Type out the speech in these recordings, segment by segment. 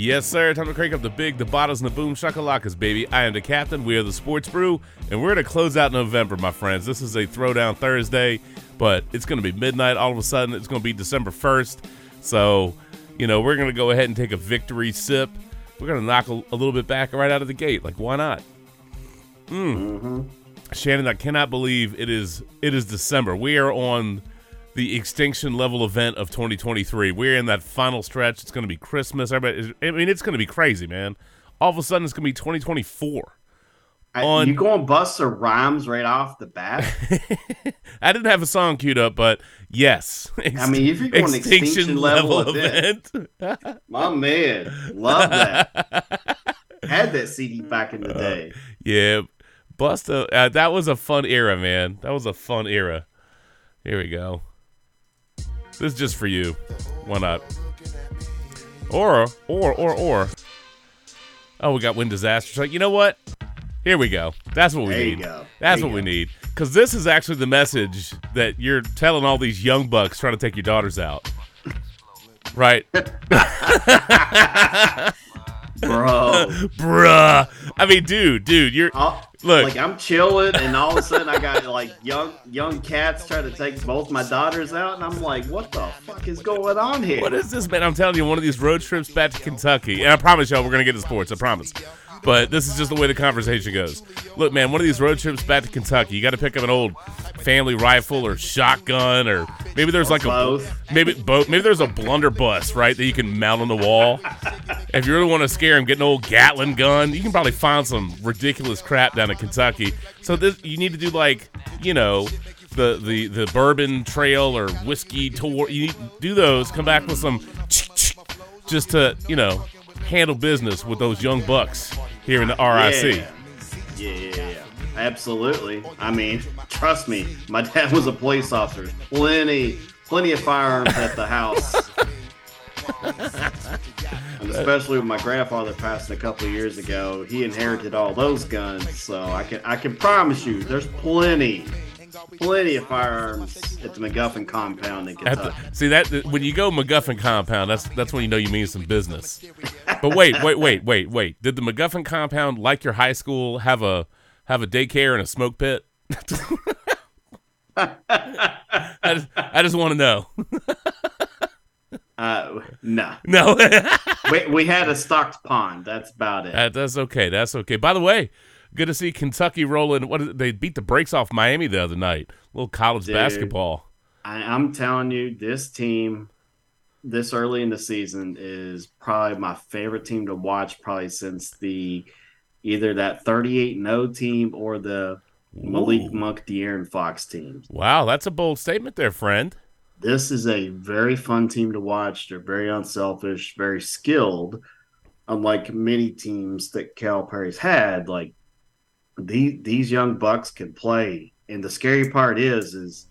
Yes, sir. Time to crank up the big, the bottles, and the boom shakalakas, baby. I am the captain. We are the Sports Brew, and we're going to close out November, my friends. This is a throwdown Thursday, but it's going to be midnight. All of a sudden, it's going to be December 1st. So, you know, we're going to go ahead and take a victory sip. We're going to knock a, a, little bit back right out of the gate. Like, why not? Mm. Mm-hmm. Shannon, I cannot believe it is it is December. We are on the extinction level event of 2023. We're in that final stretch. It's going to be Christmas. Everybody, I mean, it's going to be crazy, man. All of a sudden, it's going to be 2024. On, you going bust the rhymes right off the bat? I didn't have a song queued up, but yes. Ex- I mean, if you're going extinction, extinction level, level event, event. my man, love that. Had that CD back in the uh, day. Uh, yeah, Busta. Uh, that was a fun era, man. That was a fun era. Here we go. This is just for you. Why not? Or, or, or, or. Oh, we got wind disasters. Like, you know what? Here we go. That's what we there need. That's what go. we need. Because this is actually the message that you're telling all these young bucks trying to take your daughters out. right? Bro. Bruh. I mean, dude, dude, you're. I'll, Look, like I'm chilling, and all of a sudden I got like young young cats trying to take both my daughters out, and I'm like, what the fuck is going on here? What is this, man? I'm telling you, one of these road trips back to Kentucky, and I promise y'all, we're gonna get to sports. I promise but this is just the way the conversation goes. Look, man, one of these road trips back to Kentucky, you got to pick up an old family rifle or shotgun, or maybe there's like a maybe both. Maybe there's a blunderbuss, right, that you can mount on the wall. if you really want to scare him, get an old Gatling gun. You can probably find some ridiculous crap down in Kentucky. So this, you need to do like, you know, the the the bourbon trail or whiskey tour. You need to do those. Come back with some, just to you know handle business with those young bucks here in the RIC. Yeah. Yeah, absolutely. I mean, trust me, my dad was a police officer. Plenty, plenty of firearms at the house. and especially when my grandfather passed a couple of years ago, he inherited all those guns. So I can I can promise you, there's plenty plenty of firearms at the McGuffin compound in Kentucky. The, see that when you go McGuffin compound, that's that's when you know you mean some business. But wait, wait, wait, wait, wait. Did the McGuffin compound, like your high school, have a have a daycare and a smoke pit? I just, I just want to know. uh, no, no. we, we had a stocked pond. That's about it. Uh, that's okay. That's okay. By the way, Good to see Kentucky rolling. What is, they beat the brakes off Miami the other night. A little college Dude, basketball. I, I'm telling you, this team, this early in the season, is probably my favorite team to watch. Probably since the either that 38 0 team or the Malik Monk, De'Aaron Fox team. Wow, that's a bold statement there, friend. This is a very fun team to watch. They're very unselfish, very skilled, unlike many teams that Calipari's had. Like these these young bucks can play, and the scary part is is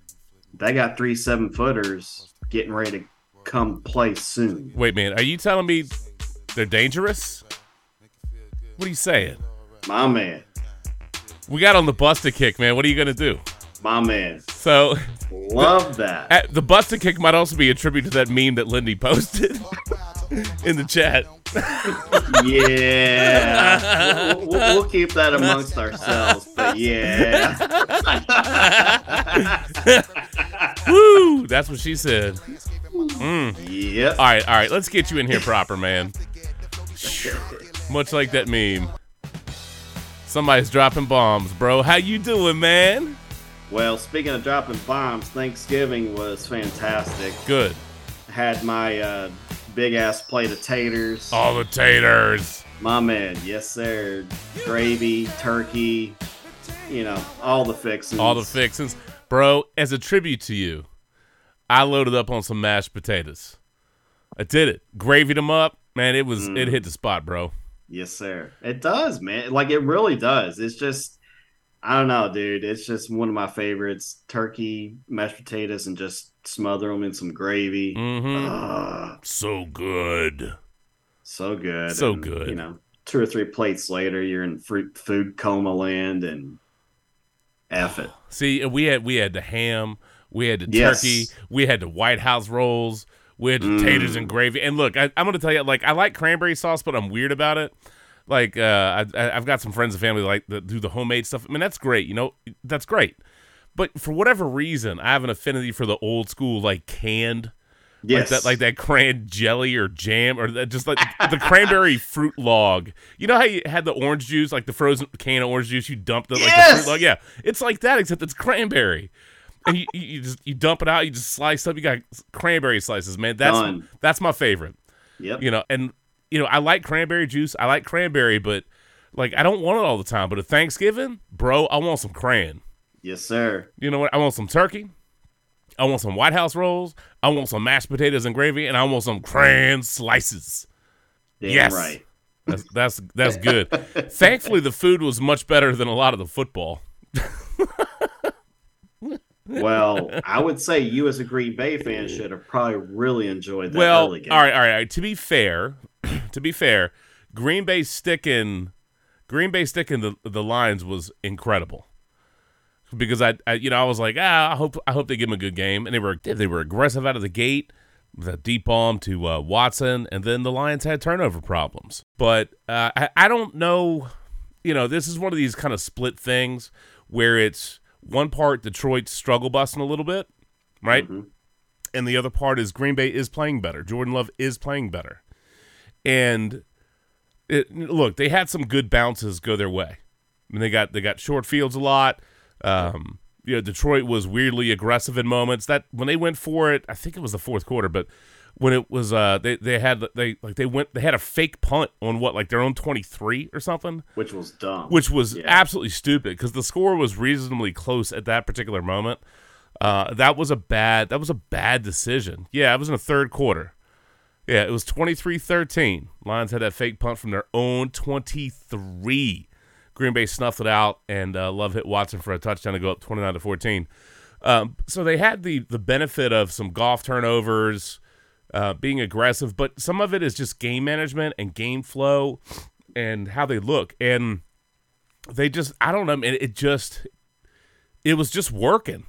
they got three seven footers getting ready to come play soon. Wait, man, are you telling me they're dangerous? What are you saying, my man? We got on the Busta kick, man. What are you gonna do? My man. So love that. The Busta kick might also be a tribute to that meme that Lindy posted in the chat. Yeah, we'll, we'll, we'll, keep that amongst ourselves. But yeah, woo, that's what she said. Mm. Yep. All right, all right. Let's get you in here proper, man. Much like that meme. Somebody's dropping bombs, bro. How you doing, man? Well, speaking of dropping bombs, Thanksgiving was fantastic. Good. Had my uh, big ass plate of taters. All the taters. My man, yes sir. Gravy, turkey, you know, all the fixings. All the fixings. Bro, as a tribute to you, I loaded up on some mashed potatoes. I did it. Gravied them up. Man, it was mm. it hit the spot, bro. Yes, sir. It does, man. Like it really does. It's just I don't know, dude. It's just one of my favorites. Turkey, mashed potatoes, and just smother them in some gravy. Mm-hmm. so good. So good. So and, good. You know, two or three plates later, you're in fruit, food coma land and F it. See, we had we had the ham, we had the yes. turkey, we had the White House rolls, with Mm. taters and gravy. And look, I, I'm going to tell you, like, I like cranberry sauce, but I'm weird about it. Like, uh, I, I- I've got some friends and family like that do the homemade stuff. I mean, that's great. You know, that's great. But for whatever reason, I have an affinity for the old school, like canned, Yes. like that, like that cran jelly or jam, or that just like the cranberry fruit log. You know how you had the orange juice, like the frozen can of orange juice, you dumped it like the Yes! fruit log. Yeah, it's like that, except it's cranberry. And you, you you just you dump it out, you just slice up. You got cranberry slices, man. That's Done. that's my favorite. Yep. You know, and you know I like cranberry juice. I like cranberry, but like I don't want it all the time. But at Thanksgiving, bro, I want some cran. Yes, sir. You know what? I want some turkey. I want some White House rolls. I want some mashed potatoes and gravy, and I want some cran slices. Damn Yes. right. That's that's that's good. Thankfully, the food was much better than a lot of the football. Well, I would say you as a Green Bay fan should have probably really enjoyed that well, all right, all right, all right. To be fair, to be fair, Green Bay sticking, Green Bay sticking the the lines was incredible. Because I, I, you know, I was like, ah, I hope, I hope they give him a good game, and they were, they were aggressive out of the gate with a deep bomb to uh, Watson, and then the Lions had turnover problems. But uh, I, I don't know, you know, this is one of these kind of split things where it's one part Detroit's struggle busting a little bit, right? Mhm. and the other part is Green Bay is playing better. Jordan Love is playing better, and it, look, they had some good bounces go their way. I mean, they got they got short fields a lot. Um, you know, Detroit was weirdly aggressive in moments. That when they went for it, I think it was the fourth quarter, but when it was uh they they had they like they went they had a fake punt on what like their own 23 or something Which was dumb. which was Yeah. absolutely stupid because the score was reasonably close at that particular moment. Uh, that was a bad that was a bad decision. Yeah, it was in the third quarter. Yeah, it was 23-13. Lions had that fake punt from their own 23. Green Bay snuffed it out, and uh, Love hit Watson for a touchdown to go up 29 to 14. Um, so they had the the benefit of some golf turnovers, uh, being aggressive, but some of it is just game management and game flow and how they look. And they just, I don't know, man, it just, it was just working.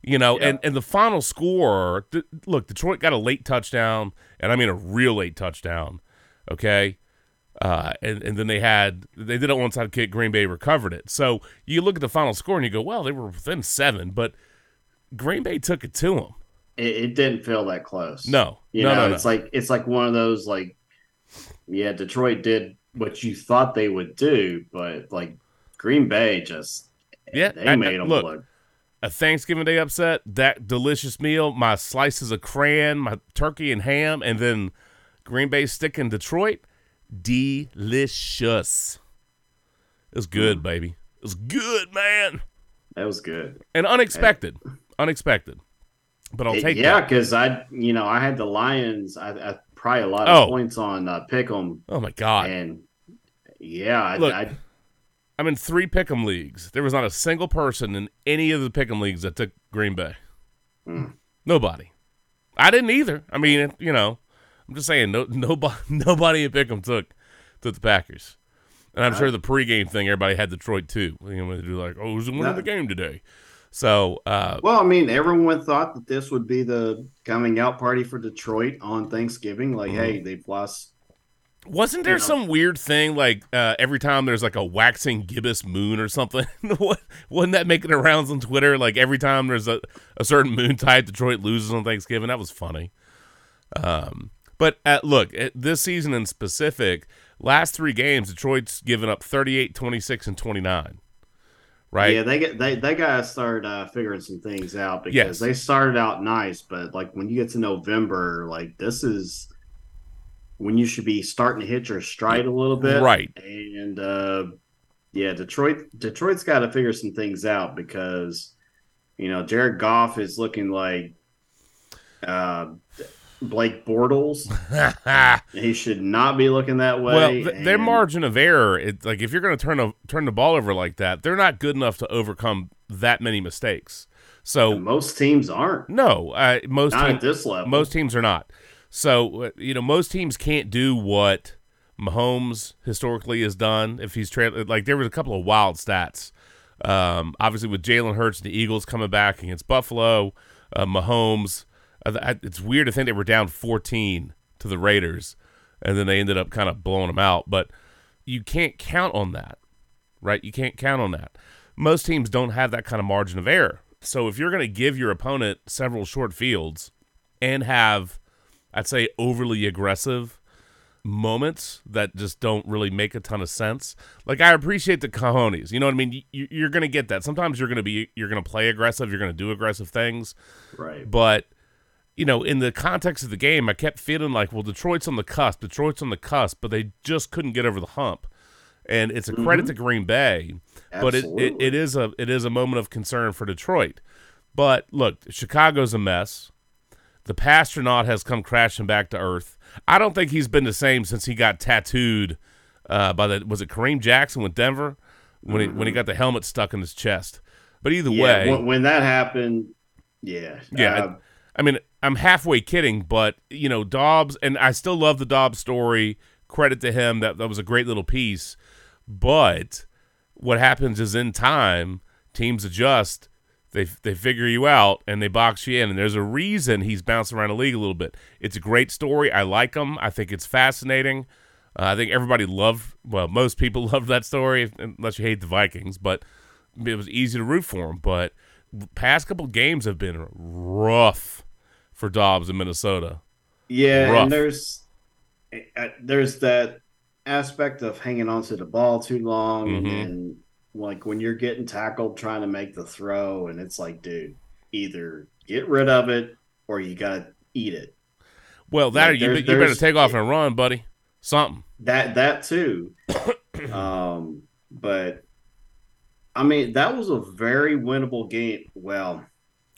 You know, Yeah. and, and the final score, th- look, Detroit got a late touchdown, and I mean a real late touchdown. Okay. Uh, and, and then they had they did it an onside kick. Green Bay recovered it. So you look at the final score and you go, well, they were within seven, but Green Bay took it to them. it, it didn't feel that close. No, You no, know, no, no. it's like it's like one of those like yeah, Detroit did what you thought they would do, but like Green Bay just Yeah, they I- I- made them look, look. a Thanksgiving Day upset, that delicious meal, my slices of cran, my turkey and ham, and then Green Bay stick in Detroit, delicious. It was Mm. good, baby. It was good, man, That was good. and unexpected, unexpected. But I'll It- take yeah, because I you know I had the Lions. I, I probably a lot Oh. of points on uh, Pick'em, Oh my god! and yeah, I, Look, I I'm in three pick'em leagues. There was not a single person in any of the pick'em leagues that took Green Bay. Mm. Nobody. I didn't either. I mean, you know, I'm just saying, no, nobody, nobody in pick'em took took the Packers. And I'm sure the pregame thing, everybody had Detroit too. You know, they do like, oh, who's winning No. the game today? So, uh, Well, I mean, everyone thought that this would be the coming out party for Detroit on Thanksgiving. Like, Mm-hmm. hey, they've lost. wasn't there you know. some weird thing like uh, every time there's like a waxing gibbous moon or something? What- Wasn't that making the rounds on Twitter? Like every time there's a, a certain moon tide, Detroit loses on Thanksgiving. That was funny. Um, but uh, look, at this season in specific, last three games, Detroit's given up 38, 26, and 29. Right? Yeah, they get they they gotta start uh, figuring some things out because Yes. they started out nice, but like when you get to November, like this is when you should be starting to hit your stride a little bit, Right. And uh, yeah, Detroit Detroit's got to figure some things out because you know Jared Goff is looking like uh, Blake Bortles. he should not be looking that way. well, th- their margin of error, it's like if you're going to turn a, turn the ball over like that, they're not good enough to overcome that many mistakes. So most teams aren't no, uh, most not at this level. Most teams are not. So uh, you know, most teams can't do what Mahomes historically has done. If he's tra- like, there was a couple of wild stats. Um, obviously, with Jalen Hurts and the Eagles coming back against Buffalo, uh, Mahomes It's weird to think they were down 14 to the Raiders, and then they ended up kind of blowing them out. But you can't count on that, right? You can't count on that. Most teams don't have that kind of margin of error. So if you're going to give your opponent several short fields and have, I'd say, overly aggressive moments that just don't really make a ton of sense. Like I appreciate the cojones. You know what I mean? You, are going to get that. Sometimes you're going to be you're going to play aggressive. You're going to do aggressive things. Right. But you know, in the context of the game, I kept feeling like, well, Detroit's on the cusp. Detroit's on the cusp, but they just couldn't get over the hump. And it's a credit mm-hmm. to Green Bay, Absolutely. but it, it, it is a it is a moment of concern for Detroit. But look, Chicago's a mess. The Passtronaut has come crashing back to earth. I don't think he's been the same since he got tattooed uh, by the was it Kareem Jackson with Denver when mm-hmm. he when he mm-hmm. got the helmet stuck in his chest. But either yeah, way, when, when, that happened, yeah, yeah. Uh, I, I mean, I'm halfway kidding, but you know, Dobbs, and I still love the Dobbs story. Credit to him that that was a great little piece. But what happens is in time, teams adjust they they figure you out and they box you in, and there's a reason he's bouncing around the league a little bit. It's a great story. I like him. I think it's fascinating. Uh, I think everybody loved. Well, most people loved that story, unless you hate the Vikings. But it was easy to root for him. But past couple games have been rough for Dobbs in Minnesota. Yeah, rough. and there's uh, there's that aspect of hanging onto the ball too long mm-hmm. and like when you're getting tackled trying to make the throw, and it's like, dude, either get rid of it or you gotta eat it. Well, that like, you, you better take off and run, buddy. Something that that too. um, but I mean, that was a very winnable game. Well,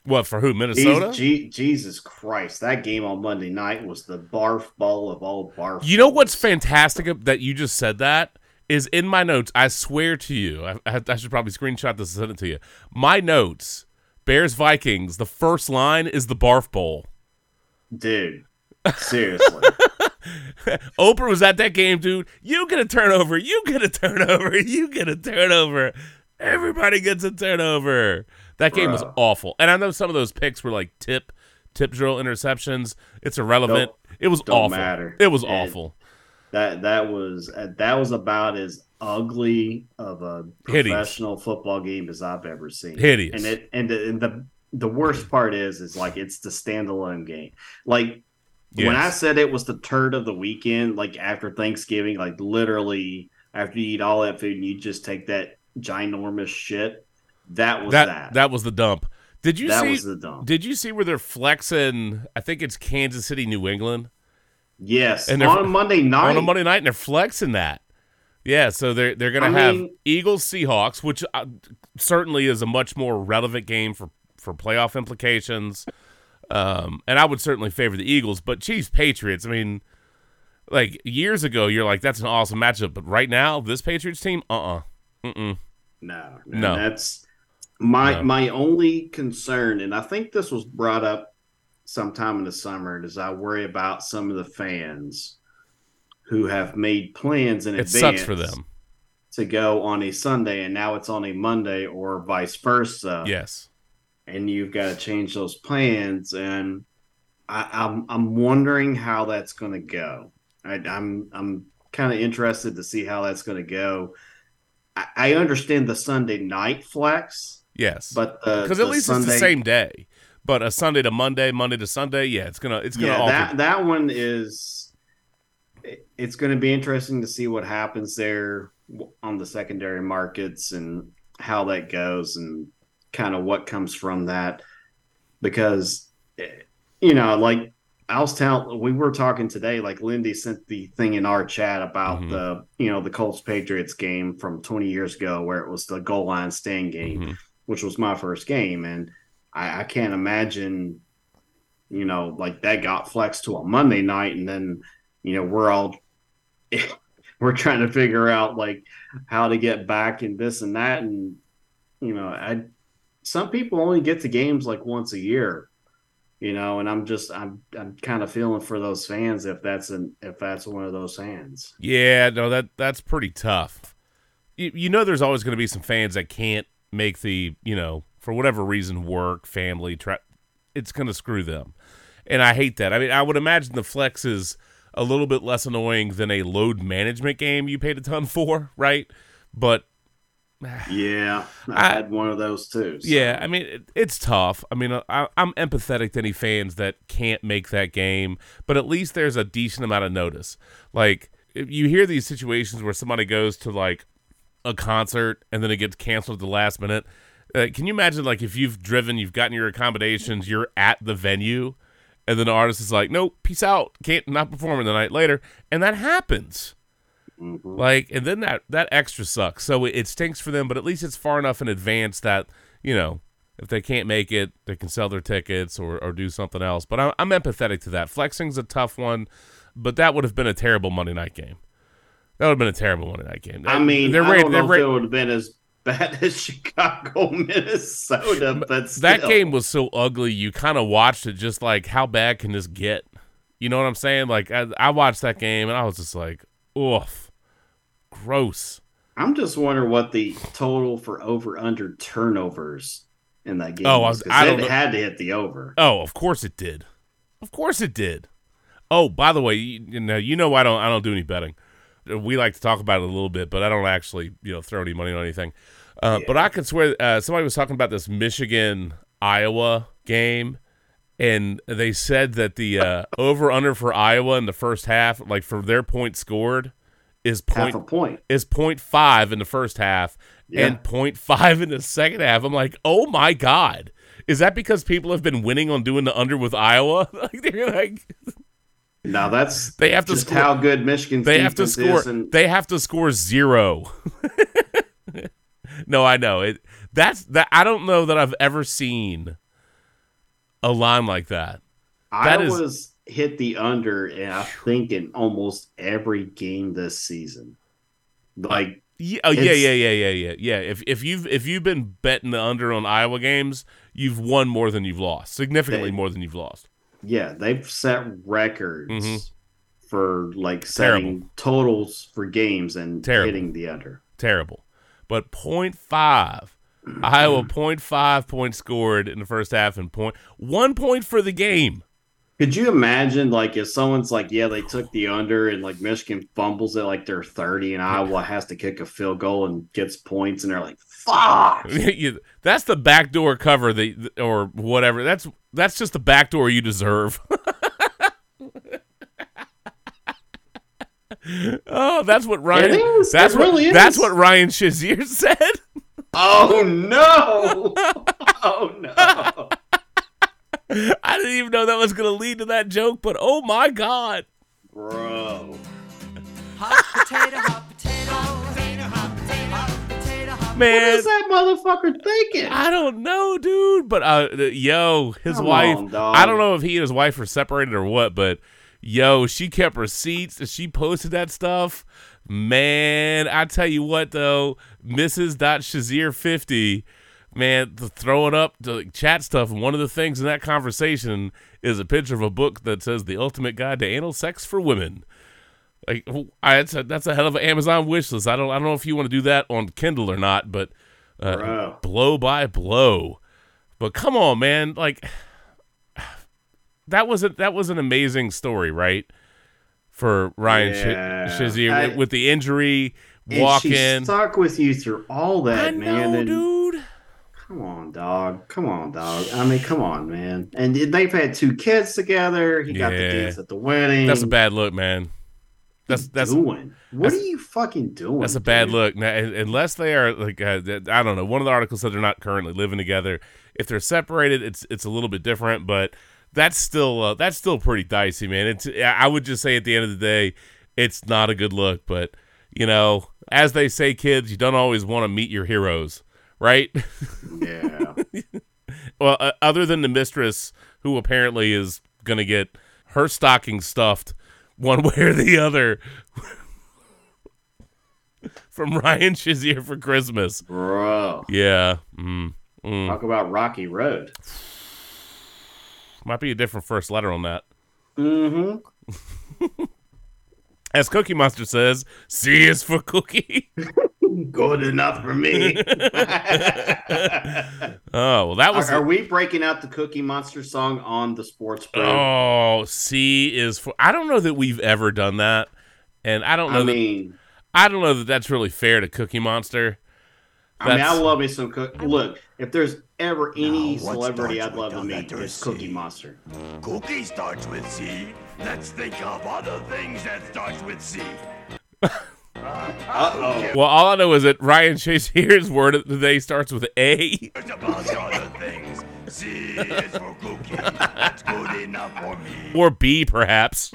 what for who? Minnesota? Jesus Christ! That game on Monday night was the barf ball of all barf. You know what's fantastic that you just said that is in my notes. I swear to you, I, I should probably screenshot this and send it to you. My notes: Bears Vikings. The first line is the barf bowl. Dude, seriously. Oprah was at that game, dude. You get a turnover. You get a turnover. You get a turnover. Everybody gets a turnover. That game was awful. And I know some of those picks were like tip, tip drill interceptions. It's irrelevant. Don't, it was awful. Matter. It was awful. That that was uh, that was about as ugly of a professional Hideous. football game as I've ever seen. Hideous. And it and the, and the the worst part is is like it's the standalone game. Like yes. when I said it was the turd of the weekend, like after Thanksgiving, like literally after you eat all that food and you just take that ginormous shit. That was that. That, that was the dump. Did you that see? Did you see where they're flexing? I think it's Kansas City, New England. Yes, and on a Monday night. On a Monday night, and they're flexing that. Yeah, so they're they're going to have mean, Eagles Seahawks, which uh, certainly is a much more relevant game for for playoff implications. Um, and I would certainly favor the Eagles, but Chiefs Patriots. I mean, like years ago, you're like that's an awesome matchup, but right now, this Patriots team, uh, uh-uh. uh no, no, that's my no. my only concern, and I think this was brought up sometime in the summer is I worry about some of the fans who have made plans in it advance sucks for them to go on a Sunday and now it's on a Monday or vice versa. Yes. And you've got to change those plans and I, am I'm, I'm wondering how that's going to go. I, I'm I'm kind of interested to see how that's going to go. I, I, understand the Sunday night flex. Yes, but because at least Sunday, it's the same day. But a Sunday to Monday, Monday to Sunday, yeah, it's gonna it's gonna yeah, that that one is it's going to be interesting to see what happens there on the secondary markets and how that goes and kind of what comes from that because eh, you know like I was telling we were talking today like Lindy sent the thing in our chat about mm-hmm. the you know the Colts Patriots game from 20 years ago where it was the goal line stand game mm-hmm. Which was my first game and I, I can't imagine, you know, like that got flexed to a Monday night, and then you know we're all we're trying to figure out like how to get back and this and that, and you know, I some people only get to games like once a year, you know, and I'm just I'm I'm kind of feeling for those fans if that's an if that's one of those fans. Yeah, no, that that's pretty tough. You, you know, there's always going to be some fans that can't make the you know for whatever reason, work, family, tra- it's going to screw them. and I hate that. I mean, I would imagine the flex is a little bit less annoying than a load management game you paid a ton for, right? But yeah, I, I- had one of those too. so- yeah, I mean, it, it's tough. I mean, I, I'm empathetic to any fans that can't make that game, but at least there's a decent amount of notice. Like, you hear these situations where somebody goes to like a concert and then it gets canceled at the last minute. Uh, can you imagine, like, if you've driven, you've gotten your accommodations, you're at the venue, and then the artist is like, "Nope, peace out, can't not performing the night later," and that happens. Mhm. Like, and then that that extra sucks. So it, it stinks for them, but at least it's far enough in advance that you know if they can't make it, they can sell their tickets or, or do something else. But I'm, I'm empathetic to that. Flexing's a tough one, but that would have been a terrible Monday night game. That would have been a terrible Monday night game. I mean, they're I ra- don't they're if it would have been as bad as Chicago, Minnesota, but still. that game was so ugly. You kind of watched it, just like how bad can this get? You know what I'm saying? Like I, I watched that game and I was just like, oof, gross. I'm just wondering what the total for over under turnovers in that game. Oh, I was, was- I it know. had to hit the over. Oh, of course it did. Of course it did. Oh, by the way, you, you know, you know I don't I don't do any betting. We like to talk about it a little bit, but I don't actually you know throw any money on anything. Uh, But I could swear uh, somebody was talking about this Michigan Iowa game, and they said that the uh, over under for Iowa in the first half, like for their points scored, is Half point a point. is point five in the first half Yeah. and point five in the second half. I'm like, oh my god, is that because people have been winning on doing the under with Iowa? like they're like Now that's they have to just score. how good Michigan's they have to score. is, and They have to score zero. no, I know it. That's that. I don't know that I've ever seen a line like that. that is- Iowa's hit the under, and I think in almost every game this season. Like Yeah, oh, yeah, yeah, yeah, yeah, yeah, yeah. If if you've if you've been betting the under on Iowa games, you've won more than you've lost, significantly They- more than you've lost. Yeah, they've set records Mhm. for like setting totals for games and Terrible. hitting the under. terrible. But point five, Iowa point five points scored in the first half and point one point for the game. Could you imagine like if someone's like, yeah, they took the under and like Michigan fumbles it like they're 30 and Iowa has to kick a field goal and gets points and they're like, fuck. That's the backdoor cover that or whatever. That's that's just the backdoor you deserve. oh, that's what Ryan. It is. That's It what really that's what Ryan Shazier said. Oh no. Oh no. I didn't even know that was going to lead to that joke, but oh my god. Bro. Hot potato, Man, is that motherfucker thinking? I don't know, dude. But uh, yo, his Come wife. On, I don't know if he and his wife were separated or what, but yo, she kept receipts and she posted that stuff. Man, I tell you what though, Mrs. Shazier fifty, man, to throw up like, chat stuff. And one of the things in that conversation is a picture of a book that says "The Ultimate Guide to Anal Sex for Women." Like, I, that's a, that's a hell of an Amazon wish list. I don't I don't know if you want to do that on Kindle or not, but uh, blow by blow. But come on, man, like that was a, that was an amazing story, right? For Ryan Yeah. Sh- Shazier I- with, the injury, And walk she in. stuck with you through all that, I man. know, and dude. Come on, dog. Come on, dog. I mean, come on, man. And they've had two kids together. He got the Yeah. dance at the wedding. That's a bad look, man. That's What that's doing. What that's- are you fucking doing? That's a bad dude? look. Now, unless they are like uh, I don't know. One of the articles said they're not currently living together. If they're separated, it's it's a little bit different, but that's still uh, that's still pretty dicey, man. It's I would just say at the end of the day, it's not a good look. But you know, as they say, kids, you don't always want to meet your heroes, right? Yeah. well, uh, other than the mistress, who apparently is gonna get her stocking stuffed one way or the other from Ryan Shazier for Christmas. Bro. Yeah, mm, mm. Talk about Rocky Road. might be a different first letter on that. Mm-hmm. As Cookie Monster says, C is for cookie. Good enough for me. Oh well, that are, was. are we breaking out the Cookie Monster song on the sports brew? oh, C is for. I don't know that we've ever done that, and I don't know I that mean, I don't know that that's really fair to Cookie Monster. I mean, I love me some cook. Look, if there's ever any Now, celebrity I'd love to meet, letter it's Cookie Monster. Cookie starts with C. Let's think of other things that starts with C. Uh oh. Well, all I know is that Ryan Shazier's word of the day starts with A. It's about other things. C is for cookie. That's good enough for me. Or B, perhaps.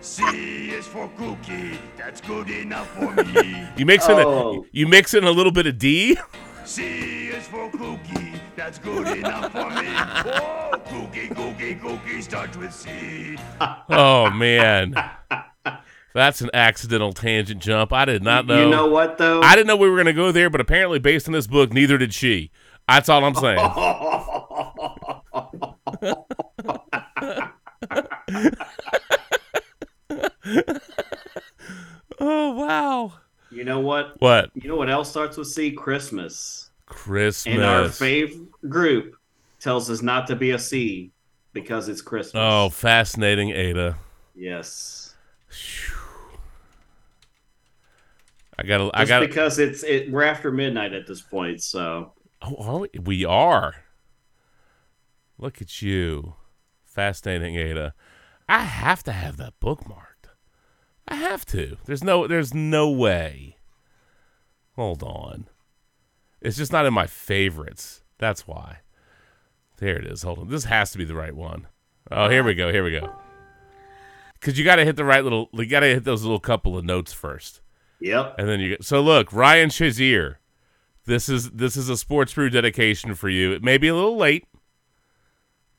C is for cookie. That's good enough for me. You mix in a Oh. you mix in a little bit of D. C is for cookie. That's good enough for me. Oh, cookie, cookie, cookie starts with C. Oh man, that's an accidental tangent jump. I did not know. You know what though? I didn't know we were going to go there, but apparently, based on this book, neither did she. That's all I'm saying. oh wow! you know what? What You know what else starts with C? Christmas. Christmas? And our fave group tells us not to be a C because it's Christmas. oh, fascinating, Aida. yes. I got. I got. because it's it. We're after midnight at this point, so Oh, are we? we are. Look at you. Fascinating, Aida. I have to have that bookmarked. I have to. There's no there's no way. Hold on. It's just not in my favorites. That's why. There it is. Hold on. This has to be the right one. Oh, here we go. Here we go. Cuz you got to hit the right little you got to hit those little couple of notes first. Yep. And then you get so look, Ryan Shazier. This is this is a sports brew dedication for you. It may be a little late.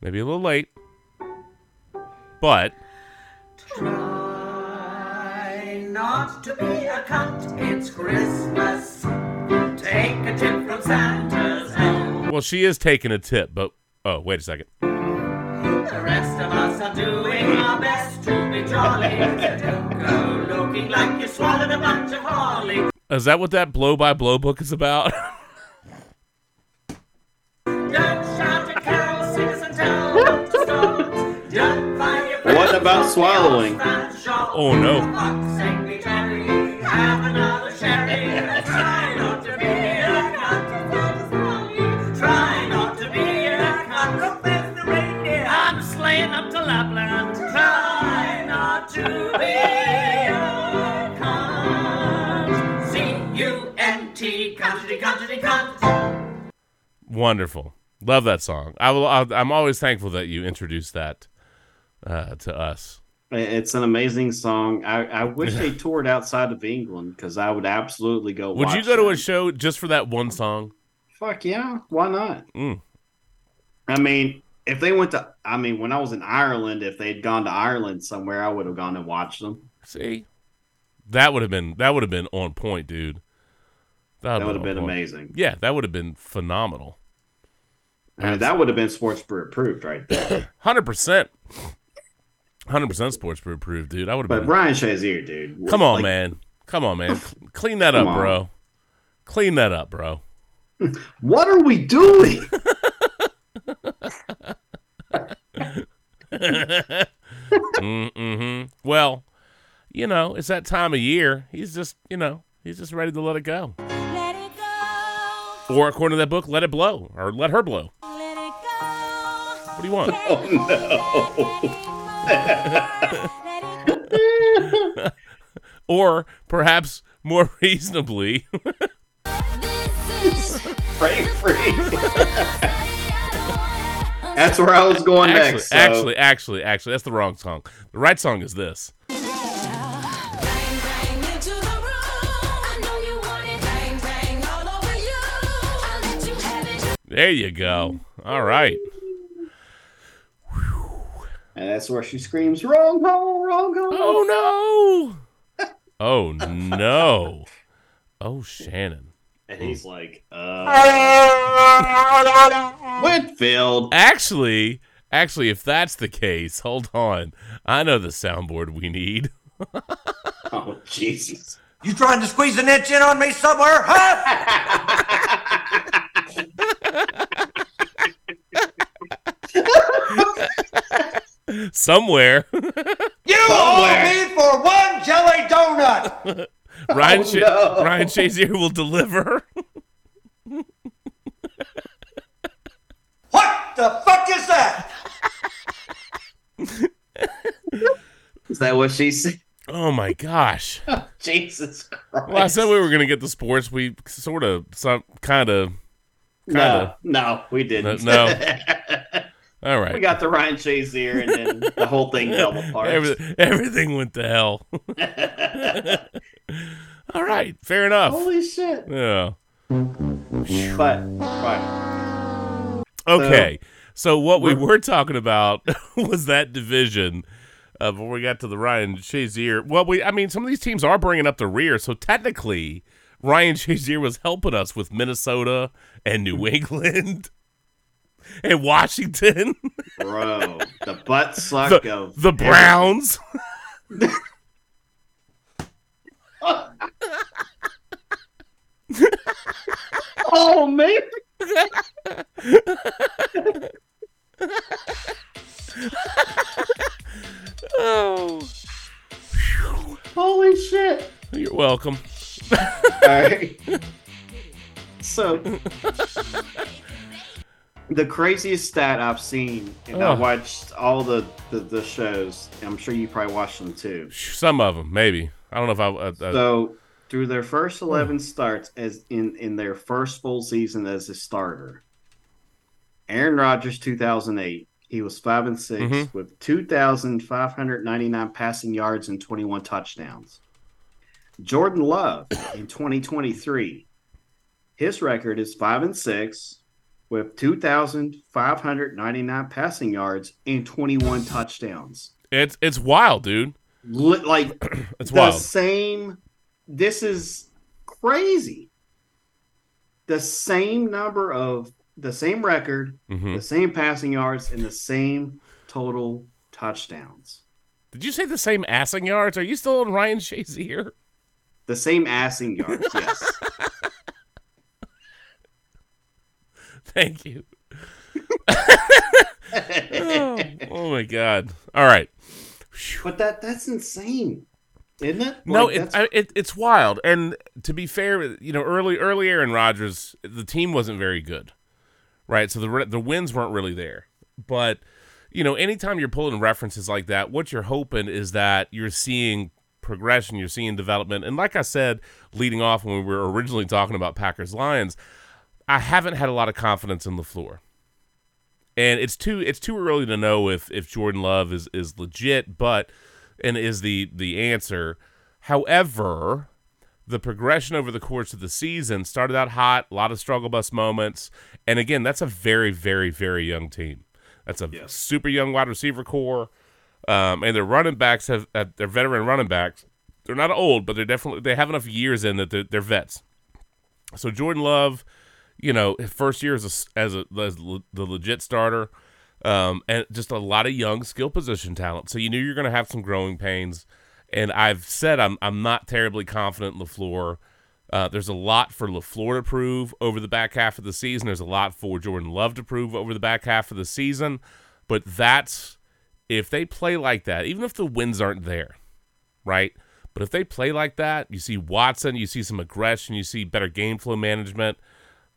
Maybe a little late. But Try not to be a cunt, it's Christmas. Take a tip from Santa's hand. well she is taking a tip, but oh, wait a second. The rest of us are doing our best to be jolly. So don't go looking like you swallowed a bunch of holly. Is that what that blow by blow book is about? Don't shout at carols, sing us and tell them to stop. Don't find your friends What about swallowing? Oh, no. Wonderful. Love that song. I will I'll, I'm always thankful that you introduced that uh, to us. It's an amazing song. I, I wish they toured outside of England because I would absolutely go. Would you go to a show just for that one song? Fuck yeah, why not? Mm. I mean, if they went to, I mean, when I was in Ireland, if they'd gone to Ireland somewhere, I would have gone and watched them. See? That would have been that would have been on point, dude. That would have on been amazing. Yeah, that would have been phenomenal. I mean, that would have been sports brew approved right there. Hundred percent, hundred percent sports brew approved, dude. I would have But been. Brian Shazier, dude, Come on, like, man. Come on, man. Clean that Come up, on. bro. Clean that up, bro. What are we doing? Mm-hmm. Well, you know, it's that time of year. He's just, you know, he's just ready to let it go. Let it go. Or according to that book, let it blow or let her blow. Let it go. What do you want? Oh no. Or perhaps more reasonably, Pray free. That's where I was going actually, next. so- actually, actually, actually, that's the wrong song. The right song is this. There you go. All right. and that's where she screams, "Wrong hole, wrong hole." Oh no! Oh no! Oh Shannon. And he's like, uh, Whitfield. Actually, actually, if that's the case, hold on. I know the soundboard we need. Oh, Jesus. You trying to squeeze an inch in on me somewhere, huh? Somewhere, You owe me for one jelly donut. Ryan oh, Sha- no. Ryan Shazier will deliver. What the fuck is that? Is that what she said? Oh my gosh. Jesus Christ. Well, I said we were going to get the sports. We sort of, some kind of. no, kinda. no, we didn't. No. All we got the Ryan Shazier, and then the whole thing fell apart. Every- everything went to hell. All right. Fair enough. Holy shit! Yeah. But, but Okay. So what we were talking about was that division uh, before we got to the Ryan Shazier. Well, we I mean some of these teams are bringing up the rear, so technically Ryan Shazier was helping us with Minnesota and New England and Washington, bro, the butt suck the, of the Browns. Oh man! Oh, Holy shit! you're welcome. All right. So, the craziest stat I've seen, and I watched all the, the the shows. I'm sure you probably watched them too. Some of them, maybe. I don't know if I. Uh, uh, So, through their first 11 starts as in in their first full season as a starter, Aaron Rodgers 2008, he was 5 and 6 Mhm. with 2599 passing yards and 21 touchdowns. Jordan Love in 2023, his record is 5 and 6 with 2599 passing yards and 21 touchdowns. it's it's wild, dude. Li- Like It's the wild. same this is crazy the same number of the same record hmm the same passing yards and the same total touchdowns Did you say the same assing yards? Are you still on Ryan Shazier? the same assing yards yes Thank you. oh, oh my god! All right. but that that's insane isn't it No, like, it, I, it, it's wild. And to be fair, you know, early early Aaron Rodgers, the team wasn't very good, right? So the the wins weren't really there. But you know, anytime you're pulling references like that, what you're hoping is that you're seeing progression, you're seeing development. And like I said, leading off when we were originally talking about Packers Lions, I haven't had a lot of confidence in the floor. And it's too it's too early to know if if Jordan Love is is legit, but and is the the answer. However, the progression over the course of the season started out hot, a lot of struggle bus moments, and again, that's a very very very young team. That's a Yes. super young wide receiver core, um, and their running backs have uh, they're veteran running backs. They're not old, but they're definitely they have enough years in that they're, they're vets. So Jordan Love, you know, first year as a, as, a, as the legit starter, um, and just a lot of young skill position talent. So you knew you're going to have some growing pains. And I've said I'm I'm not terribly confident in Lafleur. Uh, there's a lot for Lafleur to prove over the back half of the season. There's a lot for Jordan Love to prove over the back half of the season. But that's if they play like that, even if the wins aren't there, right? But if they play like that, you see Watson, you see some aggression, you see better game flow management,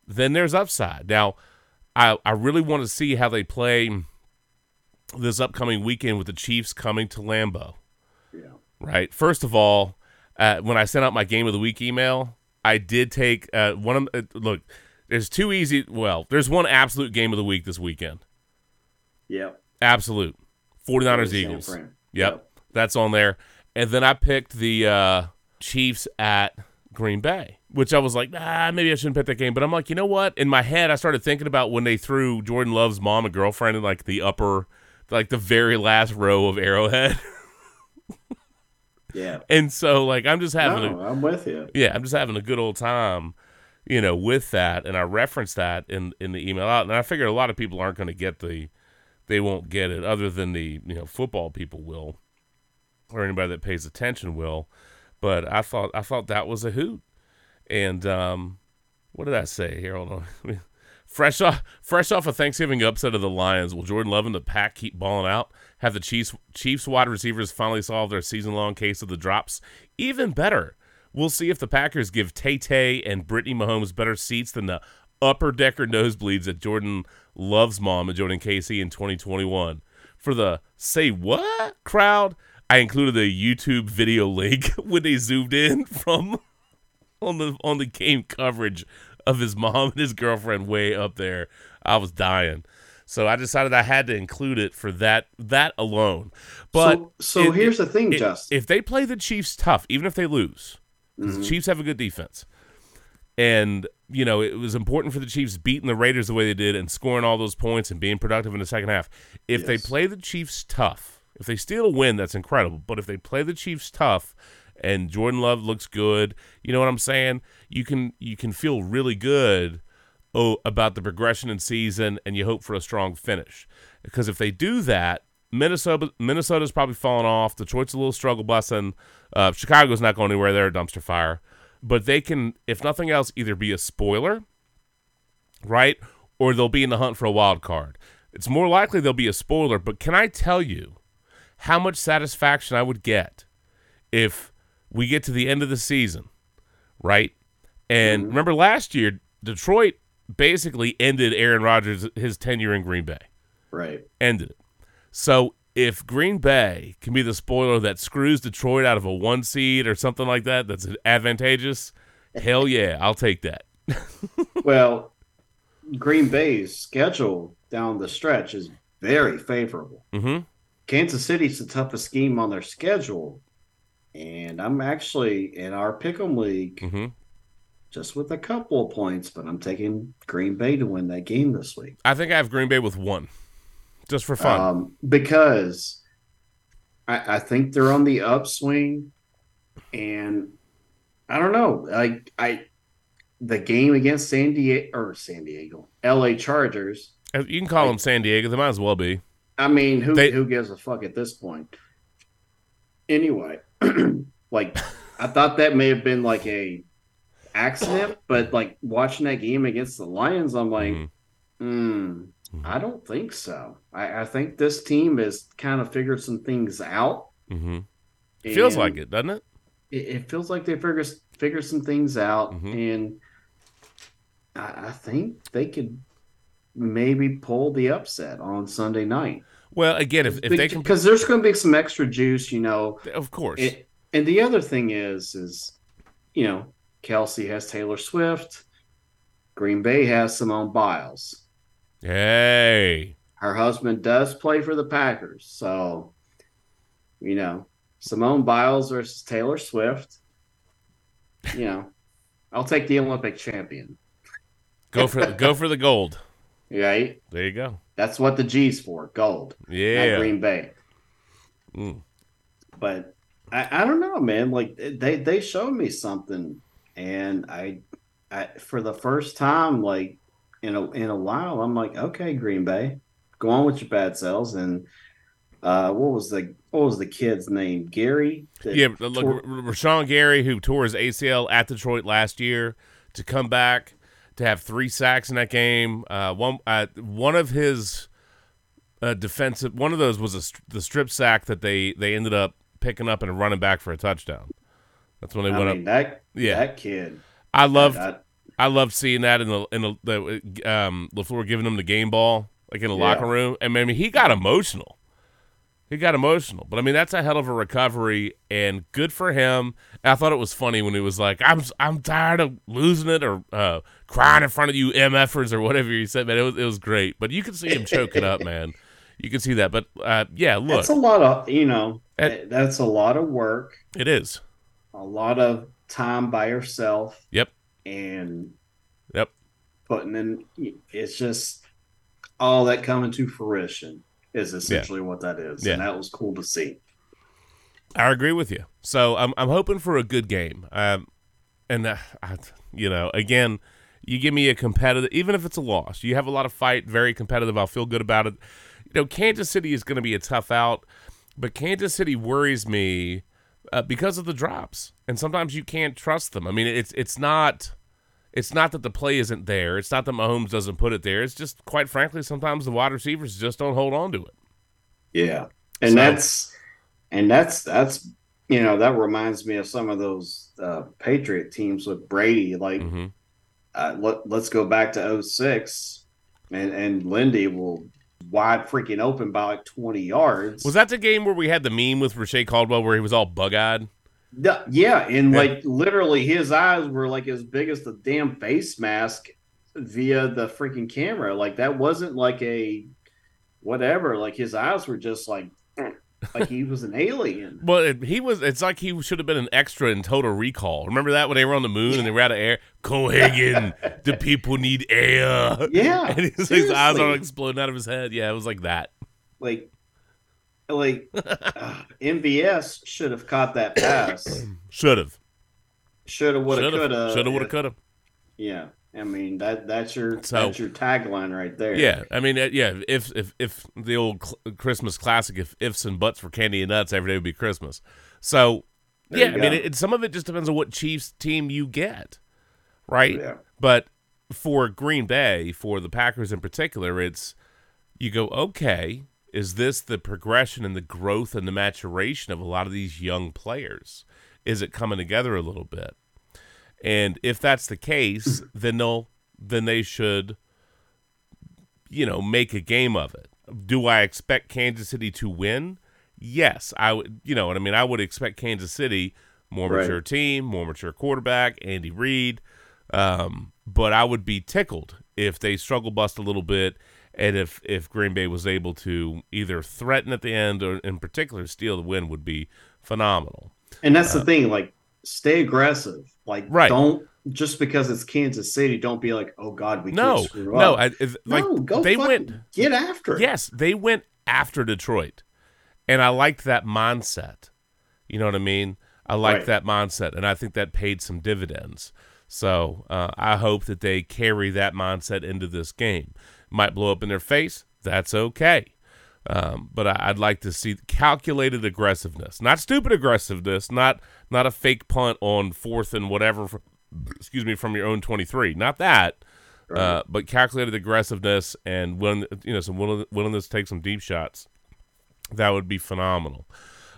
then there's upside. Now, I, I really want to see how they play this upcoming weekend with the Chiefs coming to Lambeau, yeah right? First of all, uh, when I sent out my game of the week email, I did take uh, one of uh, look. There's two easy. Well, there's one absolute game of the week this weekend. yep 'Absolute. 49ers San Eagles. Yep. Yep. That's on there. And then I picked the uh, Chiefs at Green Bay, which I was like, ah, maybe I shouldn't pick that game. But I'm like, you know what? In my head, I started thinking about when they threw Jordan Love's mom and girlfriend in like the upper, like the very last row of Arrowhead. yeah and so, like, I'm just having a, no, i'm with you yeah, I'm just having a good old time, you know, with that, and I referenced that in in the email out, and I figured a lot of people aren't going to get the, they won't get it, other than the you know football people will, or anybody that pays attention will, But I thought I thought that was a hoot. And um, what did I say here? Hold on. fresh off fresh off a Thanksgiving upset of the Lions, will Jordan Love and the pack keep balling out? Have the Chiefs Chiefs wide receivers finally solved their season long case of the drops? Even better. We'll see if the Packers give Tay Tay and Brittany Mahomes better seats than the upper decker nosebleeds at Jordan Love's mom and Jordan Casey in 2021. For the say what crowd, I included a YouTube video link when they zoomed in from on the on the game coverage of his mom and his girlfriend way up there. I was dying. So I decided I had to include it for that that alone. But so, so here's the thing, it- Justin. If they play the Chiefs tough, even if they lose, because the mm-hmm. Chiefs have a good defense, and you know it was important for the Chiefs beating the Raiders the way they did and scoring all those points and being productive in the second half. If they play the Chiefs tough, if they steal a win, that's incredible. But if they play the Chiefs tough and Jordan Love looks good, you know what I'm saying? You can you can feel really good oh, about the progression in season and you hope for a strong finish. Because if they do that, Minnesota Minnesota's probably falling off. Detroit's a little struggle busing. Uh, Chicago's not going anywhere. They're a dumpster fire. But they can, if nothing else, either be a spoiler, right? Or they'll be in the hunt for a wild card. It's more likely they'll be a spoiler, but can I tell you how much satisfaction I would get if we get to the end of the season, right? And remember last year, Detroit basically ended Aaron Rodgers his tenure in Green Bay. right. Ended it. So if Green Bay can be the spoiler that screws Detroit out of a one seed or something like that, that's advantageous. Hell yeah, I'll take that. Well, Green Bay's schedule down the stretch is very favorable. Mm-hmm. Kansas City's the toughest game on their schedule. And I'm actually in our pick'em league Mm-hmm. just with a couple of points, but I'm taking Green Bay to win that game this week. I think I have Green Bay with one, just for fun. Um, because I, I think they're on the upswing, and I don't know. Like I, the game against San Diego or San Diego, L.A. Chargers. Uh, you can call them San Diego. They might as well be. I mean, who They- who gives a fuck at this point? Anyway, like I thought that may have been like a accident, but like watching that game against the Lions, I'm like, Mhm. hmm, I don't think so. I, I think this team has kind of figured some things out. Mm-hmm. Feels like it, doesn't it? It, it feels like they figured figured some things out, Mhm. and I, I think they could maybe pull the upset on Sunday night. Well, again, if, if they can, because there's going to be some extra juice, you know. of course. It, and the other thing is, is you know, Kelce has Taylor Swift, Green Bay has Simone Biles. hey, Her husband does play for the Packers, so you know, Simone Biles versus Taylor Swift. You know, I'll take the Olympic champion. go for go for the gold. Right? There you go. That's what the G's for, gold. Yeah. Green Bay. Mm. but I, I don't know, man. Like they they showed me something, and I, I for the first time, like in a in a while, I'm like, okay, Green Bay, go on with your bad selves. And uh, what was the what was the kid's name? Gary. Yeah, look, tore- Rashan Gary, who tore his ACL at Detroit last year, to come back to have three sacks in that game. Uh, one uh, one of his uh, defensive one of those was a, the strip sack that they they ended up picking up and running back for a touchdown. That's when they I went mean, up. that Yeah. that kid. I loved that- I loved seeing that in the in the, the um Lafleur giving him the game ball like in the Yeah. locker room, and I mean he got emotional. He got emotional, but I mean that's a hell of a recovery, and good for him. And I thought it was funny when he was like, "I'm I'm tired of losing it or uh, crying in front of you mfers or whatever you said." Man, it was it was great, but you could see him choking up, man. You can see that, but uh, yeah, look, that's a lot of you know. At- that's a lot of work, it is. a lot of time by yourself, Yep, and yep. putting in it's just all that coming to fruition is essentially what that is Yeah. and that was cool to see I agree with you. So I'm I'm hoping for a good game. Um, and uh, I, you know, again, you give me a competitive, even if it's a loss, you have a lot of fight, very competitive. I'll feel good about it. You know, Kansas City is going to be a tough out, but Kansas City worries me uh, because of the drops, and sometimes you can't trust them. I mean, it's it's not. It's not that the play isn't there. It's not that Mahomes doesn't put it there. It's just, quite frankly, sometimes the wide receivers just don't hold on to it. Yeah, and So- that's and that's that's you know that reminds me of some of those uh, Patriot teams with Brady. Like, hmm uh, let, let's go back to 06 and and Lindy will wide freaking open by like twenty yards. Was that the game where we had the meme with Reche Caldwell where he was all bug eyed? Yeah, and like literally his eyes were like as big as the damn face mask via the freaking camera. Like that wasn't like a whatever. Like his eyes were just like like he was an alien. Well, it, he was. It's like he should have been an extra in Total Recall. Remember that when they were on the moon and they were out of air? Cohaagen, the people need air. Yeah, and his, his eyes are exploding out of his head. Yeah, it was like that. like like uh, MVS should have caught that pass. Should have. Should have, would have, could have. Should have. Would have. Could have. Yeah, I mean that that's your So- that's your tagline right there. Yeah, I mean, yeah. If if if the old Christmas classic, if ifs and buts for candy and nuts, every day would be Christmas. So, There yeah, I mean, go. it, some of it just depends on what Chiefs team you get, right? Yeah. But for Green Bay, for the Packers in particular, it's you go, okay, is this the progression and the growth and the maturation of a lot of these young players? Is it coming together a little bit? And if that's the case, then they'll then they should you know, make a game of it. Do I expect Kansas City to win? Yes, I would. You know what I mean? I would expect Kansas City more Right. mature team, more mature quarterback, Andy Reid. Um, but I would be tickled if they struggle bust a little bit, and if if Green Bay was able to either threaten at the end or, in particular, steal the win, would be phenomenal. And that's the thing, like stay aggressive. Like Right. don't just because it's Kansas City, don't be like, oh God, we No, can't screw no, up. I, it's like no, go they went. get after it. Yes, they went after Detroit. And I liked that mindset. You know what I mean? I liked Right. that mindset, and I think that paid some dividends. So uh, I hope that they carry that mindset into this game. Might blow up in their face. That's okay. Um, but I, I'd like to see calculated aggressiveness, not stupid aggressiveness, not not a fake punt on fourth and whatever. excuse me, from your own twenty three. Not that, uh, but calculated aggressiveness and willing, you know, some willing, willingness to take some deep shots. That would be phenomenal.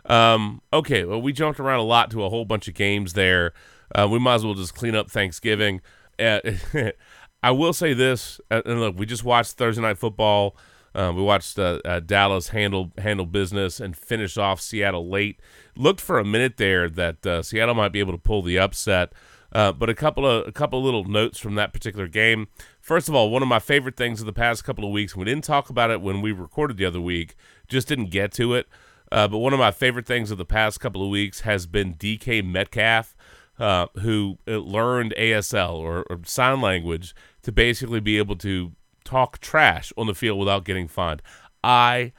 Um, okay, well, we jumped around a lot to a whole bunch of games there. Uh, we might as well just clean up Thanksgiving. Uh, I will say this, uh, and look, we just watched Thursday night football. Uh, we watched uh, uh, Dallas handle handle business and finish off Seattle late. Looked for a minute there that uh, Seattle might be able to pull the upset. Uh, but a couple of a couple of little notes from that particular game. First of all, one of my favorite things of the past couple of weeks. We didn't talk about it when we recorded the other week. Just didn't get to it. Uh, but one of my favorite things of the past couple of weeks has been DK Metcalf, who learned ASL or, or sign language to basically be able to talk trash on the field without getting fined. I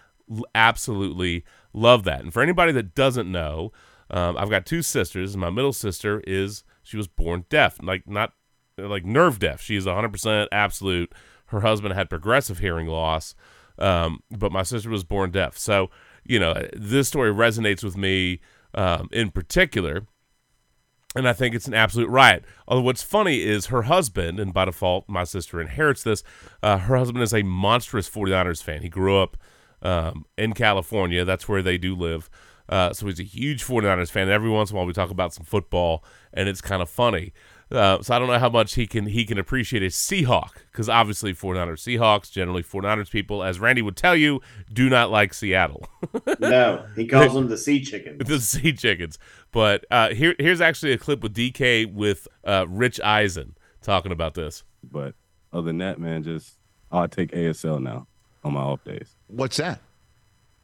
absolutely love that. And for anybody that doesn't know, um, I've got two sisters. My middle sister is she was born deaf, like not like nerve deaf. She is 100% absolute. Her husband had progressive hearing loss, um, but my sister was born deaf. So you know this story resonates with me um, in particular and I think it's an absolute riot. Although what's funny is her husband, and by default, my sister inherits this. Uh, her husband is a monstrous 49ers fan. He grew up um, in California. That's where they do live. Uh, so he's a huge 49ers fan. Every once in a while, we talk about some football, and it's kind of funny. Uh, so I don't know how much he can he can appreciate a Seahawk because obviously 49ers Seahawks generally 49ers people as Randy would tell you do not like Seattle. No, he calls them the sea chickens. the sea chickens. But uh, here, here's actually a clip with DK with uh, Rich Eisen talking about this. But other than that, man, just I'll take ASL now on my off days. What's that?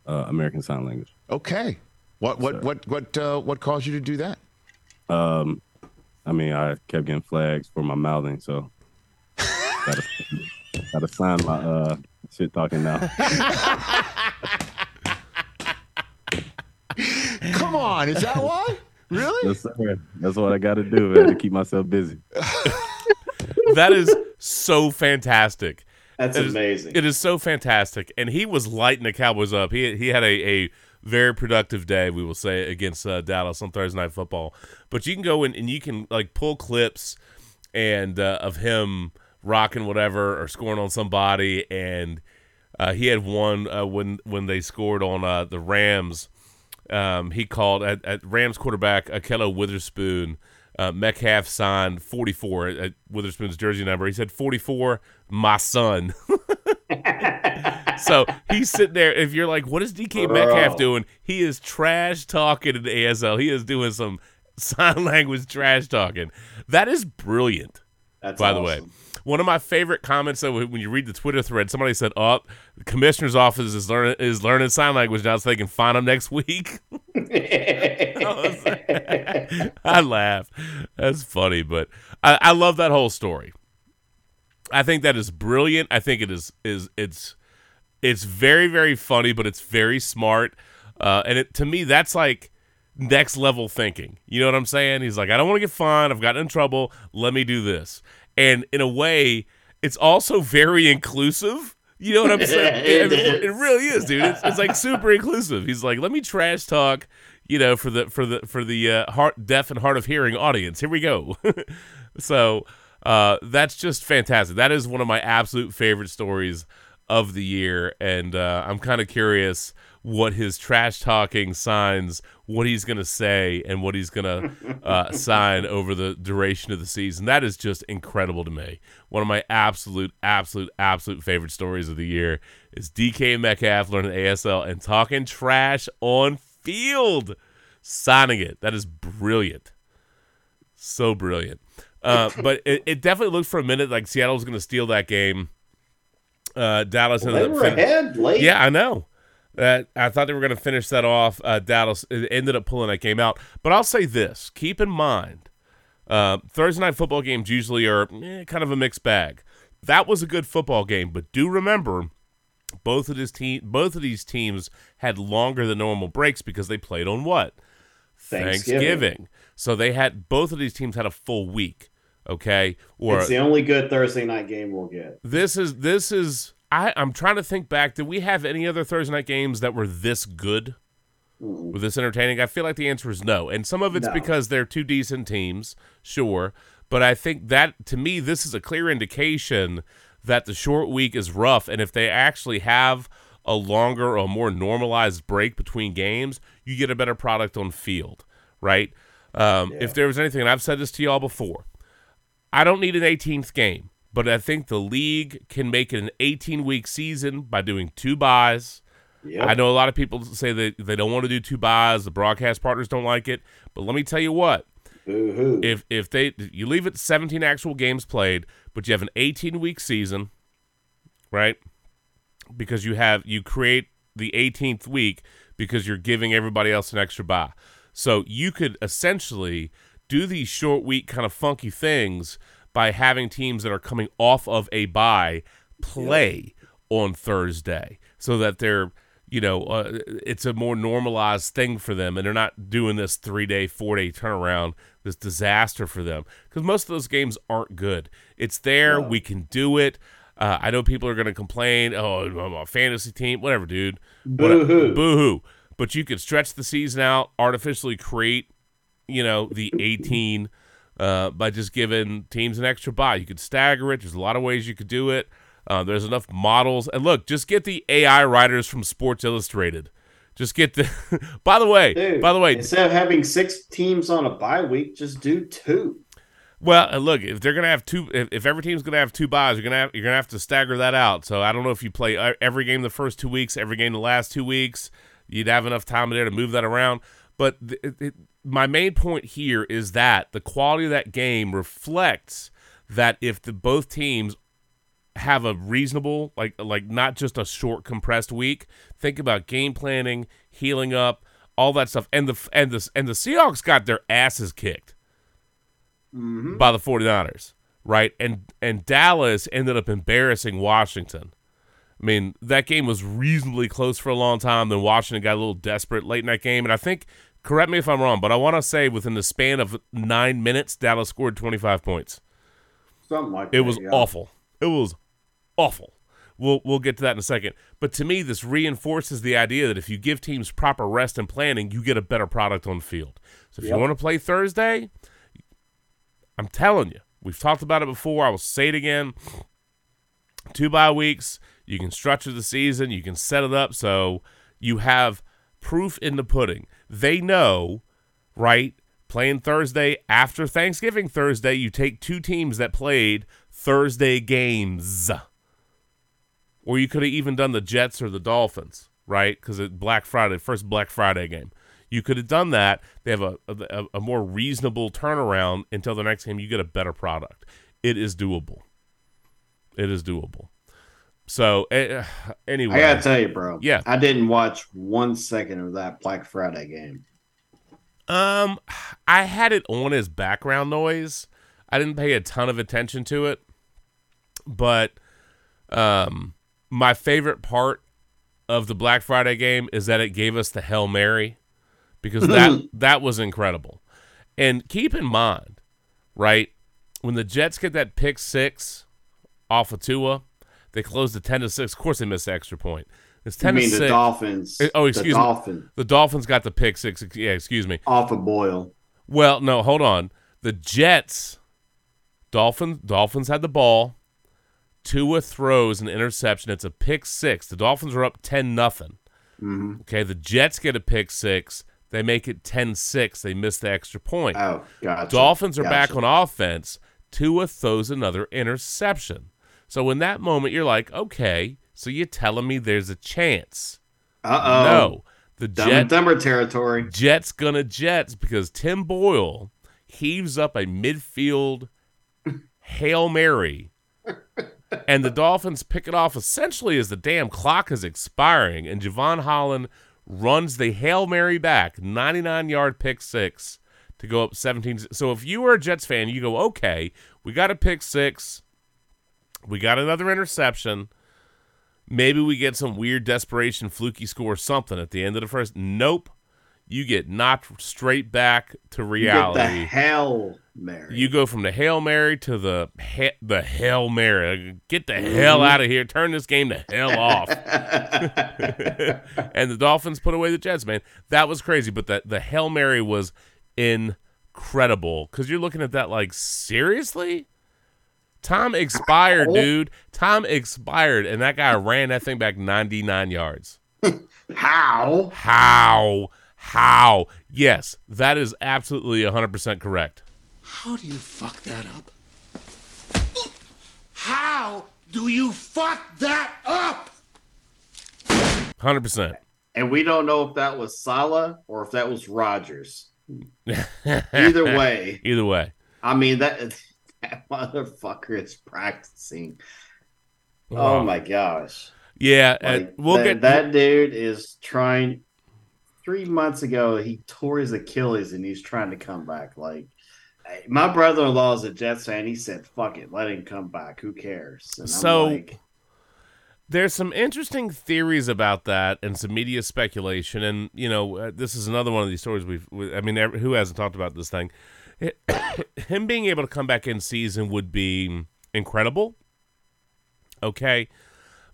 Uh, American Sign Language. Okay. What what what what uh, what caused you to do that? Um, I mean, I kept getting flags for my mouthing, so gotta, gotta sign my uh shit talking now. Come on, is that why? Really? Yes, sir. That's what I got to do, man, to keep myself busy. That is so fantastic. That's It is- amazing. It is so fantastic, and he was lighting the Cowboys up. He he had a, a very productive day. We will say against uh, Dallas on Thursday Night Football. But you can go in and you can like pull clips and uh, of him rocking whatever or scoring on somebody, and uh, he had one uh, when when they scored on uh, the Rams. Um, he called at, at Rams quarterback Ahkello Witherspoon. Uh, Metcalf signed 44 at Witherspoon's jersey number. He said 44, my son. so he's sitting there. If you're like, what is DK Metcalf doing? He is trash talking in the ASL. He is doing some sign language trash talking. That is brilliant That's by the way. One of my favorite comments though, when you read the Twitter thread, somebody said, "Oh, the commissioner's office is learning is learning sign language now, so they can find him next week." I laugh. That's funny, but I, I love that whole story. I think that is brilliant. I think it is is it's it's very very funny, but it's very smart. Uh, and it to me that's like next level thinking. You know what I'm saying? He's like, I don't want to get fined. I've gotten in trouble. Let me do this. And in a way, it's also very inclusive. You know what I'm saying? It it, it really is, dude. It's, it's like super inclusive. He's like, let me trash talk. You know, for the for the for the uh, heart deaf and hard of hearing audience. Here we go. so uh, that's just fantastic. That is one of my absolute favorite stories of the year, and uh, I'm kind of curious what his trash talking signs, what he's gonna say, and what he's gonna uh, sign over the duration of the season. That is just incredible to me. One of my absolute, absolute, absolute favorite stories of the year is DK Metcalf learning ASL and talking trash on field, signing it. That is brilliant. So brilliant. Uh, but it, it definitely looked for a minute like Seattle was going to steal that game. Uh, Dallas They ended up were fin- ahead late. Yeah, I know. Uh, I thought they were going to finish that off. Uh, Dallas ended up pulling that game out. But I'll say this: keep in mind, uh, Thursday night football games usually are eh, kind of a mixed bag. That was a good football game, but do remember, both of these team, both of these teams had longer than normal breaks because they played on what Thanksgiving. So they had both of these teams had a full week. Okay, or It's the only good Thursday night game we'll get. this is this is I, I'm trying to think back. Did we have any other Thursday night games that were this good? Were this entertaining? I feel like the answer is no. And some of it's No. because they're two decent teams, sure. But I think that to me, this is a clear indication that the short week is rough. And if they actually have a longer or more normalized break between games, you get a better product on field, right? Um, If there was anything, and I've said this to y'all before, I don't need an 18th game, but I think the league can make it an 18 week season by doing two byes. Yep. I know a lot of people say that they don't want to do two byes. The broadcast partners don't like it, but let me tell you what: Boo-hoo. if if they you leave it 17 actual games played, but you have an 18 week season, right? Because you have you create the 18th week because you're giving everybody else an extra bye. So you could essentially do these short week kind of funky things by having teams that are coming off of a bye play on Thursday so that they're you know uh, it's a more normalized thing for them and they're not doing this 3 day 4 day turnaround this disaster for them. Because most of those games aren't good. It's there. We can do it. Uh, I know people are going to complain oh I'm a fantasy team. Whatever dude. Boo-hoo. boo hoo but you could stretch the season out artificially create you know the 18 uh, by just giving teams an extra bye. You could stagger it. There's a lot of ways you could do it. Uh, there's enough models. And look, just get the AI writers from Sports Illustrated. Just get the. by the way, Dude, by the way, instead of having six teams on a bye week, just do two. Well, look, if they're gonna have two, if, if every team's gonna have two byes, you're gonna have you're gonna have to stagger that out. So I don't know if you play uh, every game the first two weeks, every game the last two weeks, you'd have enough time there to move that around. But it, my main point here is that the quality of that game reflects that if the both teams have a reasonable like like not just a short compressed week think about game planning healing up all that stuff and the and the and the Seahawks got their asses kicked mm-hmm. by the 49ers, right? And and Dallas ended up embarrassing Washington. I mean, that game was reasonably close for a long time. Then Washington got a little desperate late in that game, and I think, correct me if I'm wrong, but I want to say within the span of nine minutes, Dallas scored 25 points. Something like It that. was yeah. awful. It was awful. we'll we'll get to that in a second. But to me, this reinforces the idea that if you give teams proper rest and planning, you get a better product on the field. So if you want to play Thursday, I'm telling you, we've talked about it before. I will say it again. Two bye weeks. You can structure the season. You can set it up so you have proof in the pudding. They know, right? Playing Thursday after Thanksgiving Thursday, you take two teams that played Thursday games. Or you could have even done the Jets or the Dolphins, right? Because Black Friday, first Black Friday game. You could have done that. They have a, a, a more reasonable turnaround until the next game. You get a better product. It is doable. It is doable. So eh, anyway, I gotta tell you, bro. Yeah. I didn't watch one second of that Black Friday game. Um, I had it on as background noise. I didn't pay a ton of attention to it, but um, my favorite part of the Black Friday game is that it gave us the Hail Mary because that that was incredible. And keep in mind, right, when the Jets get that pick six off of Tua, they close the ten to six. Of course, they missed the extra point. It's I ten mean, to the six. Dolphins. Eh, oh, excuse the me. Dolphin The Dolphins got the pick six. Yeah, excuse me. off of Boyle. Well, no, hold on. The Jets, Dolphins, Dolphins had the ball. Tua throws an interception. It's a pick six. The Dolphins are up ten nothing. Mhm. Okay, the Jets get a pick six. They make it 10-6. They miss the extra point. Oh, gotcha. Dolphins are back on offense. Tua throws another interception. So in that moment, you're like, okay, so you're telling me there's a chance? Uh oh. No, the Dumb Jets. and Dumber territory. Jets gonna Jets because Tim Boyle heaves up a midfield Hail Mary. and the Dolphins pick it off essentially as the damn clock is expiring, and Jevon Holland runs the Hail Mary back, 99 yard pick six to go up 17. So if you were a Jets fan, you go, okay, we got a pick six, we got another interception. Maybe we get some weird desperation fluky score something at the end of the first. Nope. You get knocked straight back to You get reality. the hell, Mary. You go from the Hail Mary to the he- the Hail Mary. Get the hell mm-hmm. out of here. Turn this game to hell off. and the Dolphins put away the Jets, man. That was crazy, but the the Hail Mary was incredible cuz you're looking at that like seriously? Time expired, dude. Time expired and that guy ran that thing back 99 yards. How? How? How? Yes, that is absolutely 100% correct. How do you fuck that up? How do you fuck that up? 100%. And we don't know if that was Saleh or if that was Rodgers. Either way, Either way. I mean that that motherfucker is practicing. Wow. Oh my gosh. Yeah, Like, and we'll that, get that dude is trying three months ago he tore his Achilles and he's trying to come back. Like my brother-in-law is a Jets fan. He said, "Fuck it, let him come back. Who cares?" And I'm So- like, There's some interesting theories about that and some media speculation, and you know, uh, this is another one of these stories we've. We, I mean, who hasn't talked about this thing? Him being able to come back in season would be incredible. Okay,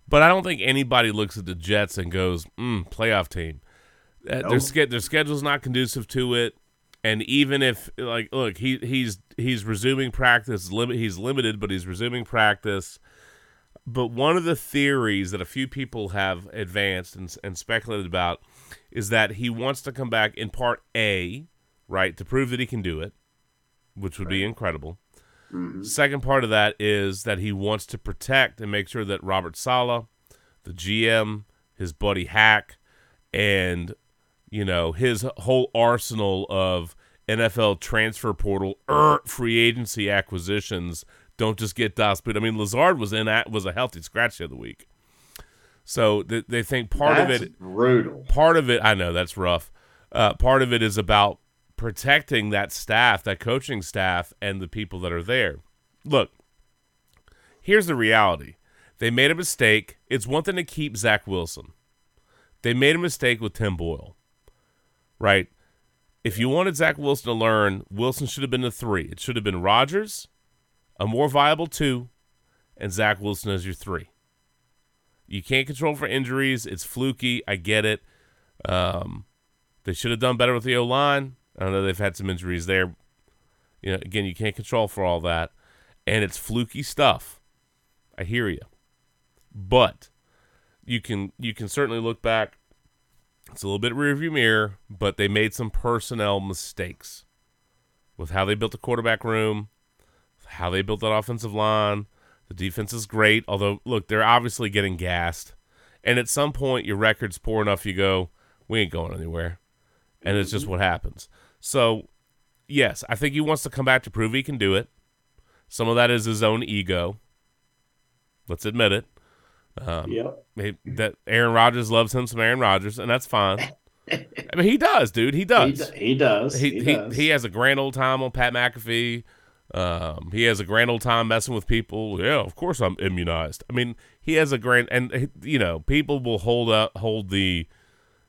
but I don't think anybody looks at the Jets and goes, mm, "Playoff team." Uh, their Nope. ske- their schedule's not conducive to it, and even if like, look, he he's he's resuming practice. Limit he's limited, but he's resuming practice. But one of the theories that a few people have advanced and, and speculated about is that he wants to come back in part A, right, to prove that he can do it, which would be incredible. Second part of that is that he wants to protect and make sure that Robert Saleh, the GM, his buddy Hack, and you know his whole arsenal of NFL transfer portal er, free agency acquisitions don't just get Das Boot. I mean, Lazard was in at was a healthy scratch the other week, so they, they think part that's of it brutal. part of it i know that's rough uh, part of it is about protecting that staff that coaching staff and the people that are there look here's the reality they made a mistake it's one thing to keep zach wilson they made a mistake with tim boyle right if you wanted zach wilson to learn wilson should have been the three it should have been rodgers a more viable two and zach wilson as your three You can't control for injuries. It's fluky. I get it. Um, they should have done better with the O line. I know they've had some injuries there. You know, again, you can't control for all that, and it's fluky stuff. I hear you, but you can you can certainly look back. It's a little bit rearview mirror, but they made some personnel mistakes with how they built the quarterback room, how they built that offensive line. The defense is great, although look, they're obviously getting gassed. And at some point, your record's poor enough, you go, we ain't going anywhere, and it's just what happens. So, yes, I think he wants to come back to prove he can do it. Some of that is his own ego. Let's admit it. Um, Yep. he- that Aaron Rodgers loves him some Aaron Rodgers, and that's fine. I mean, he does, dude. He He, does. d- he does. He He, he, he has a grand old time on Pat McAfee. Um, he has a grand old time messing with people. Yeah, of course I'm immunized. I mean, he has a grand and you know people will hold up hold the,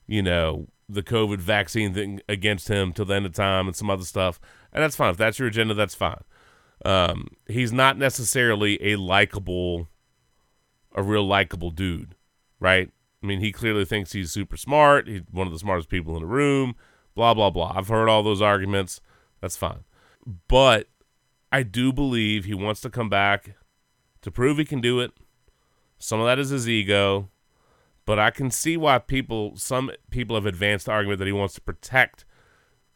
you know, the COVID vaccine thing against him till the end of time and some other stuff, and that's fine. If that's your agenda, that's fine. Um, he's not necessarily a likable, a real likable dude, right? I mean, he clearly thinks he's super smart. He's one of the smartest people in the room. Blah blah blah. I've heard all those arguments. That's fine, but I do believe he wants to come back to prove he can do it. Some of that is his ego, but I can see why people, some people have advanced the argument that he wants to protect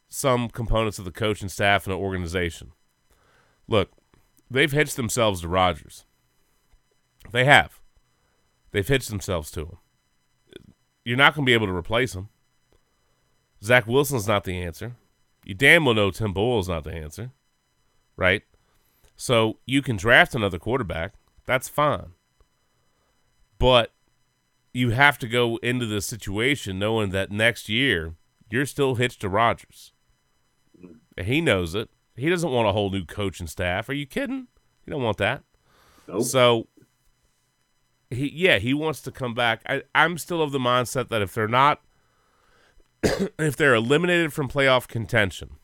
some components of the coaching staff and the organization. Look, they've hitched themselves to Rodgers. They have. They've hitched themselves to him. You're not going to be able to replace him. Zach Wilson's not the answer. You damn well know Tim Boyle's not the answer, right? So you can draft another quarterback. That's fine. But you have to go into this situation knowing that next year you're still hitched to Rodgers. He knows it. He doesn't want a whole new coach and staff. Are you kidding? You don't want that. Nope. So he yeah, he wants to come back. I, I'm still of the mindset that if they're not if they're eliminated from playoff contention,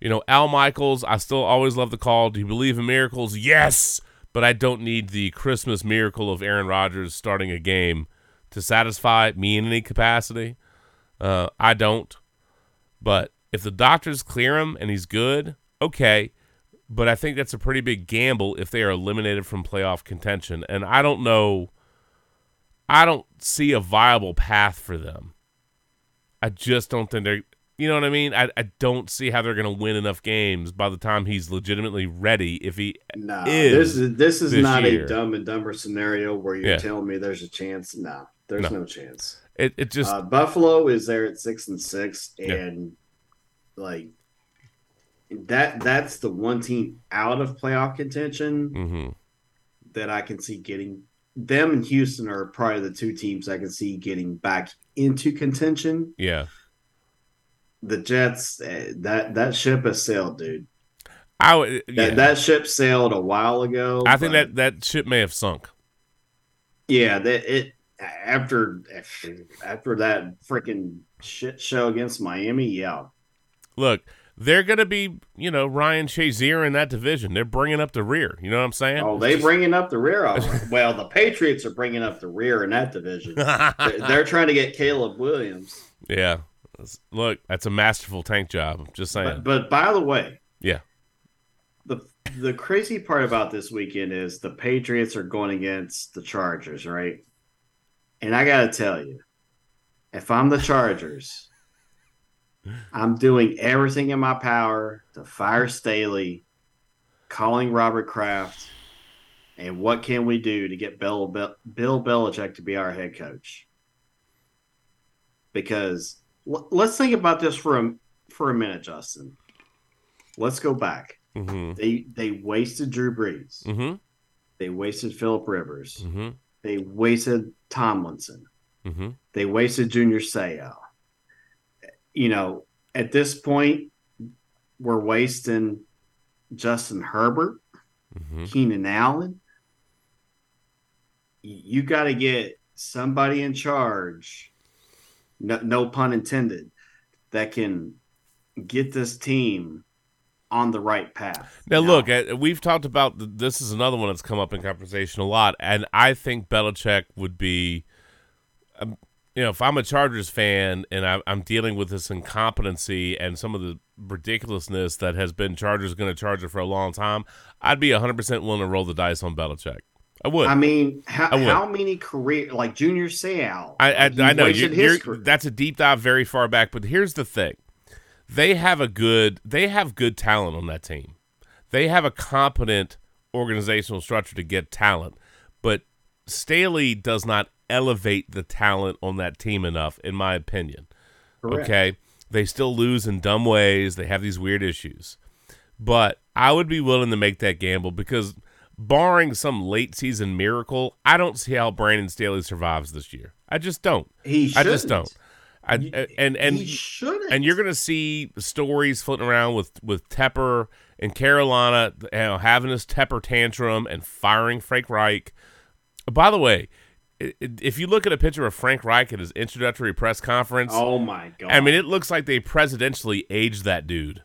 you know, Al Michaels, I still always love the call. Do you believe in miracles? Yes, but I don't need the Christmas miracle of Aaron Rodgers starting a game to satisfy me in any capacity. Uh, I don't. But if the doctors clear him and he's good, okay. But I think that's a pretty big gamble if they are eliminated from playoff contention. And I don't know. I don't see a viable path for them. I just don't think they're. You know what I mean? I, I don't see how they're going to win enough games by the time he's legitimately ready. If he No, is this is this is this not year. a dumb and dumber scenario where you're Yeah. telling me there's a chance. No, there's No. no, chance. it, it just uh, Buffalo is there at six and six, Yeah. and like that that's the one team out of playoff contention mhm. that I can see getting them and Houston are probably the two teams I can see getting back into contention. yeah. The Jets, eh, that that ship has sailed, dude. I would. Yeah. That, that ship sailed a while ago. I think that that ship may have sunk. Yeah, that it after after that freaking shit show against Miami. Yeah, Look, they're going to be, you know, Ryan Shazier in that division. They're bringing up the rear. You know what I'm saying? oh, they bringing up the rear. well, the Patriots are bringing up the rear in that division. They're, they're trying to get Caleb Williams. yeah. Look, that's a masterful tank job. Just saying. But, but by the way, yeah. the the crazy part about this weekend is the Patriots are going against the Chargers, right? And I got to tell you, if I'm the Chargers, I'm doing everything in my power to fire Staley, calling Robert Kraft, and what can we do to get Bill, Bill Belichick to be our head coach? Because l- let's think about this for a for a minute, Justin. Let's go back. Mm-hmm. They they wasted Drew Brees. Mm-hmm. They wasted Philip Rivers. Mm-hmm. They wasted Tomlinson. Mm-hmm. They wasted Junior Seau. You know, at this point, we're wasting Justin Herbert, Mm-hmm. Keenan Allen. You got to get somebody in charge, no, no pun intended, that can get this team on the right path. Now, look, uh, we've talked about th- this is another one that's come up in conversation a lot, and I think Belichick would be, um, you know, if I'm a Chargers fan and I, I'm dealing with this incompetency and some of the ridiculousness that has been Chargers going to Charger for a long time, I'd be 100% willing to roll the dice on Belichick. I would. I mean, how, I how many career like Junior Seau? I, I, I know you're, that's a deep dive very far back, but here's the thing: they have a good they have good talent on that team. They have a competent organizational structure to get talent, but Staley does not elevate the talent on that team enough, in my opinion. Correct. Okay, they still lose in dumb ways. They have these weird issues, but I would be willing to make that gamble because. Barring some late season miracle, I don't see how Brandon Staley survives this year. I just don't. He shouldn't. I just don't. I, uh, and and he shouldn't. and you're gonna see stories floating around with with Tepper and Carolina, you know, having this Tepper tantrum and firing Frank Reich. By the way, if you look at a picture of Frank Reich at his introductory press conference, oh my god! I mean, it looks like they presidentially aged that dude,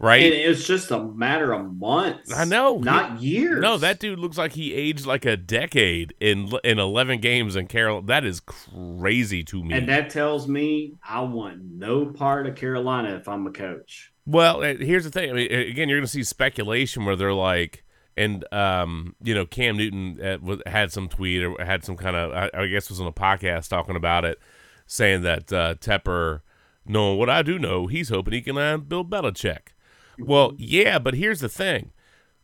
right? And it's just a matter of months. I know, not years. No, that dude looks like he aged like a decade in in 11 games in Carol. That is crazy to me. and that tells me I want no part of Carolina if I'm a coach. Well, uh, here's the thing. I mean, again, you're going to see speculation where they're like, and um, you know, Cam Newton uh, had some tweet or had some kind of, I, I guess, was on a podcast talking about it, saying that uh, Tepper, knowing what I do know, he's hoping he can land Bill Belichick. Well, mm-hmm. yeah, but here's the thing.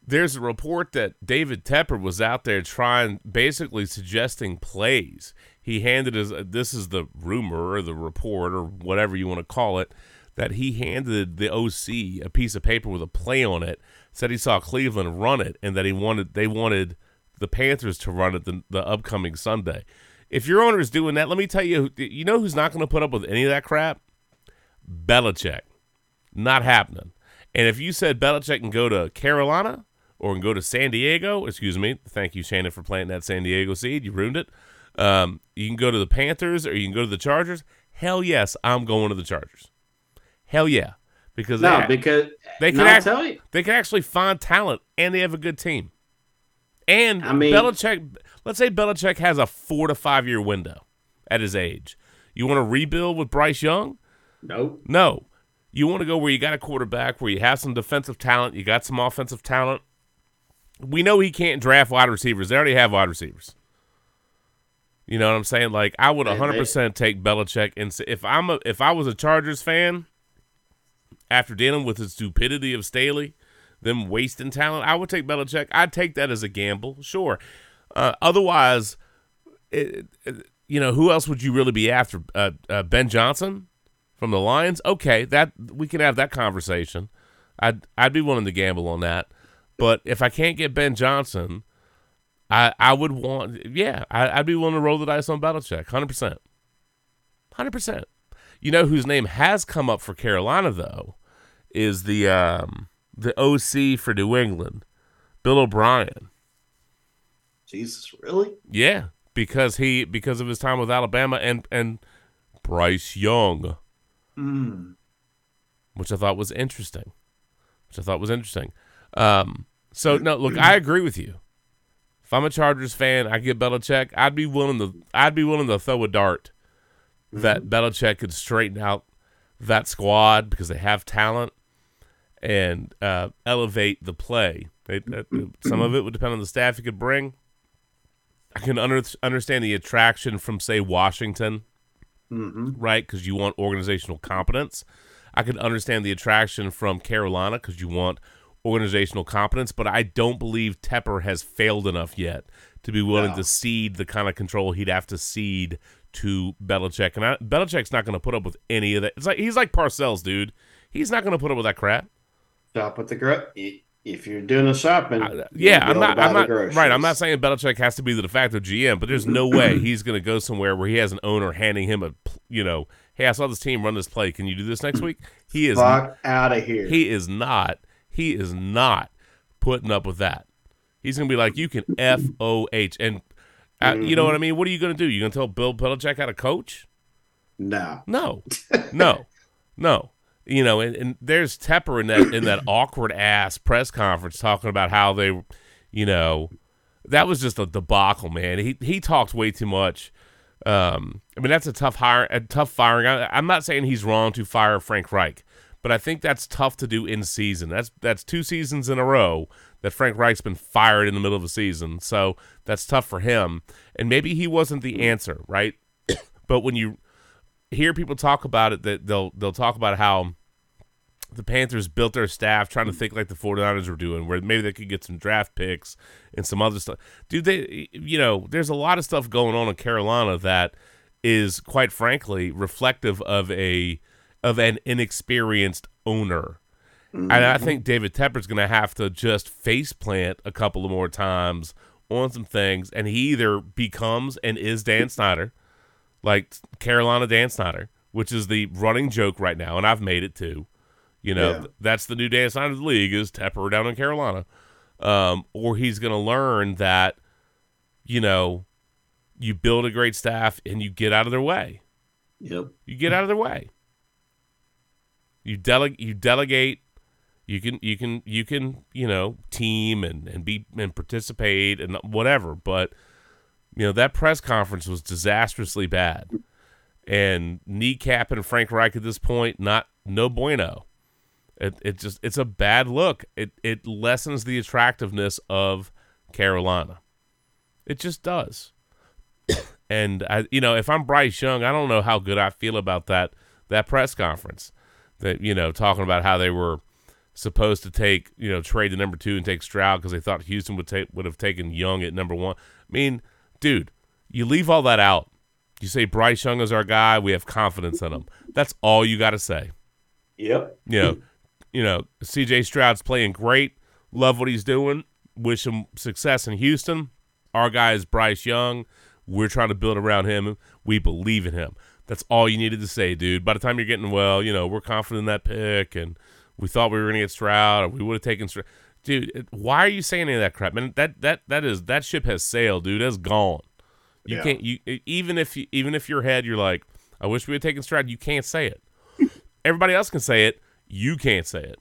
There's a report that David Tepper was out there trying, basically suggesting plays. He handed his, uh, this is the rumor or the report or whatever you want to call it, that he handed the OC a piece of paper with a play on it, said he saw Cleveland run it, and that he wanted they wanted the Panthers to run it the, the upcoming Sunday. If your owner is doing that, let me tell you, you know who's not going to put up with any of that crap? Belichick. Not happening. And if you said Belichick can go to Carolina or can go to San Diego, excuse me, thank you, Shannon, for planting that San Diego seed. You ruined it. Um, you can go to the Panthers or you can go to the Chargers. Hell yes, I'm going to the Chargers. Hell yeah, because they No, ha- because they can and act- tell you, they can actually find talent and they have a good team. And I mean- Belichick, let's say Belichick has a four to five year window at his age. You want to rebuild with Bryce Young? nope. No. You want to go where you got a quarterback, where you have some defensive talent, you got some offensive talent. We know he can't draft wide receivers. They already have wide receivers. You know what I'm saying? Like I would 100% take Belichick and if I'm a if I was a Chargers fan after dealing with the stupidity of Staley, them wasting talent, I would take Belichick. I'd take that as a gamble, sure. Uh, otherwise, it, it- you know, who else would you really be after? Uh, uh, ben Johnson from the Lions? Okay, that we can have that conversation. I'd I'd be willing to gamble on that. But if I can't get Ben Johnson, I I would want yeah, I, I'd be willing to roll the dice on Belichick, hundred percent, hundred percent. You know whose name has come up for Carolina though, is the um the OC for New England, Bill O'Brien. Jesus, really? Yeah, because he because of his time with Alabama and and Bryce Young, Mm. which I thought was interesting. Which I thought was interesting. Um, so no, look, I agree with you. If I'm a Chargers fan, I get Belichick. I'd be willing to. I'd be willing to throw a dart that Belichick could straighten out that squad because they have talent and uh, elevate the play. They, uh, some of it would depend on the staff he could bring. I can under, understand the attraction from, say, Washington, hmm right? Because you want organizational competence. I can understand the attraction from Carolina because you want organizational competence, but I don't believe Tepper has failed enough yet to be willing No. to cede the kind of control he'd have to cede to Belichick. And I, Belichick's not going to put up with any of that. It's like he's like Parcells, dude. He's not going to put up with that crap. Stop with the i- If you're doing a shopping, I- yeah, I'm not. I'm not right. I'm not saying Belichick has to be the de facto GM, but there's no way he's going to go somewhere where he has an owner handing him a, you know, hey, I saw this team run this play. Can you do this next week? He is. Fuck out of here. He is not. He is not putting up with that. He's going to be like, you can F O H, and uh, you know what I mean. What are you going to do? You going to tell Bill Belichick how to coach? no. No, no, no. You know, and, and there's Tepper in that in that awkward ass press conference talking about how they, you know, that was just a debacle, man. He he talked way too much. Um, I mean, that's a tough hire, a tough firing. I, I'm not saying he's wrong to fire Frank Reich, but I think that's tough to do in season. That's that's two seasons in a row that Frank Reich's been fired in the middle of a season, so that's tough for him. And maybe he wasn't the answer, right? but when you hear people talk about it, that they'll they'll talk about how the Panthers built their staff trying to think like the 49ers were doing, where maybe they could get some draft picks and some other stuff. Dude, they, you know, there's a lot of stuff going on in Carolina that is, quite frankly, reflective of a of an inexperienced owner. And I think mm-hmm. David Tepper's going to have to just face plant a couple of more times on some things, and he either becomes and is Dan Snyder, like Carolina Dan Snyder, which is the running joke right now, and I've made it too. You know, Yeah. that's the new Dan Snyder of the league is Tepper down in Carolina, um, or he's going to learn that, you know, you build a great staff and you get out of their way. Yep. You get out of their way. You delegate. You delegate. You can. You can. You can. You know, team and and be and participate and whatever. But you know that press conference was disastrously bad, and kneecap and Frank Reich at this point, not no bueno. It it just it's a bad look. It it lessens the attractiveness of Carolina. It just does. And I, you know, if I'm Bryce Young, I don't know how good I feel about that that press conference. That you know, talking about how they were supposed to take, you know, trade the number two and take Stroud because they thought Houston would take would have taken Young at number one. I mean, dude, you leave all that out. You say Bryce Young is our guy. We have confidence in him. That's all you got to say. Yep. You know, you know, C.J. Stroud's playing great. Love what he's doing. Wish him success in Houston. Our guy is Bryce Young. We're trying to build around him. We believe in him. That's all you needed to say, dude. By the time you're getting well, you know, we're confident in that pick, and we thought we were gonna get Stroud, or we would have taken Stroud. Dude, why are you saying any of that crap, man? That that that is that ship has sailed, dude. That's gone. You Yeah. can't. You even if you even if your head, you're like, I wish we had taken Stroud. You can't say it. Everybody else can say it. You can't say it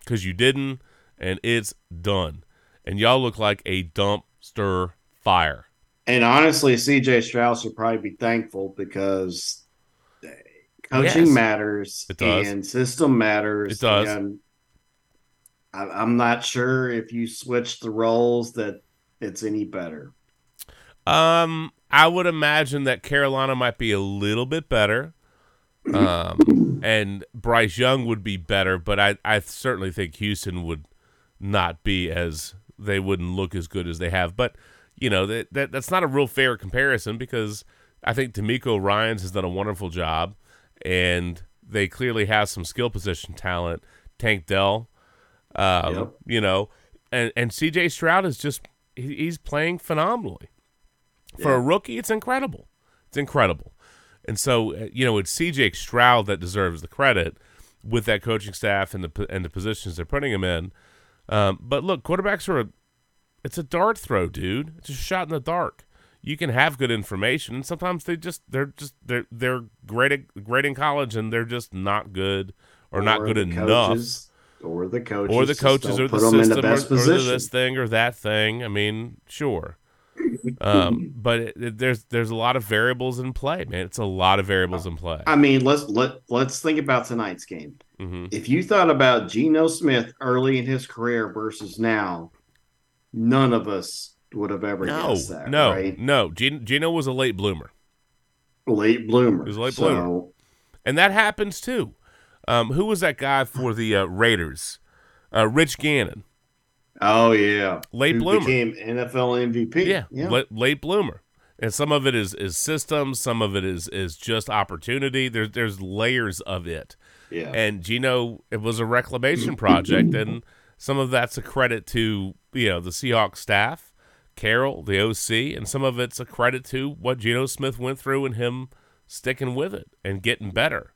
because you didn't, and it's done. And y'all look like a dumpster fire. And honestly, CJ Stroud should probably be thankful because eh, coaching Yes. matters It does. and system matters. It does. And I, I'm not sure if you switch the roles that it's any better. Um, I would imagine that Carolina might be a little bit better. Um, and Bryce Young would be better, but I, I certainly think Houston would not be as they wouldn't look as good as they have. But you know that, that that's not a real fair comparison because I think DeMeco Ryans has done a wonderful job, and they clearly have some skill position talent. Tank Dell, um, Yep. you know, and and C.J. Stroud is just he, he's playing phenomenally for a rookie. It's incredible. It's incredible. And so, uh, you know, it's CJ Stroud that deserves the credit with that coaching staff and the and the positions they're putting him in. Um, but look, quarterbacks are a it's a dart throw, dude. It's a shot in the dark. You can have good information, and sometimes they just they're just they're they're great at, great in college, and they're just not good or, not good enough coaches- or the coaches, or the coaches or the put 'em in system the or, or this thing or that thing. I mean, sure. Um, but it, it- there's there's a lot of variables in play, man. It's a lot of variables in play. I mean, let's let let's think about tonight's game. hmm If you thought about Geno Smith early in his career versus now, none of us would have ever No, guessed that. no, right? no. Geno was a late bloomer, late bloomer. He was a late so, bloomer. and that happens too. Um, who was that guy for the uh, Raiders? Uh, Rich Gannon, Oh yeah, Late Who bloomer. became NFL MVP. yeah, yeah. Late, late bloomer. And some of it is is systems, some of it is is just opportunity. There's there's layers of it. yeah. and Geno it was a reclamation project and some of that's a credit to you know the Seahawks staff Carroll the OC and some of it's a credit to what Geno Smith went through and him sticking with it and getting better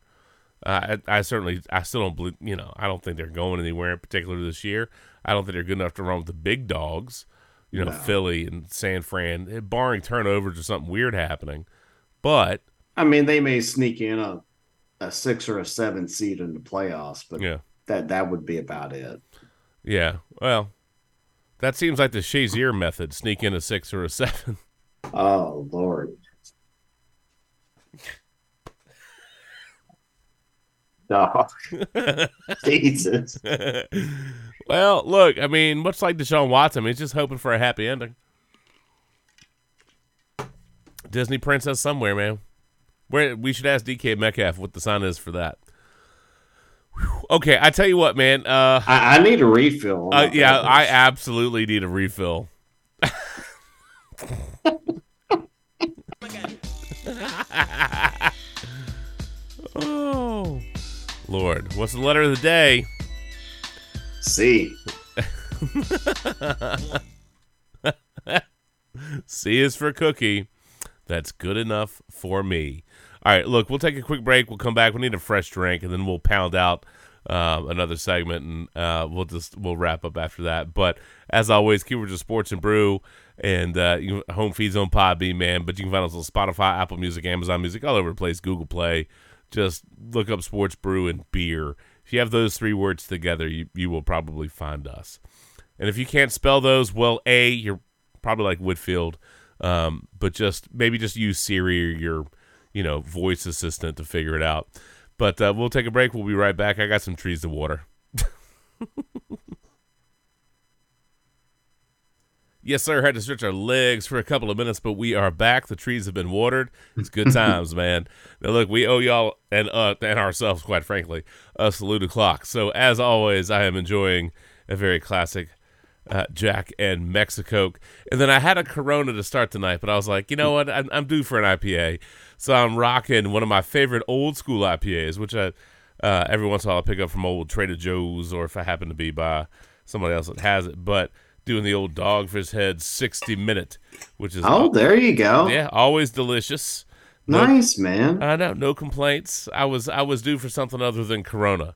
uh, I, I certainly I still don't believe you know I don't think they're going anywhere in particular this year I don't think they're good enough to run with the big dogs you know Philly and San Fran eh, barring turnovers or something weird happening but I mean, they may sneak in a a six or a seven seed in the playoffs, but Yeah. that that would be about it. Yeah. Well, that seems like the Shazier method: sneak in a six or a seven. Oh Lord. Dog. Jesus. well, look, I mean, much like Deshaun Watson, he's just hoping for a happy ending. Disney princess somewhere, man. Where we should ask DK Metcalf what the sign is for that. Whew. Okay, I tell you what, man. Uh, I, I need a refill. uh, my yeah, I absolutely need a refill. oh, Lord, what's the letter of the day? C. C is for cookie. That's good enough for me. All right, look, we'll take a quick break. We'll come back. We need a fresh drink, and then we'll pound out um, another segment, and uh, we'll just we'll wrap up after that. But as always, keywords of sports and brew, and uh, you can- home feeds on Podbean, man. But you can find us on Spotify, Apple Music, Amazon Music, all over the place, Google Play. Just look up sports brew and beer. If you have those three words together, you you will probably find us. And if you can't spell those, well, A, you're probably like Whitfield, um, but just maybe just use Siri or your, you know, voice assistant to figure it out. But uh, we'll take a break. We'll be right back. I got some trees to water. yes, sir. Had to stretch our legs for a couple of minutes, but we are back. The trees have been watered. It's good times, man. Now, look, we owe y'all and uh, and ourselves, quite frankly, a salud o'clock. So, as always, I am enjoying a very classic uh, Jack and Mexico. And then I had a Corona to start tonight, but I was like, you know what? I'm, I'm due for an IPA. So I'm rocking one of my favorite old school IPAs, which I uh, every once in a while I pick up from old Trader Joe's or if I happen to be by somebody else that has it. But doing the old Dogfish Head 60 minute, which is Oh, there you go. yeah, always delicious. No- Nice, man. I know, no complaints. I was I was due for something other than Corona.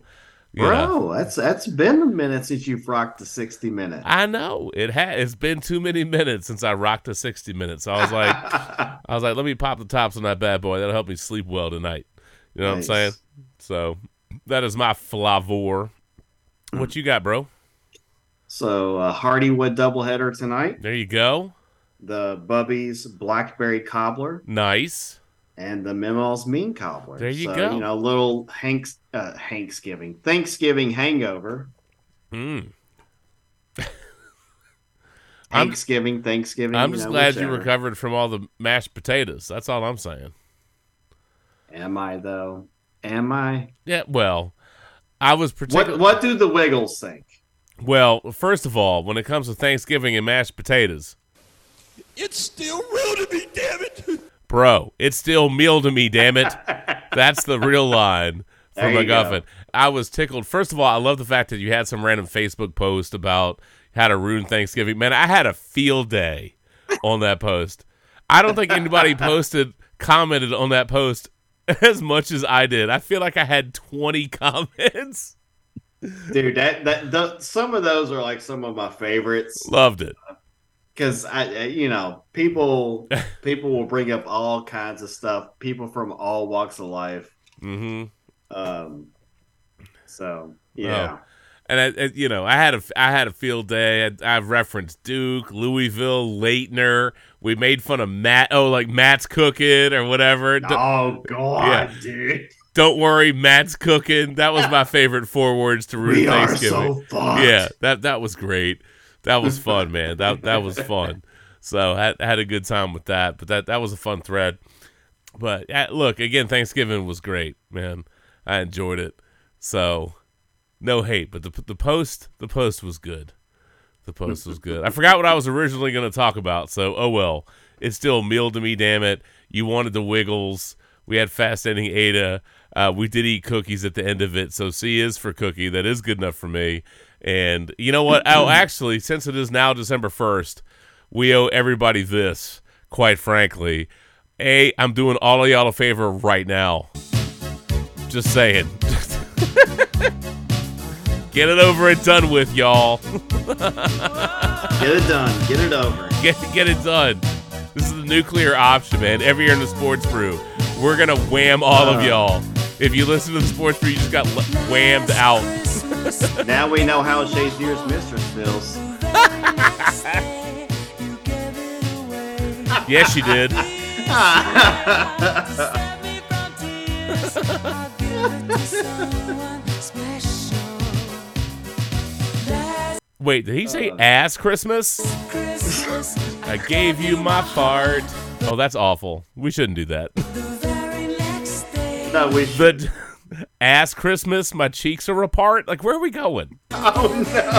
you know. Bro, that's that's been a minute since you've rocked the 60 minute. I know it has. It's been too many minutes since I rocked a sixty minutes. So I was like, I was like, let me pop the tops on that bad boy. That'll help me sleep well tonight. You know Nice. what I'm saying? So that is my flavor. What mm. you got, bro? So, uh, Hardywood doubleheader tonight. There you go. The Bubby's Blackberry Cobbler Nice. and the Memal's Mean Cobbler. There you so, go. You know, little Hanks, uh, Thanksgiving, Thanksgiving hangover. Mm. I'm- Thanksgiving, Thanksgiving. I'm you just know, glad you recovered from all the mashed potatoes. That's all I'm saying. Am I though? Am I? Yeah. Well, I was What What do the Wiggles think? Well. First of all, when it comes to Thanksgiving and mashed potatoes, It's still real to me, damn it. Bro, it's still meal to me, damn it. That's the real line from go. MacGuffin. I was tickled. First of all, I love the fact that you had some random Facebook post about how to ruin Thanksgiving. Man, I had a field day on that post. I don't think anybody posted, commented on that post as much as I did. I feel like I had 20 comments. Dude, that that the, some of those are like some of my favorites Loved it. because I, you know, people people will bring up all kinds of stuff. People from all walks of life. mm-hmm Um, so yeah, and I, I- you know, I had a I had a field day. I, I've referenced Duke, Louisville, Laettner. We made fun of Matt. Oh, like Matt's cooking or whatever. Oh god, Yeah. dude, Don't worry, Matt's cooking. That was my favorite four words to ruin we are Thanksgiving. so fucked. yeah, that that was great. That was fun, man. That that was fun. So I had, had a good time with that. But that that was a fun thread. But uh, look, again, Thanksgiving was great, man. I enjoyed it. So no hate, but the the post the post was good. The post was good. I forgot what I was originally going to talk about. So oh well, it's still a meal to me. Damn it! You wanted the Wiggles. We had Fascinating Aida. Uh, we did eat cookies at the end of it. So C is for cookie. That is good enough for me. And you know what? Oh, actually, since it is now December first, we owe everybody this. Quite frankly, a I'm doing all of y'all a favor right now. Just saying. Get it over and done with, y'all. Get it done. Get it over. Get get it done. This is the nuclear option, man. Every year in the sports brew, we're gonna wham all of Uh. y'all. If you listen to the sports brew, you just got whammed out. Now we know how Shazier's mistress feels. Yes, she did. Wait, did he say uh. ass Christmas? I gave you my fart. Oh, that's awful. We shouldn't do that. No, we The ass Christmas, my cheeks are apart. Like, where are we going? Oh no!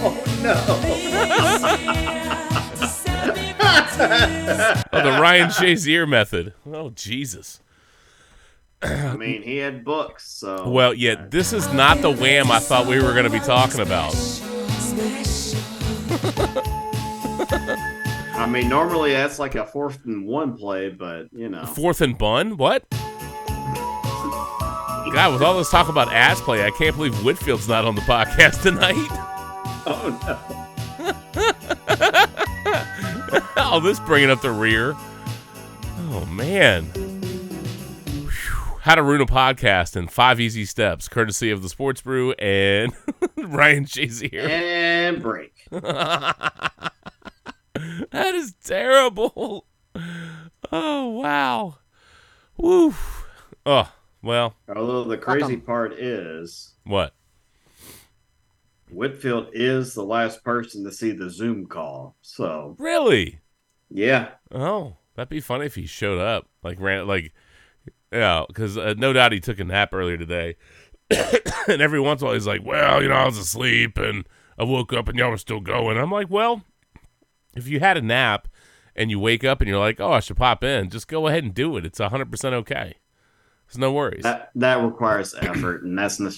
Oh, no. oh, the Ryan Shazier method. Oh Jesus. I mean, he had books, so. Well, yeah, this is not the wham I thought we were going to be talking about. I mean, normally that's like a fourth and one play, but you know. Fourth and bun? What? God, with all this talk about ass play, I can't believe Whitfield's not on the podcast tonight. Oh no. oh, this bringing up the rear. Oh man. Whew. How to ruin a podcast in five easy steps, courtesy of the Sports Brew and Ryan Shazier. And break. that is terrible. Oh wow. Woo. Oh well. Although the crazy part is, What? Whitfield is the last person to see the Zoom call. So, Really? yeah. Oh, that'd be funny if he showed up. Like ran like, yeah, because uh, no doubt he took a nap earlier today, and every once in a while he's like, "Well, you know, I was asleep and I woke up and y'all were still going." I'm like, "Well, if you had a nap and you wake up and you're like, oh, I should pop in, just go ahead and do it. It's 100 percent okay. There's no worries." That, that requires effort, and that's, n-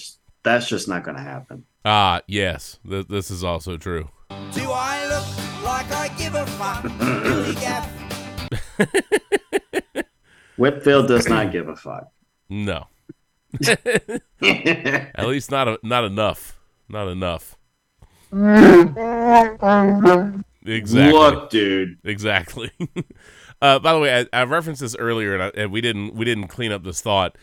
that's just not going to happen. Ah, yes, th- this is also true. Do I look like I give a fuck? Whitfield does not give a fuck. No, at least not a, not enough, not enough. Exactly. Look, dude. Exactly. uh, by the way, I, I referenced this earlier, and, I, and we didn't we didn't clean up this thought.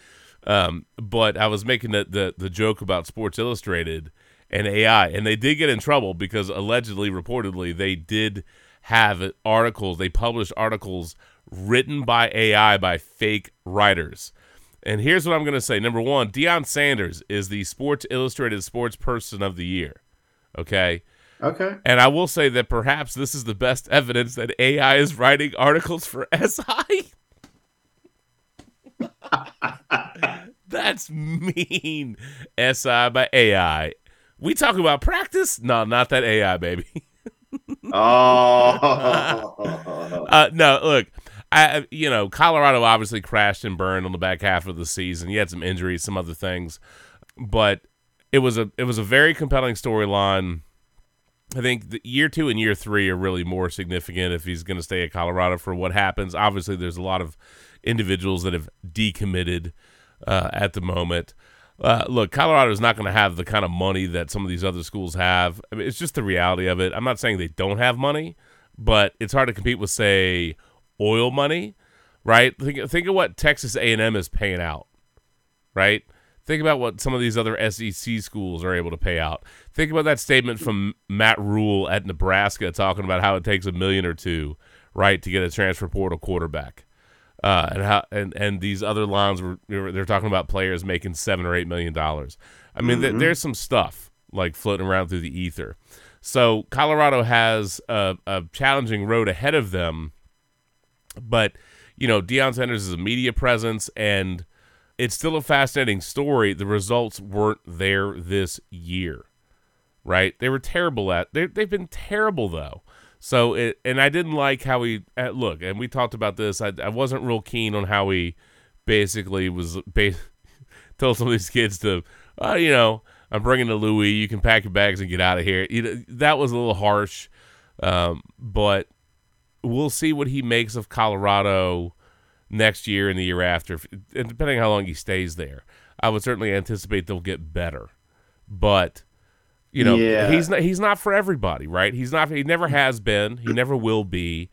Um, but I was making the, the the joke about Sports Illustrated and AI, and they did get in trouble because allegedly, reportedly, they did have articles. They published articles written by AI by fake writers. And here's what I'm going to say. Number one, Deion Sanders is the Sports Illustrated Sports Person of the Year. Okay. Okay. And I will say that perhaps this is the best evidence that AI is writing articles for SI. That's mean. SI by AI. We talk about practice? No, not that AI, baby. Oh. Uh, no, look, I you know Colorado obviously crashed and burned on the back half of the season. You had some injuries, some other things, but it was a it was a very compelling storyline. I think the year two and year three are really more significant if he's going to stay at Colorado for what happens. Obviously, there's a lot of individuals that have decommitted uh, at the moment. Uh, look, Colorado is not going to have the kind of money that some of these other schools have. I mean, it's just the reality of it. I'm not saying they don't have money, but it's hard to compete with, say, oil money, right? Think, think of what Texas A&M is paying out, right? Think about what some of these other SEC schools are able to pay out. Think about that statement from Matt Rhule at Nebraska talking about how it takes a million or two, right, to get a transfer portal quarterback. Uh, and how and, and these other lines were they're talking about players making seven or eight million dollars. I mean, th- there's some stuff like floating around through the ether. So Colorado has a, a challenging road ahead of them, but you know Deion Sanders is a media presence, and it's still a fascinating story. The results weren't there this year, right? They were terrible at. They they've been terrible though. So it and I didn't like how he uh, look, and we talked about this. I, I wasn't real keen on how he basically was ba- told some of these kids to, uh, you know, I'm bringing the Louis. You can pack your bags and get out of here. You know, that was a little harsh, um, but we'll see what he makes of Colorado next year and the year after, and depending on how long he stays there. I would certainly anticipate they'll get better, but you know Yeah. he's not he's not for everybody, right? He's not he never has been, he never will be.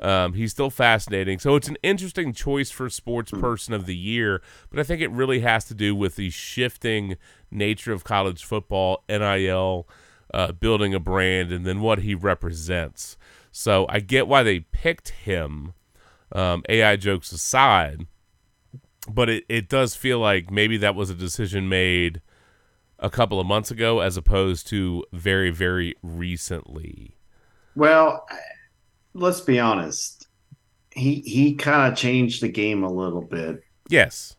Um, he's still fascinating. So it's an interesting choice for sports person of the year, but I think it really has to do with the shifting nature of college football, NIL, uh, building a brand, and then what he represents. So I get why they picked him, um, AI jokes aside, but it, it does feel like maybe that was a decision made a couple of months ago as opposed to very, very recently. Well, let's be honest. He he kind of changed the game a little bit Yes.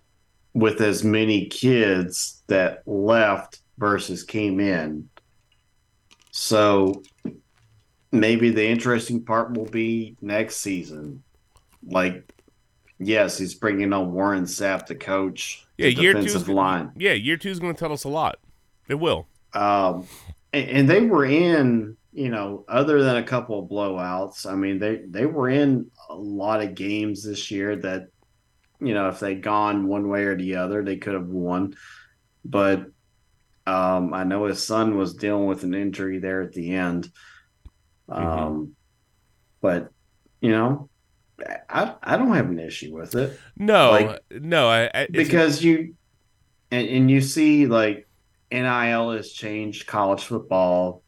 with as many kids that left versus came in. So maybe the interesting part will be next season. Like, yes, he's bringing on Warren Sapp to coach Yeah, year two. defensive line. Yeah, year two is going to tell us a lot. It will. Um, and, and they were in, you know, other than a couple of blowouts. I mean, they they were in a lot of games this year that, you know, if they'd gone one way or the other, they could have won. But um, I know his son was dealing with an injury there at the end. Um, but you know, I I don't have an issue with it No, Like- no, I, I because you and, and you see like NIL has changed college football,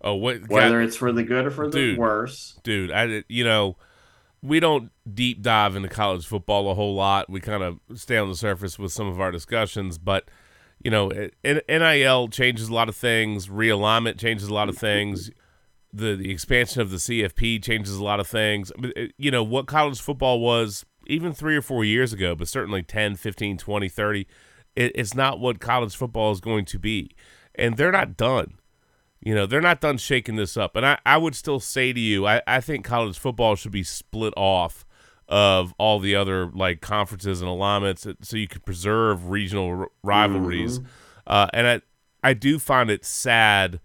oh what whether God, it's for the good or for the worse. dude, I you know, we don't deep dive into college football a whole lot. We kind of stay on the surface with some of our discussions, but you know, NIL changes a lot of things. Realignment changes a lot of things. The the expansion of the CFP changes a lot of things. I mean, You know, what college football was even 3 or 4 years ago, but certainly 10, 15, 20, 30, it, it's not what college football is going to be. And they're not done. You know, they're not done shaking this up. And I, I would still say to you, I, I think college football should be split off of all the other like conferences and alignments so you could preserve regional r- rivalries. Uh, and I, I do find it sad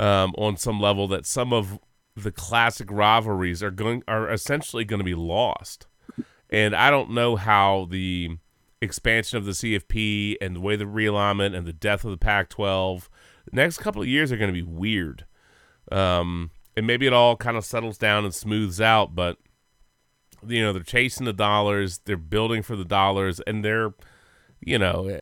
um, on some level that some of the classic rivalries are going are essentially going to be lost. And I don't know how the expansion of the CFP and the way the realignment and the death of the Pac-12 the next couple of years are going to be weird. Um, and maybe it all kind of settles down and smooths out, but you know, they're chasing the dollars, they're building for the dollars, and they're, you know,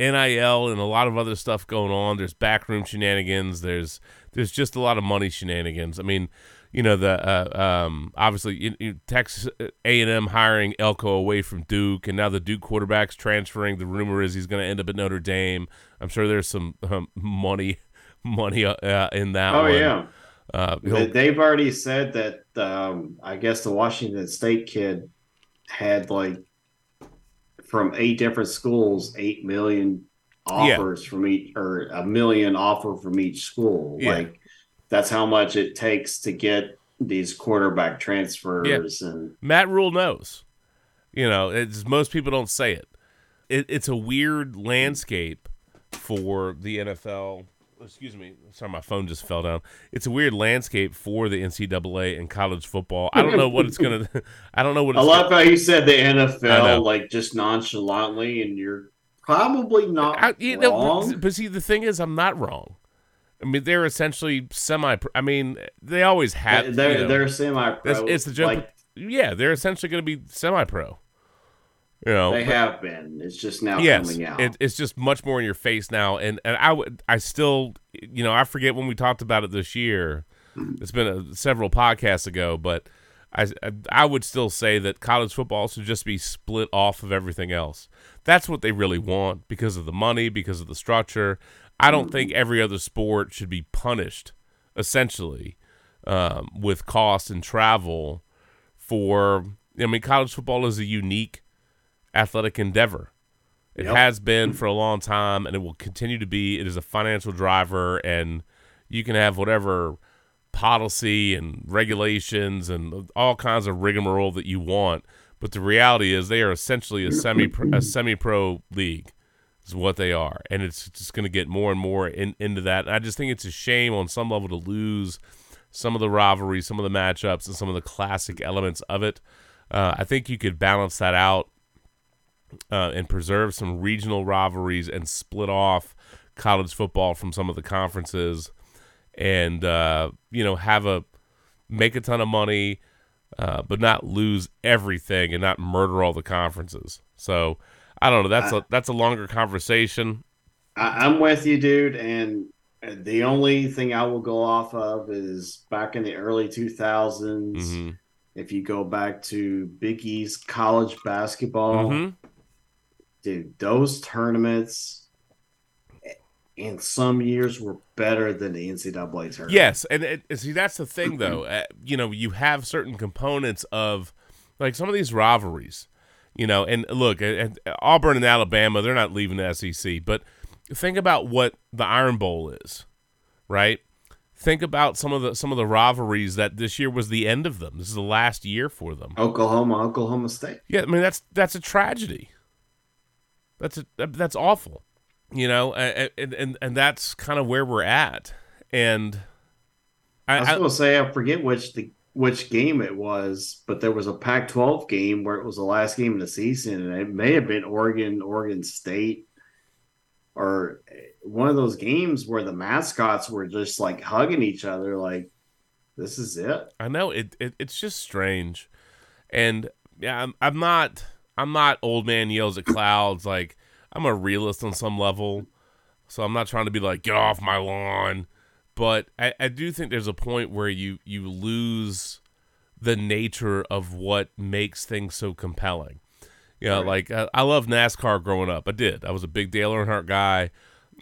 NIL and a lot of other stuff going on. There's backroom shenanigans. There's there's just a lot of money shenanigans. I mean, you know the uh, um, obviously you, you, Texas A and M hiring Elko away from Duke, and now the Duke quarterback's transferring. The rumor is he's going to end up at Notre Dame. I'm sure there's some um, money money uh, in that. Oh one. yeah, Uh, they've already said that. Um, I guess the Washington State kid had like from eight different schools, eight million Yeah. offers from each, or a million offer from each school. Yeah. Like that's how much it takes to get these quarterback transfers and Matt Rhule knows. You know, it's most people don't say it. it. It's a weird landscape for the NFL. Excuse me, sorry, my phone just fell down. It's a weird landscape for the NCAA and college football. I don't know what it's gonna. I don't know what I it's. love how you said the NFL like just nonchalantly, and you're probably not I, you know, wrong. but see, the thing is, I'm not wrong. I mean, they're essentially semi. I mean, they always have. they're you know, they're semi pro. it's the jump. Like yeah, they're essentially going to be semi-pro. You know, they but- have been. It's just now yes, coming out. it, it's just much more in your face now, and and I would I still you know I forget when we talked about it this year. It's been a, several podcasts ago, but I I would still say that college football should just be split off of everything else. That's what they really want because of the money, because of the structure. I don't think every other sport should be punished, essentially, um, with cost and travel. For I mean, college football is a unique athletic endeavor. It Yep. has been for a long time, and it will continue to be. It is a financial driver, and you can have whatever policy and regulations and all kinds of rigmarole that you want. But the reality is, they are essentially a semi a semi pro league, is what they are, and it's just going to get more and more in, into that. And I just think it's a shame on some level to lose some of the rivalry, some of the matchups, and some of the classic elements of it. Uh, I think you could balance that out uh, and preserve some regional rivalries and split off college football from some of the conferences and uh, you know have a make a ton of money uh, but not lose everything and not murder all the conferences. So I don't know. That's a that's a longer conversation. I, I'm with you, dude. And the only thing I will go off of is back in the early 2000s. Mhm. If you go back to Big East college basketball, Mhm. Dude, those tournaments in some years were better than the NCAA tournament. Yes, and, and see that's the thing though. Uh, you know, you have certain components of like some of these rivalries. You know, and look, and and Auburn and Alabama, they're not leaving the SEC, but think about what the Iron Bowl is, right? Think about some of the some of the rivalries that this year was the end of them. This is the last year for them. Oklahoma, Oklahoma State. Yeah, I mean that's that's a tragedy. That's a that's awful, you know, and and and, that's kind of where we're at. And I I, was to say I forget which the which game it was, but there was a Pac-12 game where it was the last game of the season, and it may have been Oregon, Oregon State, or one of those games where the mascots were just like hugging each other, like this is it. I know it, it it's just strange, and yeah, I'm, I'm not I'm not old man yells at clouds. Like I'm a realist on some level, so I'm not trying to be like get off my lawn, but I, I do think there's a point where you you lose the nature of what makes things so compelling. You know, like uh, I love NASCAR growing up. I did. I was a big Dale Earnhardt guy.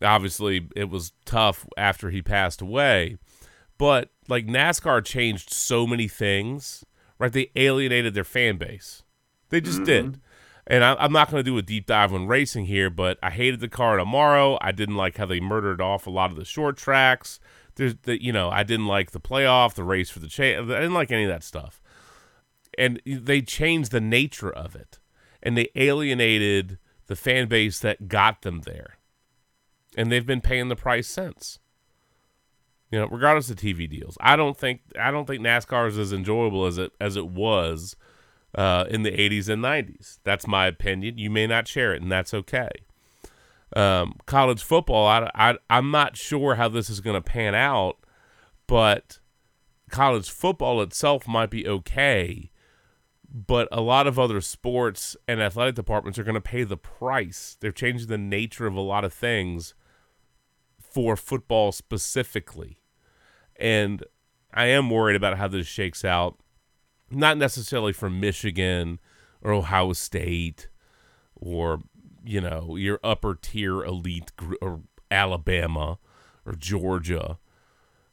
Obviously, it was tough after he passed away, but like NASCAR changed so many things. Right? They alienated their fan base. They just did. And I, I'm not going to do a deep dive on racing here, but I hated the car tomorrow. I didn't like how they murdered off a lot of the short tracks. There's the, you know, I didn't like the playoff, the race for the cha- I didn't like any of that stuff. And they changed the nature of it, and they alienated the fan base that got them there. And they've been paying the price since. You know, regardless of TV deals, I don't think I don't think NASCAR is as enjoyable as it as it was uh, in the 80s and 90s. That's my opinion. You may not share it, and that's okay. Um, college football, I, I, I'm not sure how this is going to pan out, but college football itself might be okay. But a lot of other sports and athletic departments are going to pay the price. They're changing the nature of a lot of things for football specifically. And I am worried about how this shakes out not necessarily from Michigan or Ohio State or you know your upper tier elite gr- or Alabama or Georgia,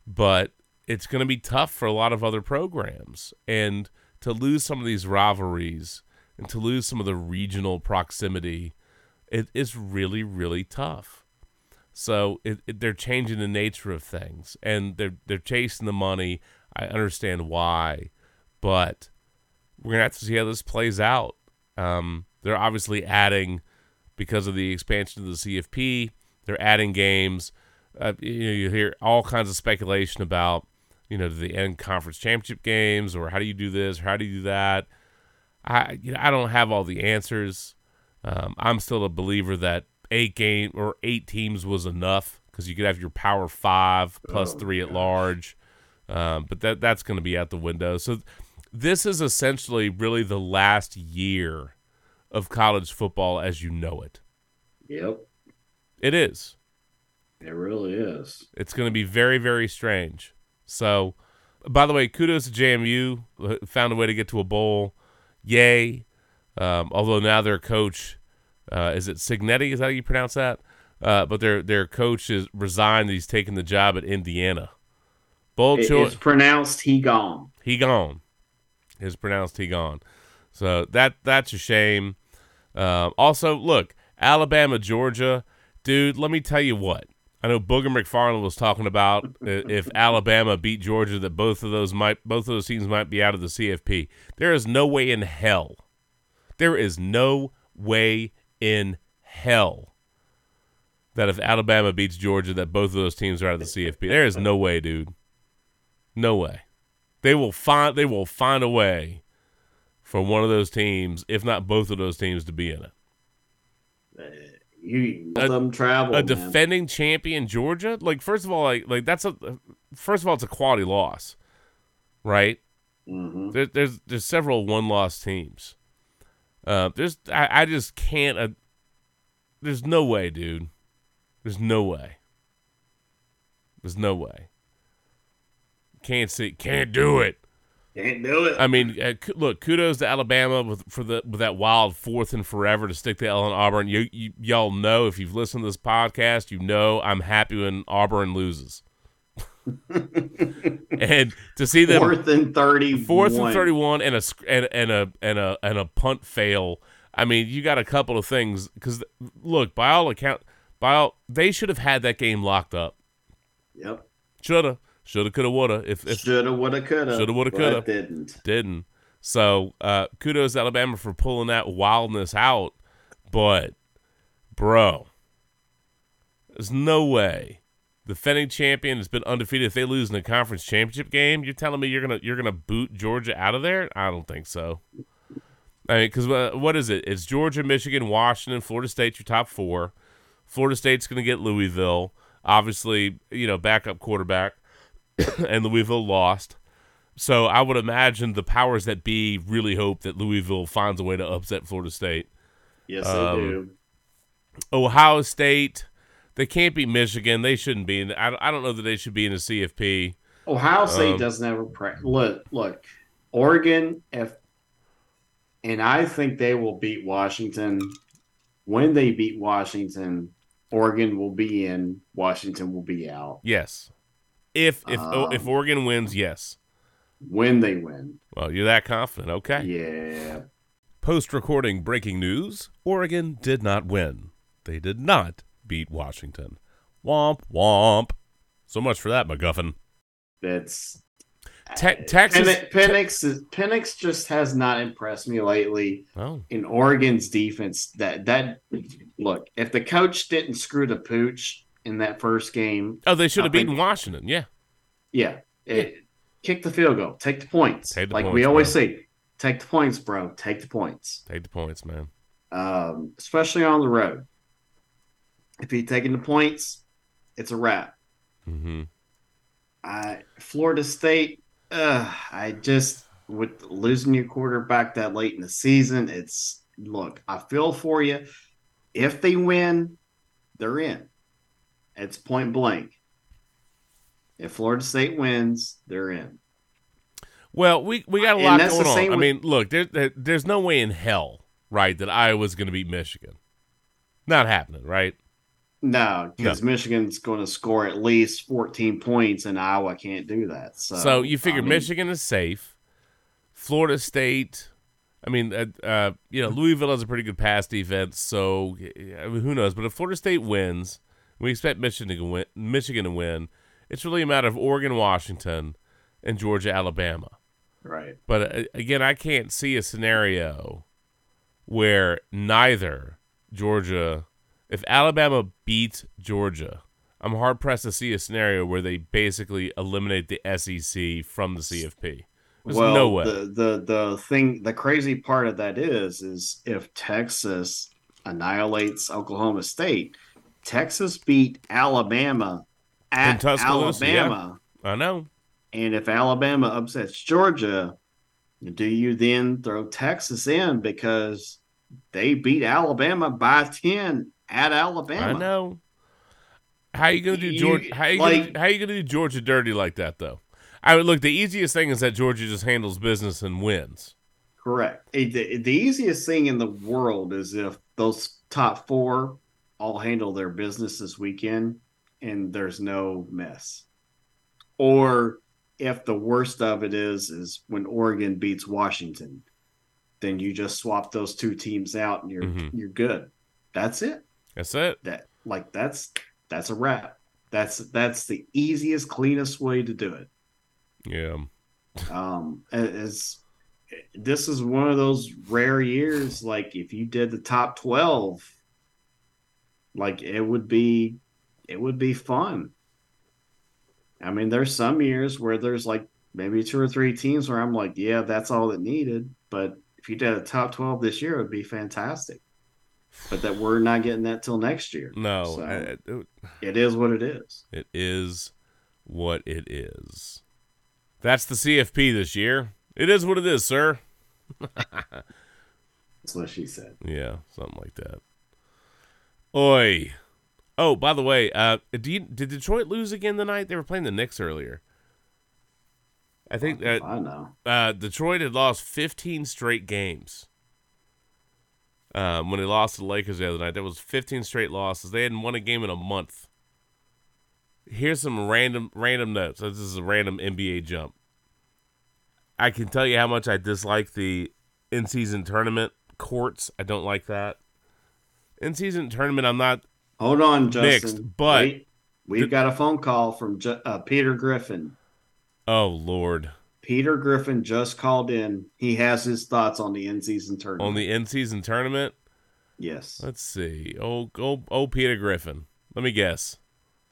but it's going to be tough for a lot of other programs. And to lose some of these rivalries and to lose some of the regional proximity it is really really tough. So it, it, they're changing the nature of things and they're they're chasing the money. I understand why but we're gonna have to see how this plays out. Um, they're obviously adding because of the expansion of the CFP. They're adding games. Uh, you know, you hear all kinds of speculation about you know the end conference championship games or how do you do this or how do you do that. I you know, I don't have all the answers. Um, I'm still a believer that eight game or eight teams was enough because you could have your Power Five plus Oh, three at large. Um, but that that's going to be out the window. So this is essentially really the last year of college football as you know it. Yep, It is. it really is. It's going to be very very strange. So, by the way, kudos to JMU found a way to get to a bowl. Yay! Um, although now their coach uh, is it Cignetti? Is that how you pronounce that? Uh, but their their coach is resigned. He's taking the job at Indiana. Bold It- choice. it's pronounced he gone. he gone is pronounced he gone. So that that's a shame. Um, also look alabama georgia dude let me tell you what. I know booger mcfarland was talking about if alabama beat georgia that both of those might both of those teams might be out of the cfp there is no way in hell. There is no way in hell that if alabama beats georgia that both of those teams are out of the cfp there is no way dude. No way they will find they will find a way for one of those teams, if not both of those teams, to be in it. You A- let them travel. a man. defending champion Georgia, like first of all, like like that's a first of all, it's a quality loss, right? hmm There, there's there's several one loss teams. Uh, there's I, I just can't. Uh, there's no way, dude. There's no way. There's no way. Can't see. Can't do it. Can't do it. I mean, uh, look, kudos to Alabama with for the with that wild fourth and forever to stick to Ellen Auburn. You, you y'all know if you've listened to this podcast, you know I'm happy when Auburn loses. and to see them Fourth and thirty. fourth and thirty-one and a and, and a and a and a punt fail. I mean, you got a couple of things because look, by all account, by all they should have had that game locked up. Yep. Shoulda, shoulda, coulda, woulda. If if Shoulda, woulda, coulda. Shoulda, woulda, coulda. Didn't. didn't. So uh, kudos to Alabama for pulling that wildness out. But, bro, there's no way the defending champion has been undefeated. If they lose in the conference championship game, you're telling me you're gonna you're gonna boot Georgia out of there? I don't think so. I mean, because uh, what is it? It's Georgia, Michigan, Washington, Florida State, your top four. Florida State's going to get Louisville. Obviously, you know, backup quarterback, and Louisville lost. So I would imagine the powers that be really hope that Louisville finds a way to upset Florida State. Yes, Um, they do. Ohio State, they can't beat Michigan. They shouldn't be. In, I, I don't know that they should be in the CFP. Ohio State um, doesn't have a pre- look. Look, Oregon. If and I think they will beat Washington. When they beat Washington, Oregon will be in. Washington will be out. Yes. If if oh, if Um, Oregon wins, yes. When they win, Well, you're that confident. Okay. yeah. Post recording breaking news Oregon did not win. They did not beat Washington. Womp womp. So much for that, MacGuffin. That's Te- Texas. Penix, Penix, is, Penix just has not impressed me lately. oh, in Oregon's defense that that look if the coach didn't screw the pooch in that first game, oh, they should have beaten Washington. Yeah. yeah, it, kick the field goal, take the points. Take the like points, we always say, take the points, bro. Take the points, Take the points, man. um, especially on the road. If you're taking the points, it's a wrap. Mm-hmm. I Florida State, uh, I just with losing your quarterback that late in the season, it's look, I feel for you. If they win, they're in. It's point blank. If Florida State wins, they're in. Well, we, we got a lot going on. same I mean, look, there, there, there's no way in hell, right, that Iowa's going to beat Michigan. Not happening, right? No, because Michigan's going to score at least 14 points, and Iowa can't do that. So, So you figure I mean, Michigan is safe. Florida State, I mean, uh, uh, you know, Louisville has a pretty good pass defense. So I mean, who knows? But if Florida State wins, we expect Michigan to win. Michigan to win. It's really a matter of Oregon, Washington, and Georgia, Alabama. right? But uh, again, I can't see a scenario where neither Georgia, if Alabama beats Georgia, I'm hard pressed to see a scenario where they basically eliminate the SEC from the CFP. There's well, no way. The, the the thing, the crazy part of that is, is if Texas annihilates Oklahoma State, Texas beat Alabama at Tuscaloosa, yeah. Alabama, I know. and if Alabama upsets Georgia, do you then throw Texas in because they beat Alabama by ten at Alabama? I know. How you gonna do You- Georgia? How you like- gonna, how you gonna do Georgia dirty like that though? I would look. The easiest thing is that Georgia just handles business and wins. Correct. The, the easiest thing in the world is if those top four all handle their business this weekend and there's no mess. Or if the worst of it is is when Oregon beats Washington, then you just swap those two teams out and you're Mhm. you're good. That's it. That's it. That like that's that's a wrap. That's that's the easiest, cleanest way to do it Yeah. um as this is one of those rare years like if you did the top 12 like it would be it would be fun i mean there's some years where there's like maybe two or three teams where i'm like yeah that's all it needed but if you did a top 12 this year it would be fantastic but that we're not getting that till next year No, So, I- I- it is what it is it is what it is. That's the CFP this year. It is what it is, sir. That's what she said. Yeah, something like that. Oi. Oh, by the way, uh, do you, did Detroit lose again tonight? They were playing the Knicks earlier. I think uh, I know. uh, Detroit had lost 15 straight games. Um, when they lost to the Lakers the other night, that was 15 straight losses. They hadn't won a game in a month. Here's some random random notes. This is a random NBA jump. I can tell you how much I dislike the in-season tournament courts. I don't like that. In-season tournament, I'm not. Hold on, Justin. Mixed, but- Wait. we've got a phone call from Ju- uh, Peter Griffin. Oh Lord, Peter Griffin just called in. He has his thoughts on the end season tournament. on the end season tournament. yes. Let's see. Oh, oh, oh, Peter Griffin. Let me guess.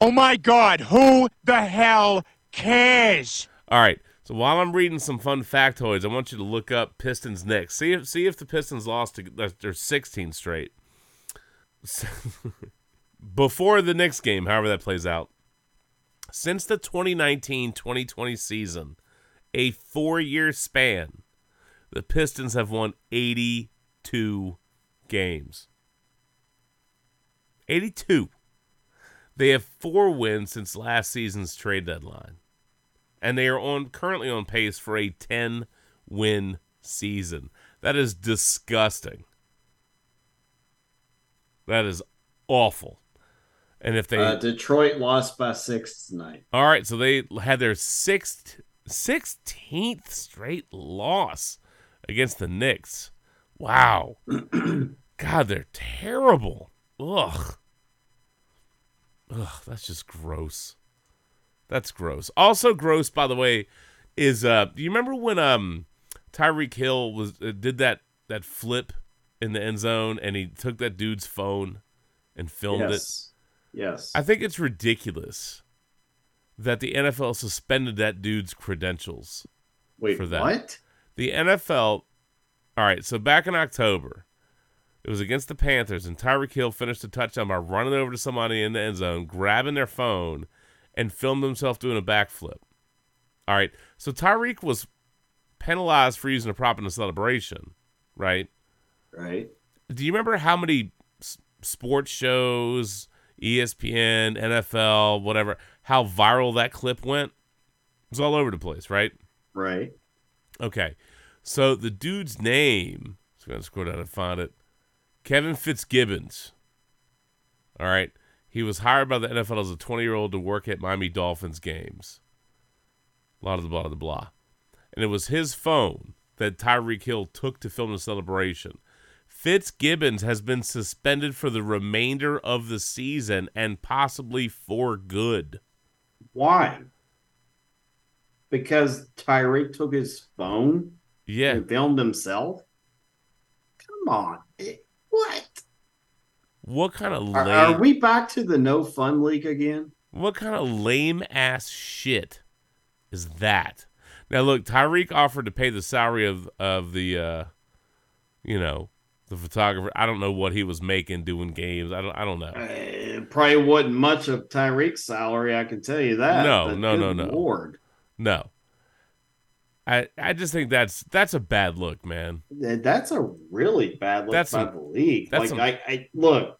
Oh my god, who the hell cares? All right. So while I'm reading some fun factoids, I want you to look up Pistons Knicks. See if see if the Pistons lost to they're 16 straight. Before the next game, however that plays out. Since the 2019-2020 season, a 4-year span, the Pistons have won 82 games. 82. They have 4 wins since last season's trade deadline and they are on currently on pace for a 10 win season. That is disgusting. That is awful. And if they Uh, Detroit lost by six tonight. All right, so they had their sixth 16th straight loss against the Knicks. Wow. God, they're terrible. Ugh. Ugh, that's just gross. That's gross. Also gross, by the way, is uh do you remember when um Tyreek Hill was uh, did that that flip in the end zone and he took that dude's phone and filmed it? Yes. Yes. I think it's ridiculous that the NFL suspended that dude's credentials. Wait, for that. what? The NFL, all right, so back in October, it was against the Panthers, and Tyreek Hill finished a touchdown by running over to somebody in the end zone, grabbing their phone, and filmed himself doing a backflip. All right, so Tyreek was penalized for using a prop in a celebration, right? Right. Do you remember how many sports shows, ESPN, NFL, whatever, how viral that clip went? It was all over the place, right? Right. Okay. So the dude's name, I'm going to scroll down and find it. Kevin Fitzgibbons. All right. He was hired by the NFL as a 20 year old to work at Miami Dolphins games. Blah, blah, blah, blah, blah. And it was his phone that Tyreek Hill took to film the celebration. Fitzgibbons has been suspended for the remainder of the season and possibly for good. Why? Because Tyreek took his phone Yeah. and filmed himself? Come on. It- what? What kind of Are, are we back to the no fun league again? What kind of lame ass shit is that? Now look, Tyreek offered to pay the salary of of the uh you know, the photographer. I don't know what he was making doing games. I don't I don't know. Uh, probably wasn't much of Tyreek's salary, I can tell you that. No, no, no, no. Lord. No. I I just think that's that's a bad look, man. That's a really bad look That's by some- the league. that's Like some- I, I look.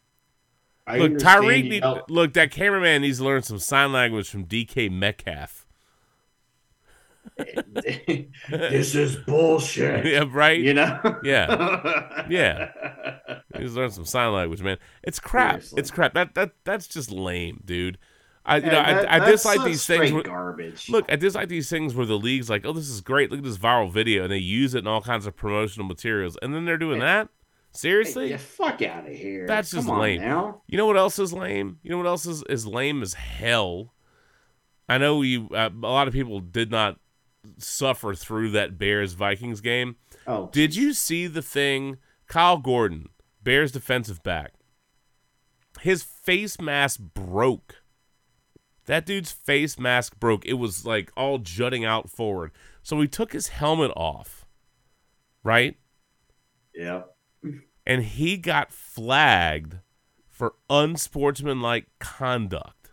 I look, Tyreek need, look, that cameraman needs to learn some sign language from DK Metcalf. This is bullshit. yeah, right? You know? Yeah. Yeah. Needs learn some sign language, man. It's crap. Seriously. It's crap. That that that's just lame, dude. I you know that- I, I dislike these things. Where, garbage. look, I dislike these things where the league's like, oh, this is great. Look at this viral video, and they use it in all kinds of promotional materials, and then they're doing that. Seriously, Get fuck out of here. That's just lame. Now. You know what else is lame? You know what else is, is lame as hell? I know you. Uh, a lot of people did not suffer through that Bears Vikings game. Oh, Did you see the thing? Kyler Gordon, Bears defensive back. His face mask broke. That dude's face mask broke. It was like all jutting out forward. So he took his helmet off, right? Yeah. and he got flagged for unsportsmanlike conduct.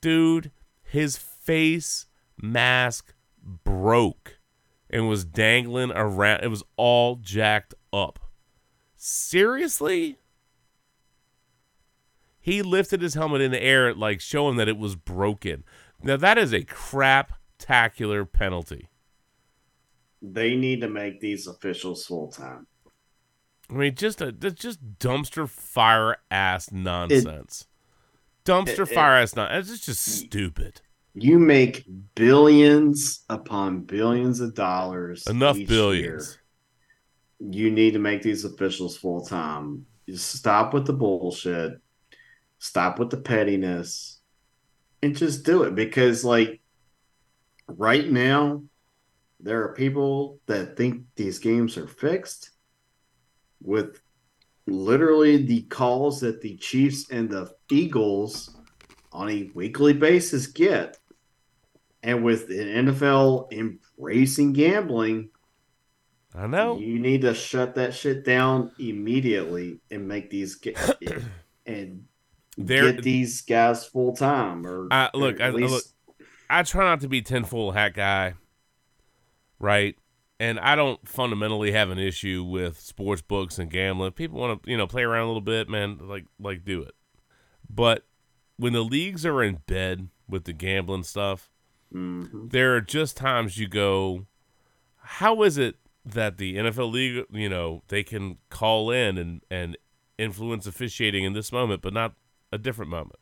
Dude, his face mask broke. and was dangling around. It was all jacked up. Seriously? He lifted his helmet in the air, like showing that it was broken. Now that is a crap-tacular penalty. They need to make these officials full time. I mean, just a that's just dumpster fire ass nonsense. dumpster it- fire ass nonsense. It's just stupid. You make billions upon billions of dollars. Enough billions. year. You need to make these officials full time. Stop with the bullshit. Stop with the pettiness, and just do it. Because, like, right now, there are people that think these games are fixed with literally the calls that the Chiefs and the Eagles on a weekly basis get. And with the NFL embracing gambling, I know. you need to shut that shit down immediately and make these get and There- get these guys full time or I, look, or I least look, I try not to be tinfoil hat guy, right? And I don't fundamentally have an issue with sports books and gambling. If people want to, you know, play around a little bit, man, like like do it. But when the leagues are in bed with the gambling stuff, Mhm. there are just times you go, how is it that the NFL league, you know, they can call in and and influence officiating in this moment, but not a different moment?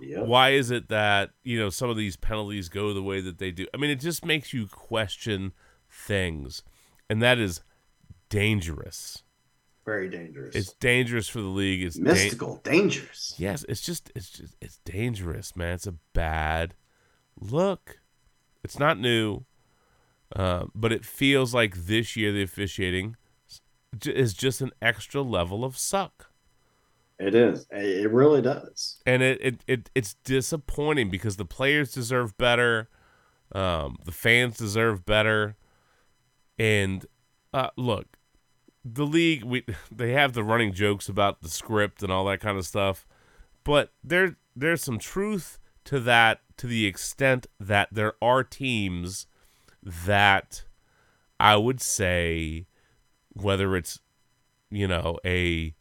Yep. Why is it that you know some of these penalties go the way that they do? I mean, it just makes you question things, and that is dangerous. very dangerous. It's dangerous for the league. It's mystical, dangerous. Yes, it's just it's just it's dangerous, man. It's a bad look. It's not new, uh, but it feels like this year the officiating is just an extra level of suck, It is. It really does. and it it, it it's disappointing because the players deserve better, um, the fans deserve better, and uh, look, the league we they have the running jokes about the script and all that kind of stuff, but there there's some truth to that to the extent that there are teams that I would say whether it's you know a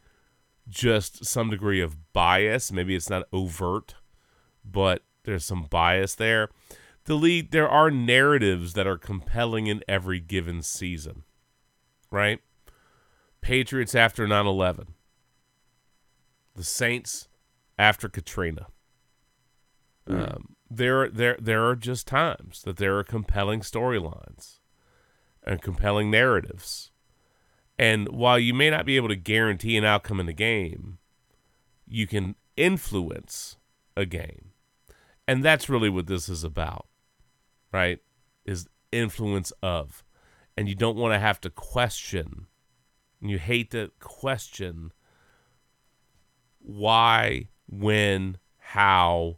just some degree of bias, maybe it's not overt, but there's some bias there. The there are narratives that are compelling in every given season. Right? Patriots after 9/11. The Saints after Katrina. Um, there, there, there are just times that there are compelling storylines and compelling narratives. And while you may not be able to guarantee an outcome in the game, you can influence a game. And that's really what this is about, right? Is influence of. And you don't want to have to question. and You hate to question why, when, how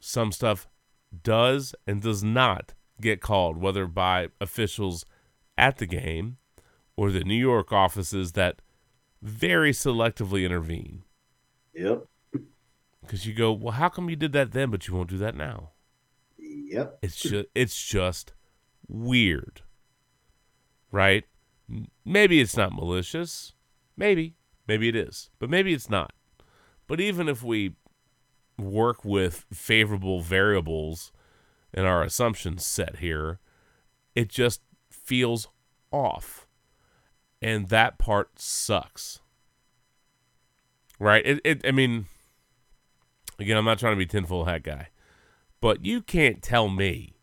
some stuff does and does not get called, whether by officials at the game or the New York offices that very selectively intervene. Yep. Because you go, well, how come you did that then, but you won't do that now? Yep. It's just, it's just weird, right? Maybe it's not malicious, maybe, maybe it is, but maybe it's not. But even if we work with favorable variables in our assumptions set here, it just feels off. And that part sucks. Right? It, it I mean again, I'm not trying to be tinfoil hat guy. But you can't tell me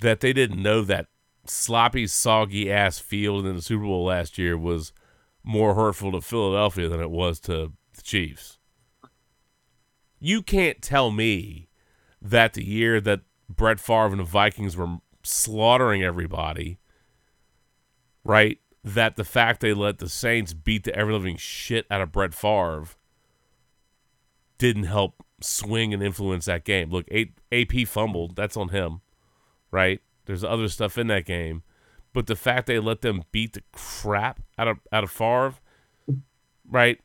that they didn't know that sloppy, soggy ass field in the Super Bowl last year was more hurtful to Philadelphia than it was to the Chiefs. You can't tell me that the year that Brett Favre and the Vikings were slaughtering everybody, right? That the fact they let the Saints beat the ever living shit out of Brett Favre didn't help swing and influence that game. Look, AP fumbled. That's on him, right? There's other stuff in that game, but the fact they let them beat the crap out of out of Favre, right?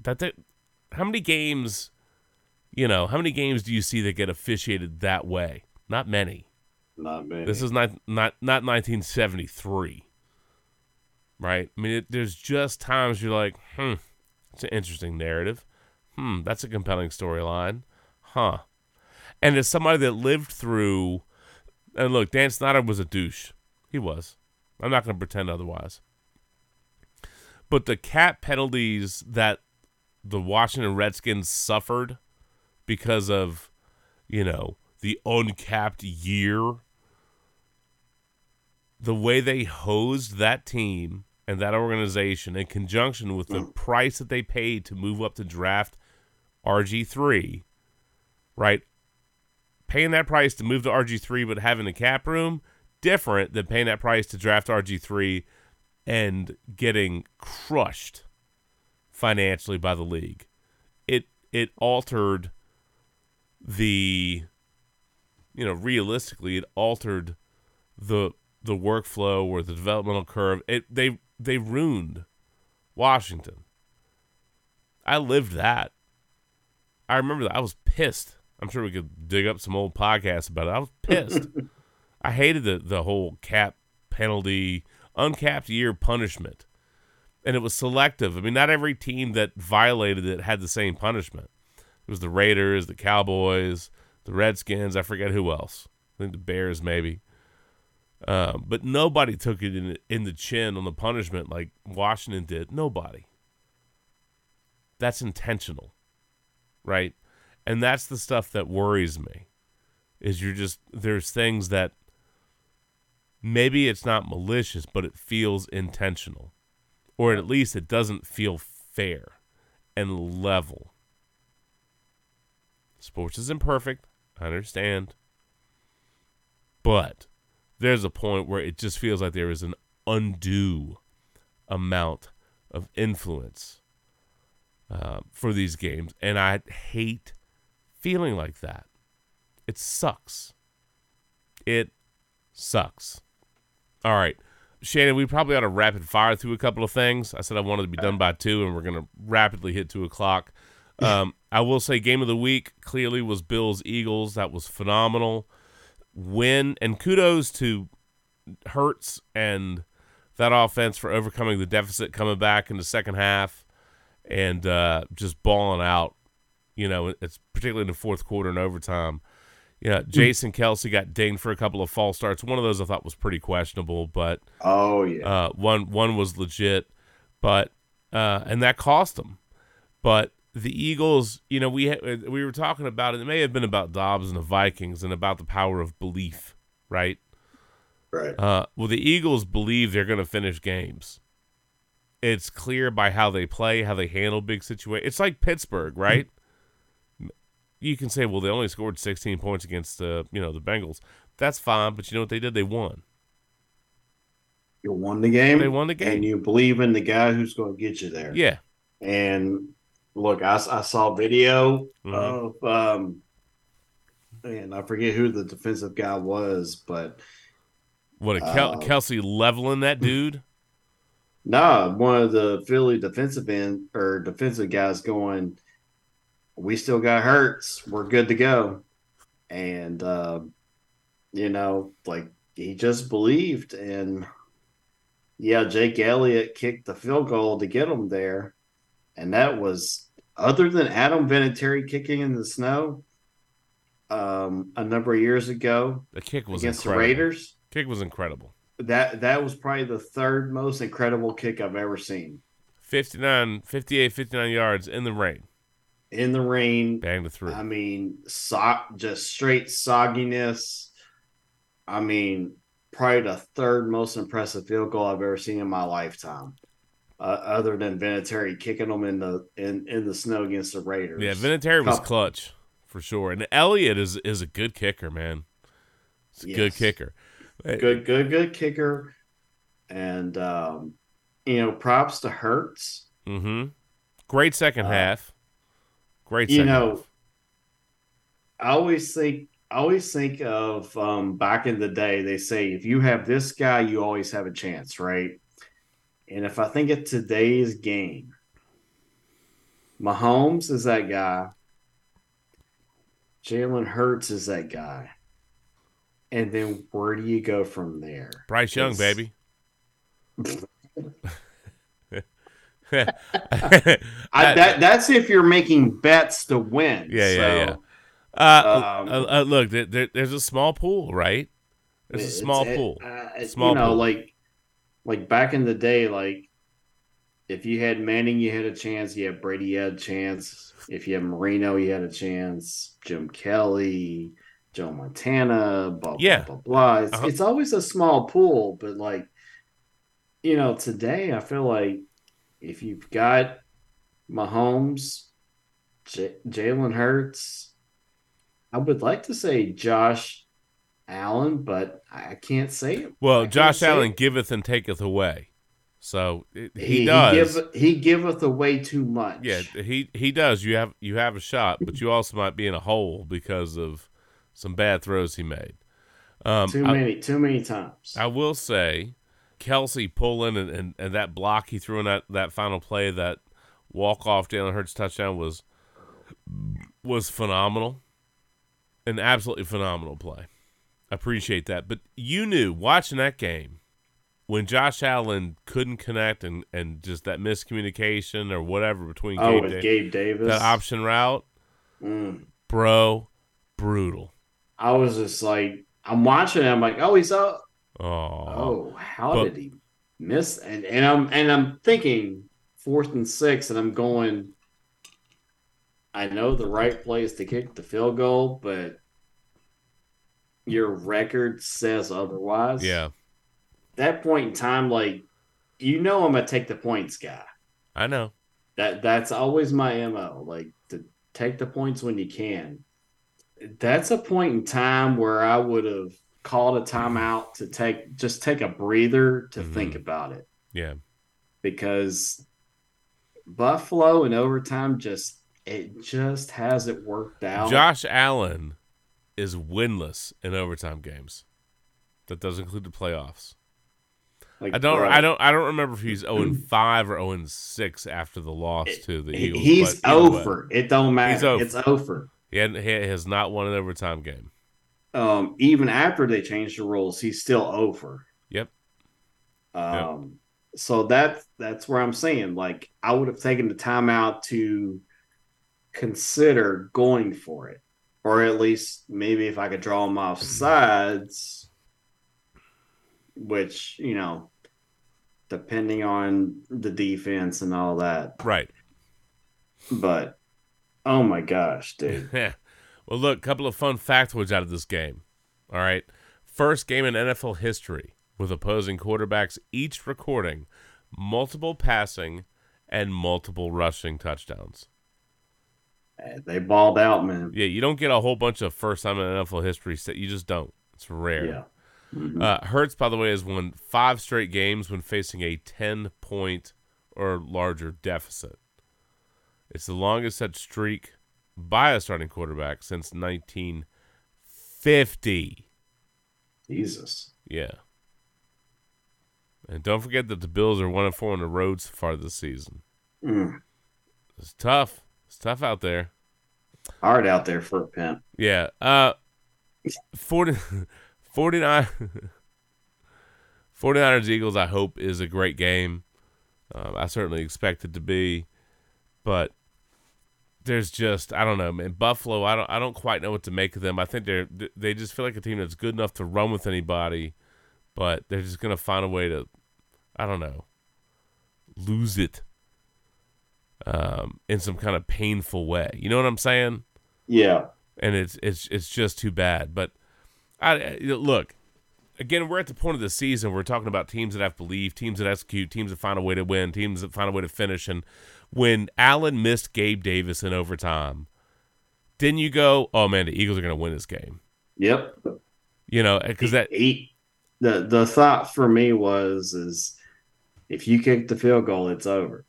That they, how many games, you know, how many games do you see that get officiated that way? Not many. Not many. This is not not not 1973, right? I mean, it, there's just times you're like, hmm, it's an interesting narrative. Hmm, that's a compelling storyline, huh? And as somebody that lived through, and look, Dan Snyder was a douche. He was. I'm not going to pretend otherwise. But the cap penalties that the Washington Redskins suffered because of, you know, the uncapped year the way they hosed that team and that organization in conjunction with the mm. price that they paid to move up to draft RG3, right? Paying that price to move to RG3 but having a cap room, different than paying that price to draft RG3 and getting crushed financially by the league. It it altered the you know, realistically it altered the the workflow or the developmental curve. It they they ruined Washington. I lived that. I remember that. I was pissed. I'm sure we could dig up some old podcasts about it. I was pissed. I hated the the whole cap penalty, uncapped year punishment. And it was selective. I mean, not every team that violated it had the same punishment. It was the Raiders, the Cowboys, the Redskins, I forget who else. I think the Bears maybe. Um, but nobody took it in in the chin on the punishment like Washington did. Nobody. That's intentional, right? And that's the stuff that worries me. Is you're just there's things that maybe it's not malicious, but it feels intentional, or at least it doesn't feel fair and level. Sports is imperfect. I understand. But there's a point where it just feels like there is an undue amount of influence uh, for these games. And I hate feeling like that. It sucks. It sucks. All right. Shannon, we probably ought to rapid fire through a couple of things. I said I wanted to be done by two, and we're going to rapidly hit two o'clock. Um, I will say, game of the week clearly was Bills Eagles. That was phenomenal. Win and kudos to Hurts and that offense for overcoming the deficit, coming back in the second half, and uh, just balling out. You know, it's particularly in the fourth quarter and overtime. Yeah, Jason Kelce got dinged for a couple of false starts. One of those I thought was pretty questionable, but Oh yeah. uh, one one was legit, but uh, and that cost them. But the Eagles, you know, we we were talking about it. It may have been about Dobbs and the Vikings and about the power of belief, right? right. Uh, well, the Eagles believe they're going to finish games. It's clear by how they play, how they handle big situations. It's like Pittsburgh, right? You can say, well, they only scored 16 points against the, you know, the Bengals. That's fine, but you know what they did? They won. you won the game. They won the game. and you believe in the guy who's going to get you there. Yeah, And look, I, I saw video Mhm. of um, and I forget who the defensive guy was, but what a Kel- Uh, Kelce leveling that dude. nah, one of the Philly defensive end or defensive guys going, "We still got Hurts. We're good to go," and uh, you know, like he just believed, and yeah, Jake Elliott kicked the field goal to get him there, and that was other than Adam Vinatieri kicking in the snow um, a number of years ago The kick was against incredible. the Raiders. Kick was incredible. That that was probably the third most incredible kick I've ever seen 59, 58, 59 yards in the rain. in the rain. Bang it through. I mean, so, just straight sogginess. I mean, probably the third most impressive field goal I've ever seen in my lifetime, uh, other than Vinatieri kicking them in the in, in the snow against the Raiders. yeah, Vinatieri was clutch for sure. And Elliott is is a good kicker, man. It's a good kicker. good, good, good kicker, and um, you know, props to Hurts. Mm-hmm. Great second Uh, half. Great you second know, half. I always think I always think of um, back in the day. They say if you have this guy, you always have a chance, right? And if I think of today's game, Mahomes is that guy. Jalen Hurts is that guy. And then where do you go from there? Bryce Young, It's- baby. I, that that's if you're making bets to win. Yeah, yeah, yeah. Uh, Um, uh, uh, look, there, there, there's a small pool, right? There's a small it- pool. uh, Small you know, pool. like like back in the day, like if you had Manning, you had a chance. You had Brady, you had a chance. If you had Marino, you had a chance. Jim Kelly, Joe Montana, blah Yeah. blah blah blah. It's, Uh-huh. it's always a small pool, but like you know, today I feel like if you've got Mahomes, J- Jalen Hurts, I would like to say Josh Allen, but I can't say it. Well, I Josh Allen giveth and taketh away. So it, he, he, does. He, give, he giveth away too much. yeah, he he does. You have you have a shot, but you also might be in a hole because of some bad throws he made. Um, too I- many, too many times. I will say, Kelce pulling and, and, and that block he threw in that, that final play, that walk off Jalen Hurts touchdown was was phenomenal, an absolutely phenomenal play. Appreciate that. But you knew watching that game when Josh Allen couldn't connect and, and just that miscommunication or whatever between oh, Gabe, with Da- Gabe Davis, that option route, Mm. bro, brutal. I was just like, I'm watching. it, I'm like, oh, he's up. Oh, Oh, how But- did he miss? And and I'm and I'm thinking fourth and six, and I'm going. I know the right place to kick the field goal, but your record says otherwise. yeah, that point in time, like you know, I'm gonna take the points guy. I know. That that's always my mo. Like to take the points when you can. That's a point in time where I would have called a timeout to take just take a breather to Mhm. think about it Yeah. because Buffalo in overtime just it just hasn't worked out. Josh Allen is winless in overtime games. That does include the playoffs. Like, I don't. bro, I don't. I don't remember if he's zero and five or zero and six after the loss to the Eagles. he's but either way, over. It don't matter. over. It's over. He, he has not won an overtime game. um, even after they changed the rules, he's still over. Yep. Um, so that that's where I'm saying, like, I would have taken the time out to consider going for it, or at least maybe if I could draw them off sides, which you know, depending on the defense and all that. Right. But oh my gosh, dude. Yeah. Well, look, a couple of fun factoids out of this game. All right. First game in NFL history with opposing quarterbacks each recording multiple passing and multiple rushing touchdowns. They balled out, man. Yeah, you don't get a whole bunch of first time in NFL history. set- You just don't. It's rare. Yeah. Mhm. Uh, Hurts, by the way, has won five straight games when facing a 10 point or larger deficit. It's the longest such streak by a starting quarterback since 1950. Jesus. Yeah. And don't forget that the Bills are 1 and 4 on the road so far this season. Mm. It's tough. Tough out there. Hard out there for a pimp. Yeah. Uh 40 49 49ers Eagles I hope is a great game. Um, I certainly expect it to be, but there's just I don't know, man. Buffalo, I don't I don't quite know what to make of them. I think they're they just feel like a team that's good enough to run with anybody, but they're just gonna find a way to I don't know lose it um, in some kind of painful way. You know what I'm saying? Yeah. and it's it's it's just too bad. But I look again. We're at the point of the season. We're talking about teams that have belief, teams that execute, teams that find a way to win, teams that find a way to finish. And when Allen missed Gabe Davis in overtime, didn't you go, "Oh man, the Eagles are going to win this game"? Yep. You know, because that he, the the thought for me was is if you kick the field goal, it's over.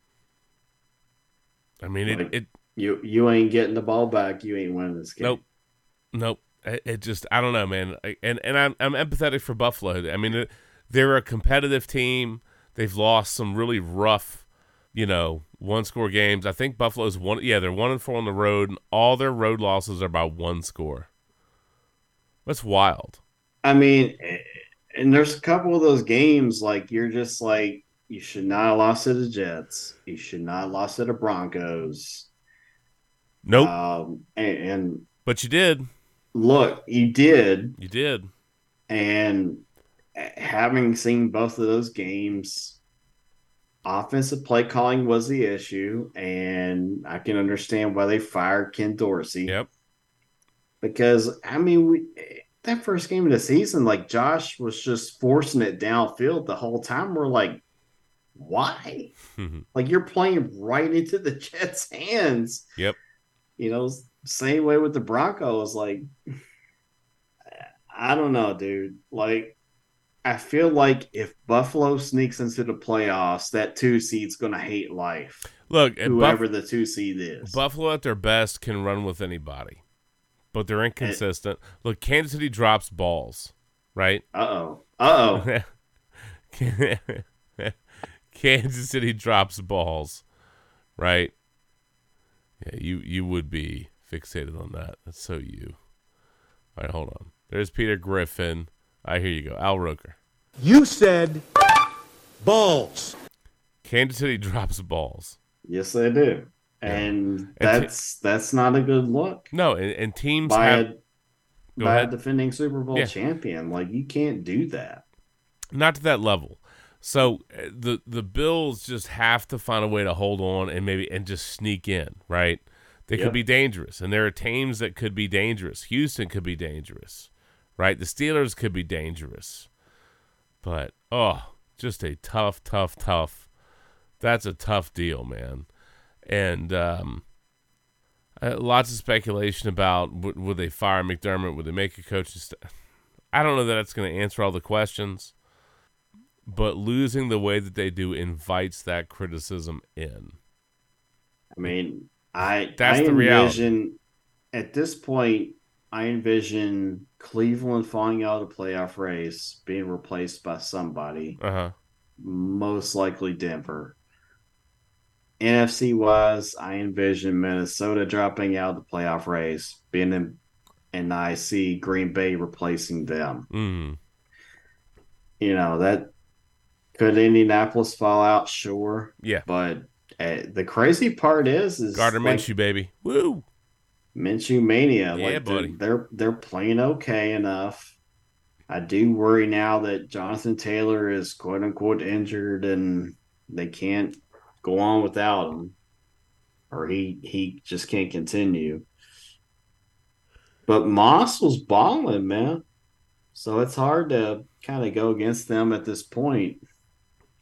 I mean it. Like, it You you ain't getting the ball back. You ain't winning this game. Nope. Nope. It, it just I don't know, man. I- And and I'm I'm empathetic for Buffalo. I mean, they're a competitive team. They've lost some really rough, you know, one score games. I think Buffalo's one. Yeah, they're one and four on the road, and all their road losses are by one score. That's wild. I mean, and there's a couple of those games like you're just like you should not have lost to the Jets. You should not have lost to the Broncos. Nope. Um, and, and but you did. look, you did, You did. and having seen both of those games, offensive play calling was the issue, and I can understand why they fired Ken Dorsey. Yep. Because I mean, we that first game of the season, like Josh was just forcing it downfield the whole time. We're like, why? like you're playing right into the Jets' hands. Yep. You know, same way with the Broncos. Like, I don't know, dude. Like, I feel like if Buffalo sneaks into the playoffs, that two seed's gonna hate life. Look, Whoever Buff- the two seed is. Buffalo at their best can run with anybody, but they're inconsistent. Look, Kansas City drops balls, right? Uh oh. Uh oh. Kansas City drops balls, right? Yeah, you you would be fixated on that. That's so you. All right, hold on. There's Peter Griffin. I hear you go. Al Roker. You said balls. Kansas City drops balls. Yes, they do. And And that's that's not a good look. No, and, and teams by have a, Go by ahead. a defending Super Bowl Yeah. champion. Like you can't do that. not to that level. So uh, the the Bills just have to find a way to hold on and maybe and just sneak in, right? They could be dangerous, and there are teams that could be dangerous. Houston could be dangerous, right? The Steelers could be dangerous, but oh, just a tough, tough, tough. That's a tough deal, man. And um, uh, lots of speculation about would, would they fire McDermott? Would they make a coaching staff? I don't know that that's going to answer all the questions, but losing the way that they do invites that criticism in. I mean, I That's I the reality. at this point. I envision Cleveland falling out of the playoff race, being replaced by somebody, Uh huh. most likely Denver. NFC wise, I envision Minnesota dropping out of the playoff race, being in, and I see Green Bay replacing them. Mm. You know that could Indianapolis fall out, sure. Yeah. But uh, the crazy part is, is Gardner like, Minshew, baby. Woo. Minshew mania. Yeah, like they're- buddy. They're they're playing okay enough. I do worry now that Jonathan Taylor is quote unquote injured and they can't go on without him, or he he just can't continue. But Moss was balling, man. So it's hard to kind of go against them at this point.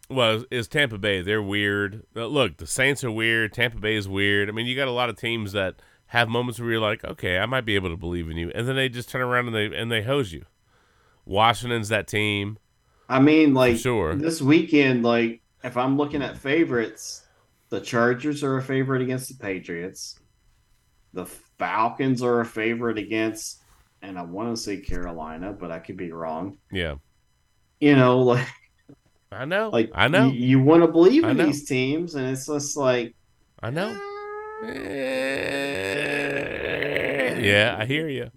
Well, is Tampa Bay? They're weird. Uh, Look, the Saints are weird. Tampa Bay is weird. I mean, you got a lot of teams that have moments where you're like, okay, I might be able to believe in you, and then they just turn around and they and they hose you. Washington's that team. I mean, like sure. this weekend, like if I'm looking at favorites, the Chargers are a favorite against the Patriots. The Falcons are a favorite against, and I want to say Carolina, but I could be wrong. Yeah, You know, like I know. like I know. you, you want to believe in these teams, and it's just like I know. Yeah, I hear you.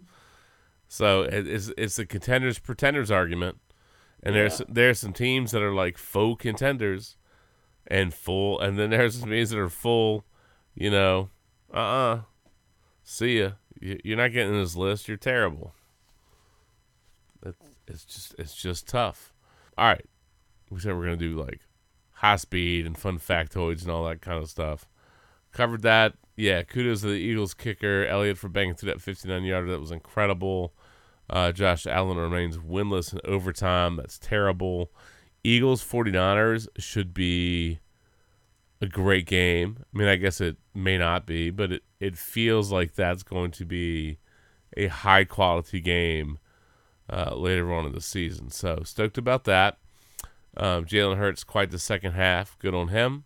So it's it's a contenders pretenders argument, and there's there's some teams that are like faux contenders, and full, and then there's some teams that are full, you know, uh uh see ya. You- You're not getting this list. You're terrible. It's it's just it's just tough. All right, we said we're gonna do like high speed and fun factoids and all that kind of stuff. Covered that. Yeah, kudos to the Eagles kicker Elliott for banging through that 59 yarder. That was incredible. Uh, Josh Allen remains winless in overtime. That's terrible. Eagles 49ers should be a great game. I mean, I guess it may not be, but it, it feels like that's going to be a high quality game uh, later on in the season. So stoked about that. Um, Jalen Hurts quite the second half. Good on him.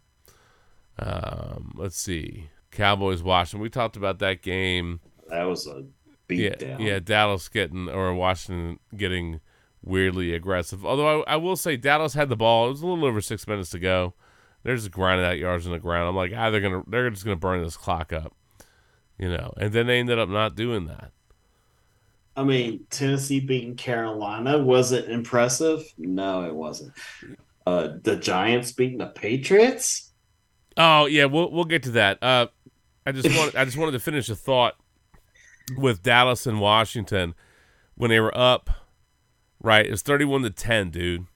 Um, let's see. Cowboys Washington. We talked about that game. that was a Yeah, beatdown. yeah. Dallas getting or Washington getting weirdly aggressive. Although I, I will say Dallas had the ball. It was a little over six minutes to go. They're just grinding out yards on the ground. I'm like, ah, they're gonna they're just gonna burn this clock up, you know. And then they ended up not doing that. I mean, Tennessee beating Carolina was it impressive? No, it wasn't. Uh, the Giants beating the Patriots. Oh yeah, we'll we'll get to that. Uh, I just want I just wanted to finish a thought with Dallas and Washington when they were up. Right, it's thirty-one to ten, dude.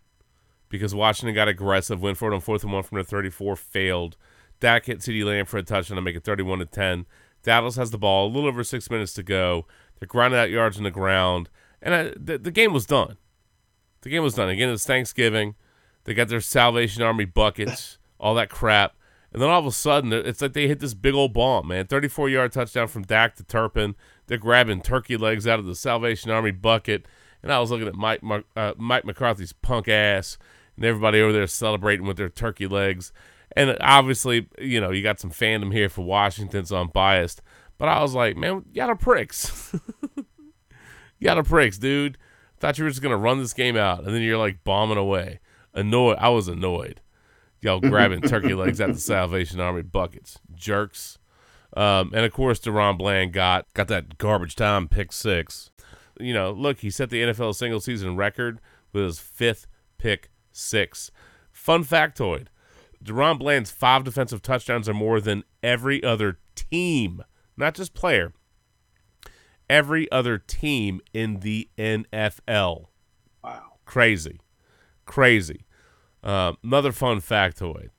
Because Washington got aggressive, went for it on fourth and one from the thirty-four, failed. Dak hit CeeDee Lamb for a touchdown to make it thirty-one to ten. Dallas has the ball, a little over six minutes to go. They're grinding out yards on the ground, and I, the the game was done. The game was done. Again, it's Thanksgiving. They got their Salvation Army buckets, all that crap. And then all of a sudden, it's like they hit this big old bomb, man. 34 yard touchdown from Dak to Turpin. They're grabbing turkey legs out of the Salvation Army bucket. And I was looking at Mike, uh, Mike McCarthy's punk ass and everybody over there celebrating with their turkey legs. And obviously, you know, you got some fandom here for Washington, so I'm biased. But I was like, man, y'all are pricks. y'all are pricks, dude. Thought you were just going to run this game out. And then you're like bombing away. Annoyed. I was annoyed y'all grabbing turkey legs at the Salvation Army buckets, jerks. Um, and of course, DaRon Bland got got that garbage time pick six. You know, look, he set the NFL single season record with his fifth pick six. Fun factoid: DaRon Bland's five defensive touchdowns are more than every other team, not just player. Every other team in the NFL. Wow. Crazy. Crazy. Uh, another fun factoid.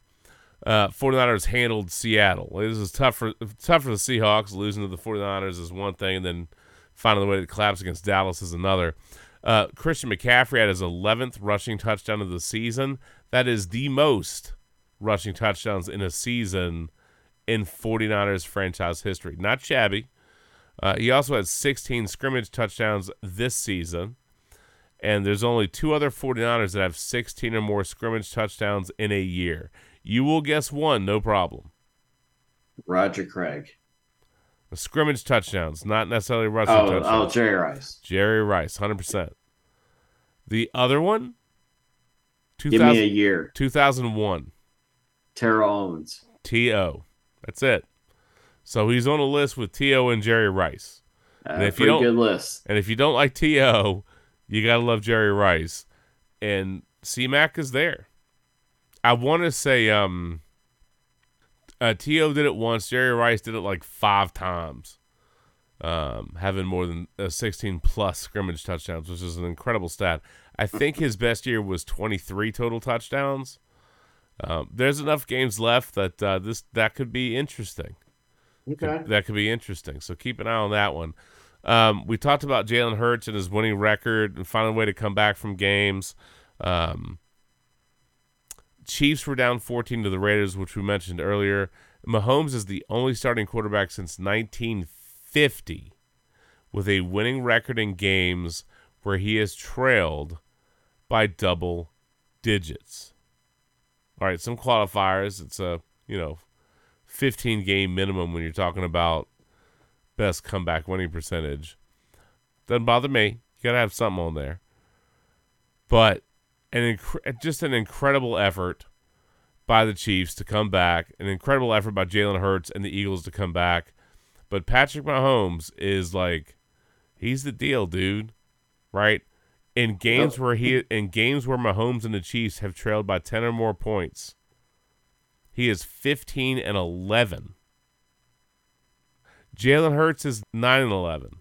Uh, 49ers handled Seattle. This is tough for tough for the Seahawks. Losing to the 49ers is one thing, and then finding the way to collapse against Dallas is another. Uh, Christian McCaffrey had his 11th rushing touchdown of the season. That is the most rushing touchdowns in a season in 49ers franchise history. Not shabby. Uh, he also had 16 scrimmage touchdowns this season. And there's only two other 49ers that have 16 or more scrimmage touchdowns in a year. You will guess one, no problem. Roger Craig. Scrimmage touchdowns, not necessarily rushing Oh, touchdowns. oh, Jerry Rice. Jerry Rice, 100%. The other one, Give me a year. 2001. Terrell Owens. T.O. That's it. So he's on a list with T.O. and Jerry Rice. Uh, And if you don't- good list. And if you don't like T.O., you got to love Jerry Rice. And C-Mac is there. I want to say um, uh, T.O. did it once. Jerry Rice did it like five times, um, having more than uh, 16 plus scrimmage touchdowns, which is an incredible stat. I think his best year was 23 total touchdowns. Um, there's enough games left that uh, this that could be interesting. Okay. That could be interesting. So keep an eye on that one. Um, we talked about Jalen Hurts and his winning record and finding a way to come back from games. Um, Chiefs were down 14 to the Raiders, which we mentioned earlier. Mahomes is the only starting quarterback since 1950 with a winning record in games where he has trailed by double digits. All right, some qualifiers. It's a, you know, 15 game minimum when you're talking about best comeback winning percentage. Doesn't bother me. You got to have something on there. But an inc- just an incredible effort by the Chiefs to come back, an incredible effort by Jalen Hurts and the Eagles to come back. But Patrick Mahomes is like, he's the deal, dude. Right? In games where he in games where Mahomes and the Chiefs have trailed by ten or more points, he is fifteen and eleven. Jalen Hurts is nine and eleven.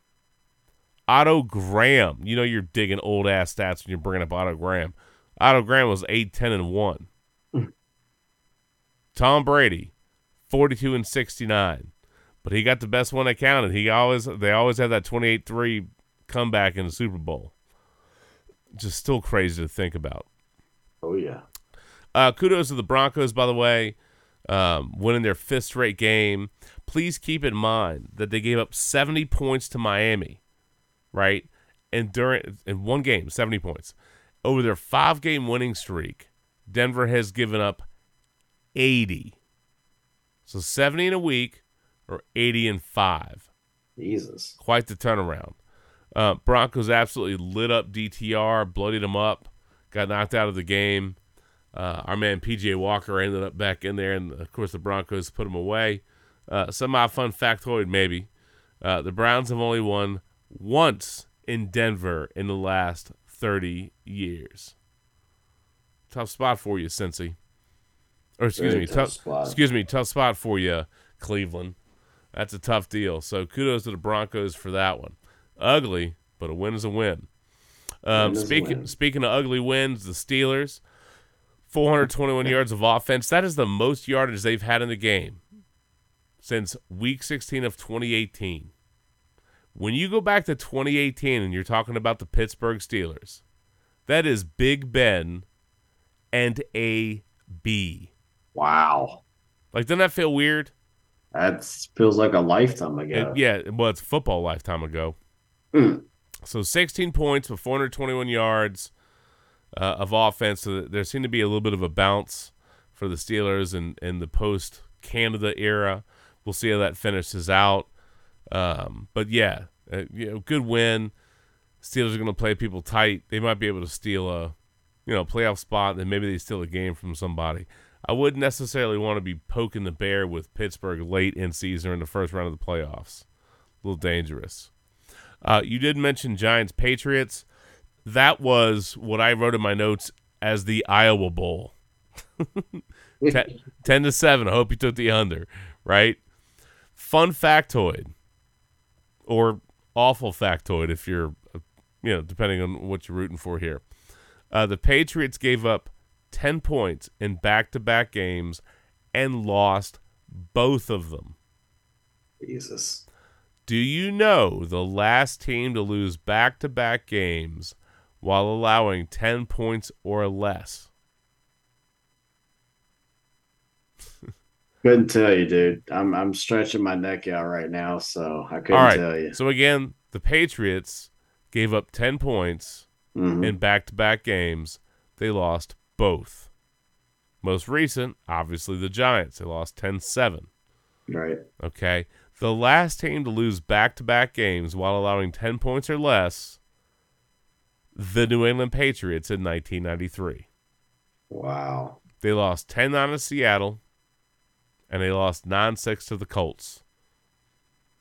Otto Graham, you know you're digging old ass stats when you're bringing up Otto Graham. Otto Graham was 8, 10, and 1. Tom Brady, 42 and 69. But he got the best one that counted. He always they always have that 28-3 comeback in the Super Bowl. Just still crazy to think about. Oh yeah. Uh, kudos to the Broncos, by the way, um, winning their fifth straight game. Please keep in mind that they gave up 70 points to Miami, right? And during in one game, 70 points. Over their five game winning streak, Denver has given up 80. So 70 in a week or 80 in five. Jesus. Quite the turnaround. Uh, Broncos absolutely lit up DTR, bloodied him up, got knocked out of the game. Uh, our man PJ Walker ended up back in there, and of course the Broncos put him away. Uh, semi fun factoid, maybe. Uh, the Browns have only won once in Denver in the last 30 years. Tough spot for you, Cincy. Or excuse Very me, tough excuse me, tough spot for you, Cleveland. That's a tough deal. So kudos to the Broncos for that one. Ugly, but a win is a win. Um, Win speaking win. speaking of ugly wins, the Steelers, 421 yards of offense. That is the most yardage they've had in the game since Week 16 of 2018. When you go back to 2018 and you're talking about the Pittsburgh Steelers, that is Big Ben and a B. Wow. Like, doesn't that feel weird? That feels like a lifetime ago. It- yeah, well, it's football lifetime ago. Mm. So 16 points with 421 yards uh, of offense. So there seemed to be a little bit of a bounce for the Steelers in, in the post Canada era. We'll see how that finishes out. Um, but yeah, uh, you know, good win. Steelers are going to play people tight. They might be able to steal a, you know, playoff spot. Then maybe they steal a game from somebody. I wouldn't necessarily want to be poking the bear with Pittsburgh late in season or in the first round of the playoffs. A little dangerous. Uh, you did mention Giants Patriots. That was what I wrote in my notes as the Iowa Bowl. ten, 10 to 7. I hope you took the under, right? Fun factoid or awful factoid if you're, you know, depending on what you're rooting for here. Uh, the Patriots gave up 10 points in back to back games and lost both of them. Jesus. Do you know the last team to lose back to back games while allowing 10 points or less? Couldn't tell you, dude. I'm I'm stretching my neck out right now, so I couldn't right. tell you. So, again, the Patriots gave up 10 points Mhm. in back to back games. They lost both. Most recent, obviously, the Giants. They lost 10 7. Right. Okay. The last team to lose back to back games while allowing 10 points or less, the New England Patriots in 1993. Wow. They lost 10 9 to Seattle, and they lost 9 6 to the Colts.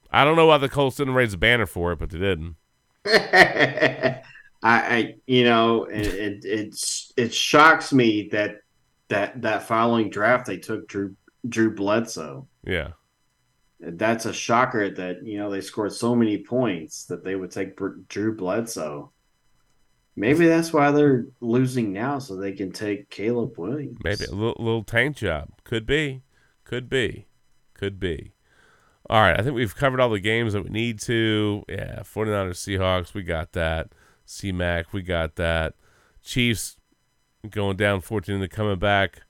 I don't know why the Colts didn't raise a banner for it, but they didn't. I, I you know it, it it's it shocks me that that that following draft they took Drew Drew Bledsoe. Yeah. That's a shocker that you know they scored so many points that they would take Drew Bledsoe. Maybe that's why they're losing now, so they can take Caleb Williams. Maybe a little, little tank job. Could be. Could be. Could be. All right. I think we've covered all the games that we need to. Yeah. 49ers, Seahawks. We got that. CMAC. We got that. Chiefs going down 14 and coming back.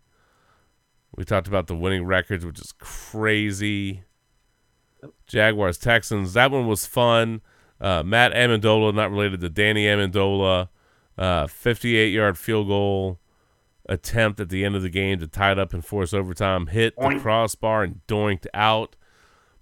We talked about the winning records, which is crazy. Jaguars, Texans. That one was fun. Uh, Matt Ammendola, not related to Danny Amendola. Uh, 58 yard field goal attempt at the end of the game to tie it up and force overtime. Hit the crossbar and doinked out.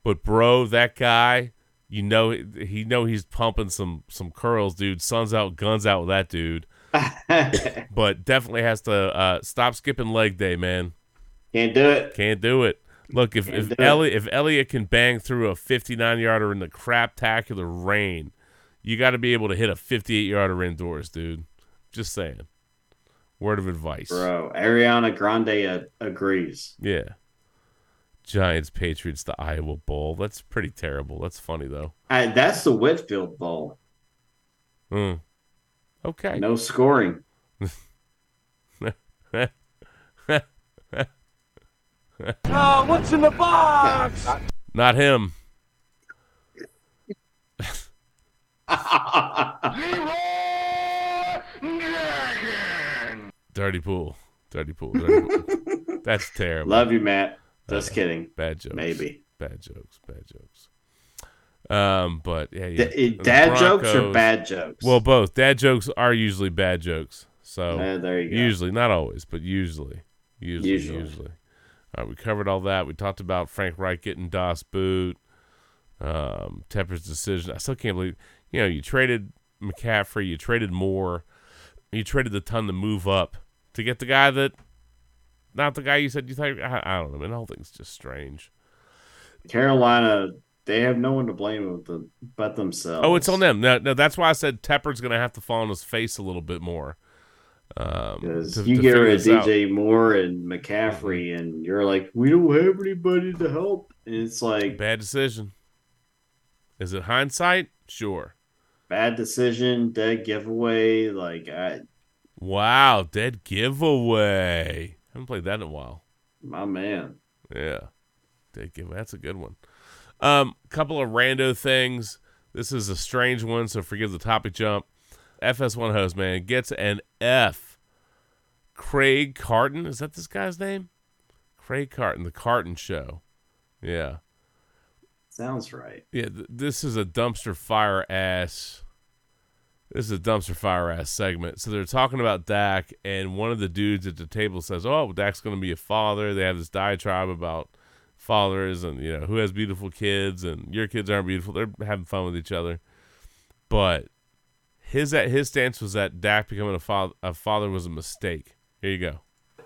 But bro, that guy, you know, he know he's pumping some some curls, dude. Sun's out, guns out with that dude. but definitely has to uh, stop skipping leg day, man. Can't do it. Can't do it. Look, if if. Elliott if Elliott can bang through a 59 yarder in the craptacular rain, you got to be able to hit a 58 yarder indoors, dude. Just saying. Word of advice. Bro, Ariana Grande uh, agrees. Yeah. Giants Patriots the Iowa Bowl. That's pretty terrible. That's funny though. Uh, that's the Whitfield Bowl. Hmm. Okay. No scoring. Oh, what's in the box? Not him. Dirty pool. Dirty pool. Dirty pool. That's terrible. Love you, Matt. Just Uh, kidding. Bad jokes. Maybe. Bad jokes. Bad jokes. Um, but yeah, yeah. D- The dad jokes or bad jokes? Well, both. Dad jokes are usually bad jokes. So Uh, there you go. usually, not always, but usually, usually, Usually. usually. Right, we covered all that. We talked about Frank Reich getting Das boot. Um, Tepper's decision. I still can't believe. You know, you traded McCaffrey. You traded Moore. You traded the ton to move up to get the guy that, not the guy you said you thought. I, I don't know. Man, the whole thing's just strange. Carolina they have no one to blame but themselves. Oh, it's on them. No, no, that's why I said Tepper's going to have to fall on his face a little bit more. Um, to- you to get rid of this out. DJ Moore and McCaffrey, and you're like, we don't have anybody to help. And it's like Bad decision. Is it hindsight? Sure. bad decision, dead giveaway. Like I, Wow, dead giveaway. Haven't played that in a while. my man. Yeah. Dead giveaway. That's a good one. Um, couple of rando things. This is a strange one, so forgive the topic jump. FS1 host, man, gets an F. Craig Carton. Is that this guy's name? Craig Carton, the Carton Show. Yeah. Sounds right. Yeah, th- this is a dumpster fire ass. This is a dumpster fire ass segment. So they're talking about Dak, and one of the dudes at the table says, "Oh, Dak's going to be a father." They have this diatribe about fathers and you know who has beautiful kids, and your kids aren't beautiful. They're having fun with each other, but his his stance was that Dak becoming a father a father was a mistake. Here you go.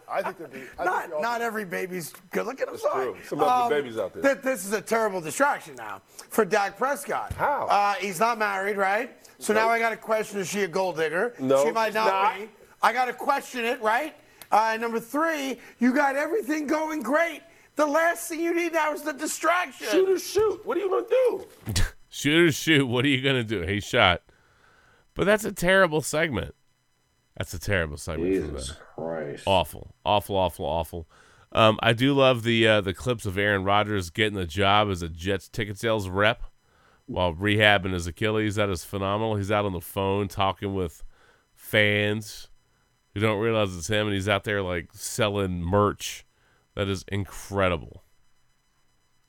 I think there'd be. I Not, think not every baby's good looking. I'm sorry. true. Some ugly babies out there. th- this is a terrible distraction now for Dak Prescott. How? Uh, he's not married, right? So now I got to question: Is she a gold digger? No, she might not, not. be. I got to question it, right? Uh, number three, you got everything going great. The last thing you need now is the distraction. Shoot or shoot. What are you gonna do? Shoot or shoot. What are you gonna do? He shot. But that's a terrible segment. That's a terrible segment. Jesus. Christ. Awful, awful, awful, awful. Um, I do love the uh, the clips of Aaron Rodgers getting the job as a Jets ticket sales rep while rehabbing his Achilles. That is phenomenal. He's out on the phone talking with fans who don't realize it's him, and he's out there like selling merch. That is incredible.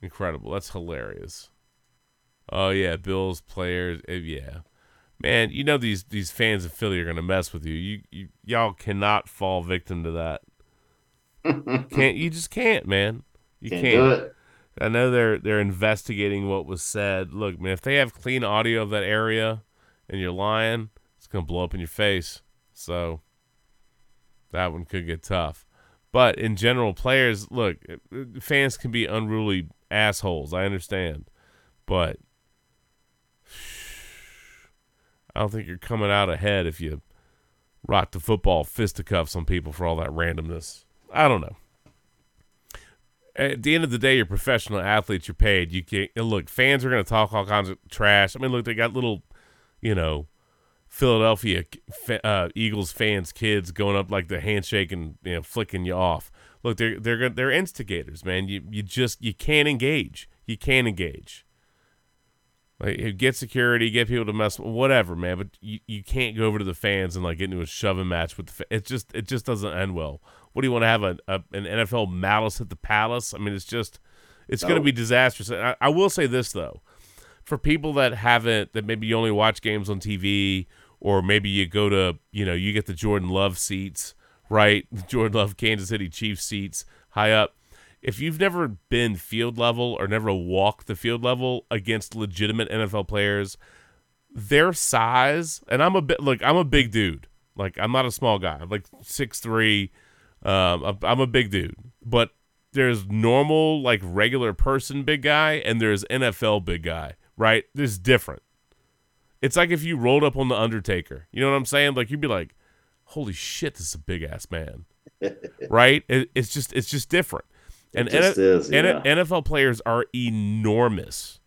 Incredible. That's hilarious. Oh yeah, Bills players. eh, Yeah, man. You know these these fans of Philly are gonna mess with you. You, you y'all cannot fall victim to that. can't you just can't, man. You Can't can't. do it. I know they're they're investigating what was said. Look, man, if they have clean audio of that area and you're lying, it's gonna blow up in your face. So that one could get tough. But in general, players look, fans can be unruly assholes. I understand, but I don't think you're coming out ahead if you rock the football fisticuffs on people for all that randomness. I don't know. At the end of the day, you're professional athletes. You're paid. You can't look. Fans are going to talk all kinds of trash. I mean, look, they got little, you know, Philadelphia uh, Eagles fans, kids going up like the handshake and you know flicking you off. Look, they're they're they're instigators, man. You you just you can't engage. You can't engage. Like get security, get people to mess, whatever, man. But you, you can't go over to the fans and like get into a shoving match with the. Fa- it just it just doesn't end well. What do you want to have a, a an NFL malice at the palace? I mean, it's just it's going to be disastrous. I, I will say this though, for people that haven't that maybe you only watch games on TV or maybe you go to you know you get the Jordan Love seats right, the Jordan Love Kansas City Chiefs seats high up. If you've never been field level or never walked the field level against legitimate NFL players, their size and I'm a bit look I'm a big dude. Like I'm not a small guy. I'm like six three um I'm- I'm a big dude. But there's normal like regular person big guy and there's NFL big guy right? There's different. It's like if you rolled up on the Undertaker. You know what I'm saying? Like you'd be like holy shit this is a big ass man. Right? It, it's just it's just different and N- is, N- NFL players are enormous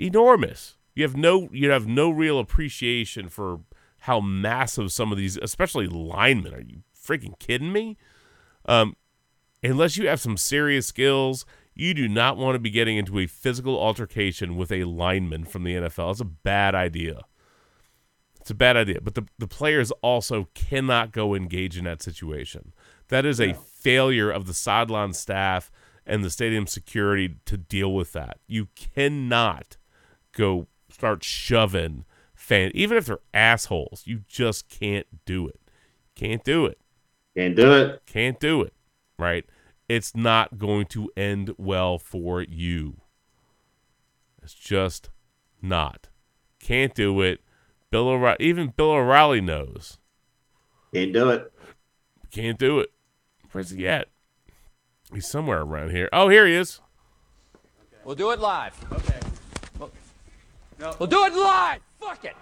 enormous. You have no you have no real appreciation for how massive some of these, especially linemen. Are you freaking kidding me? Um, unless you have some serious skills, you do not want to be getting into a physical altercation with a lineman from the NFL. It's a bad idea. It's a bad idea. But the, the players also cannot go engage in that situation. That is a failure of the sideline staff and the stadium security to deal with that. You cannot go start shoving fan even if they're assholes. You just can't do it. Can't do it. Can't do it. Can't do it. Right? It's not going to end well for you. It's just not. Can't do it. Bill O'Reilly, even Bill O'Reilly knows. Can't do it. Can't do it. Where's he at? He's somewhere around here. Oh, here he is. We'll do it live. Okay. We'll do it live. Fuck it.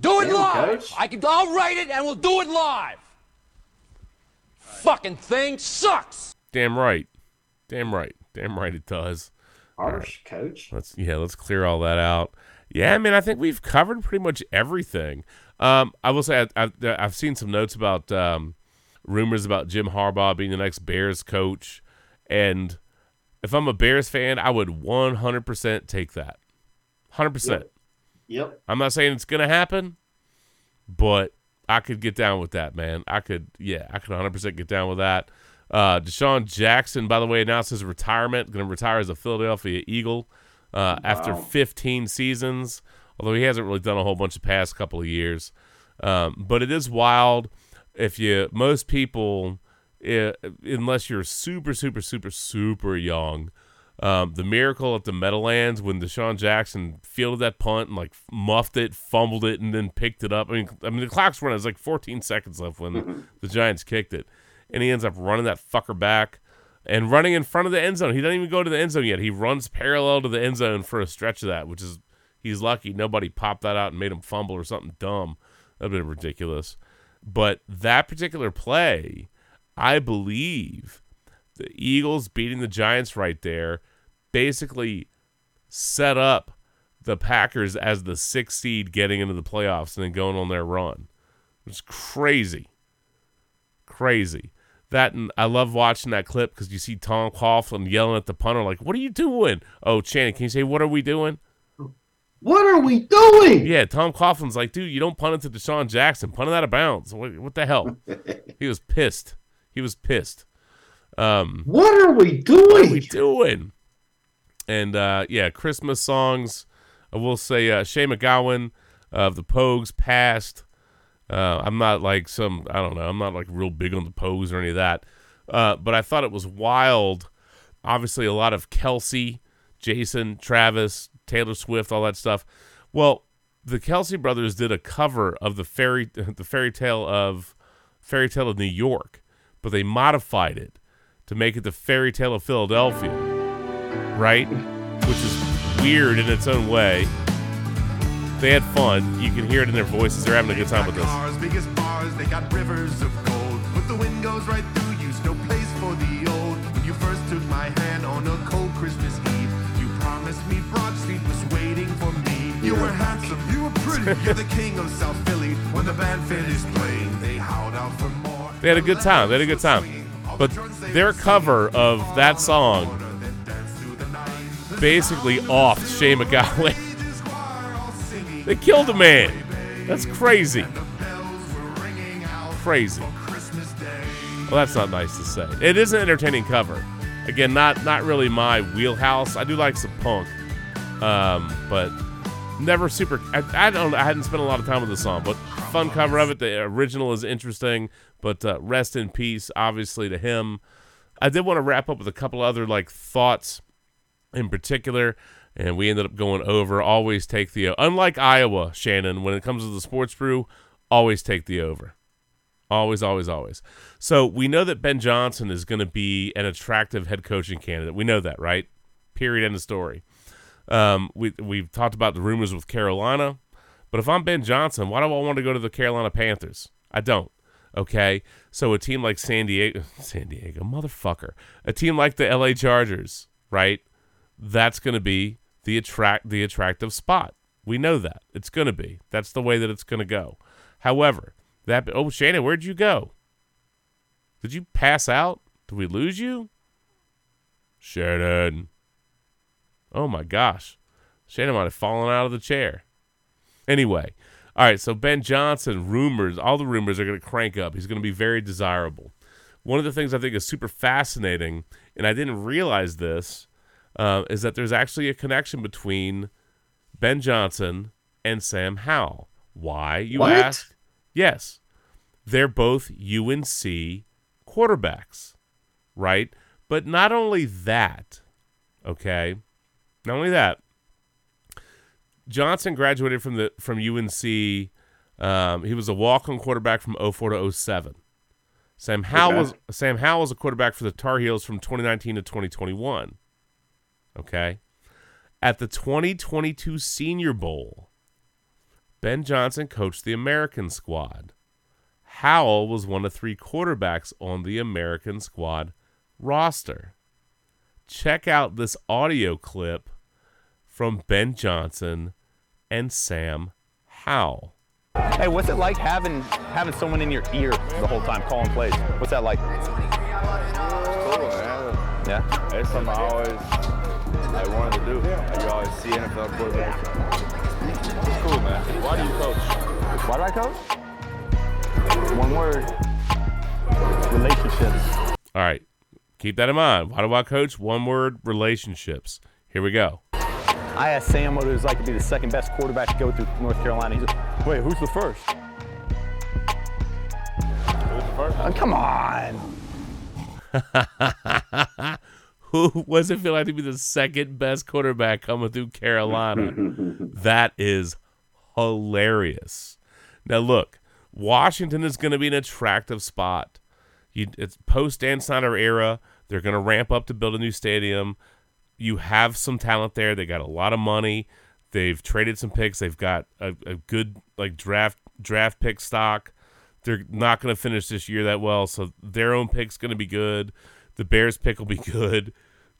Do it Damn, live. Coach. I can. I'll write it and we'll do it live. Fucking thing sucks. Damn right. Damn right. Damn right it does. Harsh, coach. Let's yeah, let's clear all that out. Yeah, I mean, I think we've covered pretty much everything. Um, I will say I, I've, I've seen some notes about um, rumors about Jim Harbaugh being the next Bears coach, and if I'm a Bears fan, I would 100% take that. 100%. Yep. Yep. I'm not saying it's gonna happen, but I could get down with that, man. I could, yeah, I could 100% get down with that. Uh, DeSean Jackson, by the way, announced his retirement. Going to retire as a Philadelphia Eagle uh, after 15 seasons. Although he hasn't really done a whole bunch the past couple of years, um, but it is wild. If you, most people, eh, unless you're super, super, super, super young, um, the miracle at the Meadowlands when DeSean Jackson fielded that punt and like muffed it, fumbled it, and then picked it up. I mean, I mean the clock's running. There's like 14 seconds left when the Giants kicked it, and he ends up running that fucker back and running in front of the end zone. He doesn't even go to the end zone yet. He runs parallel to the end zone for a stretch of that, which is he's lucky nobody popped that out and made him fumble or something dumb. That'd been ridiculous. But that particular play, I believe the Eagles beating the Giants right there basically set up the Packers as the sixth seed getting into the playoffs and then going on their run. It's crazy. Crazy. That and I love watching that clip because you see Tom Coughlin yelling at the punter like, "What are you doing?" Oh, Shannon, can you say what are we doing? What are we doing? Yeah, Tom Coughlin's like, dude, you don't punt it to DeSean Jackson. Punt it out of bounds. What, what the hell? he was pissed. He was pissed. Um, What are we doing? what are we doing? And uh, yeah, Christmas songs. I will say uh, Shane MacGowan of the Pogues passed. Uh, I'm not like some, I don't know, I'm not like real big on the Pogues or any of that. Uh, but I thought it was wild. Obviously, a lot of Kelce, Jason, Travis, Taylor Swift, all that stuff. Well, the Kelce brothers did a cover of the fairy, the fairy tale of Fairy Tale of New York, but they modified it to make it the Fairy Tale of Philadelphia, right? Which is weird in its own way. They had fun. You can hear it in their voices. They're having a good time with this. Cars, biggest bars, they got rivers of gold. But the wind goes right through you, no place for the old. When you first took my hand on a cold Christmas Eve, you promised me Broad Street was waiting for me. You were handsome, you were pretty, you're the king of South Philly. When the band finished playing, they howled out for more. They had a good time. They had a good time. But their cover of that song basically off Shane MacGowan. They killed a man. That's crazy. Crazy. Well, that's not nice to say. It is an entertaining cover. Again, not not really my wheelhouse. I do like some punk, um, but never super. I, I don't. I hadn't spent a lot of time with the song, but fun cover of it. The original is interesting, but uh, rest in peace, obviously to him. I did want to wrap up with a couple other like thoughts in particular, and we ended up going over. Always take the unlike Iowa, Shannon. When it comes to the sports brew, always take the over. Always, always, always. So we know that Ben Johnson is going to be an attractive head coaching candidate. We know that, right? Period. End of story. Um, we we've talked about the rumors with Carolina, but if I'm Ben Johnson, why do I want to go to the Carolina Panthers? I don't. Okay, so a team like San Diego, San Diego, motherfucker, a team like the L.A. Chargers, right? That's going to be the attract the attractive spot. We know that it's going to be. That's the way that it's going to go. However, that oh Shannon, where'd you go? Did you pass out? Did we lose you? Shannon. Oh my gosh. Shannon might have fallen out of the chair. Anyway, all right, so Ben Johnson, rumors, all the rumors are going to crank up. He's going to be very desirable. One of the things I think is super fascinating, and I didn't realize this, uh, is that there's actually a connection between Ben Johnson and Sam Howell. Why, you What? ask? Yes. They're both UNC quarterbacks, right? But not only that, okay? Not only that, Johnson graduated from the from UNC. Um, he was a walk-on quarterback from 04 to 07. Sam Howell Okay. was Sam Howell was a quarterback for the Tar Heels from 2019 to 2021. Okay. At the 2022 Senior Bowl, Ben Johnson coached the American squad. Howell was one of three quarterbacks on the American squad roster. Check out this audio clip from Ben Johnson and Sam Howell. Hey, what's it like having having someone in your ear the whole time calling plays? What's that like? It's Cool, man. Yeah. It's something I always I wanted to do. You always see NFL quarterbacks. It's cool, man. Why do you coach? Why do I coach? One word. Relationships. All right. Keep that in mind. Why do I coach? One word relationships. Here we go. I asked Sam what it was like to be the second best quarterback to go through North Carolina. He's like, wait, who's the first? Who's the first? Oh, come on. Who was it feel like to be the second best quarterback coming through Carolina? that is hilarious. Now look, Washington is going to be an attractive spot. You, it's post Dan Snyder era. They're going to ramp up to build a new stadium. You have some talent there. They got a lot of money. They've traded some picks. They've got a, a good like draft draft pick stock. They're not going to finish this year that well, so their own pick's going to be good. The Bears pick will be good.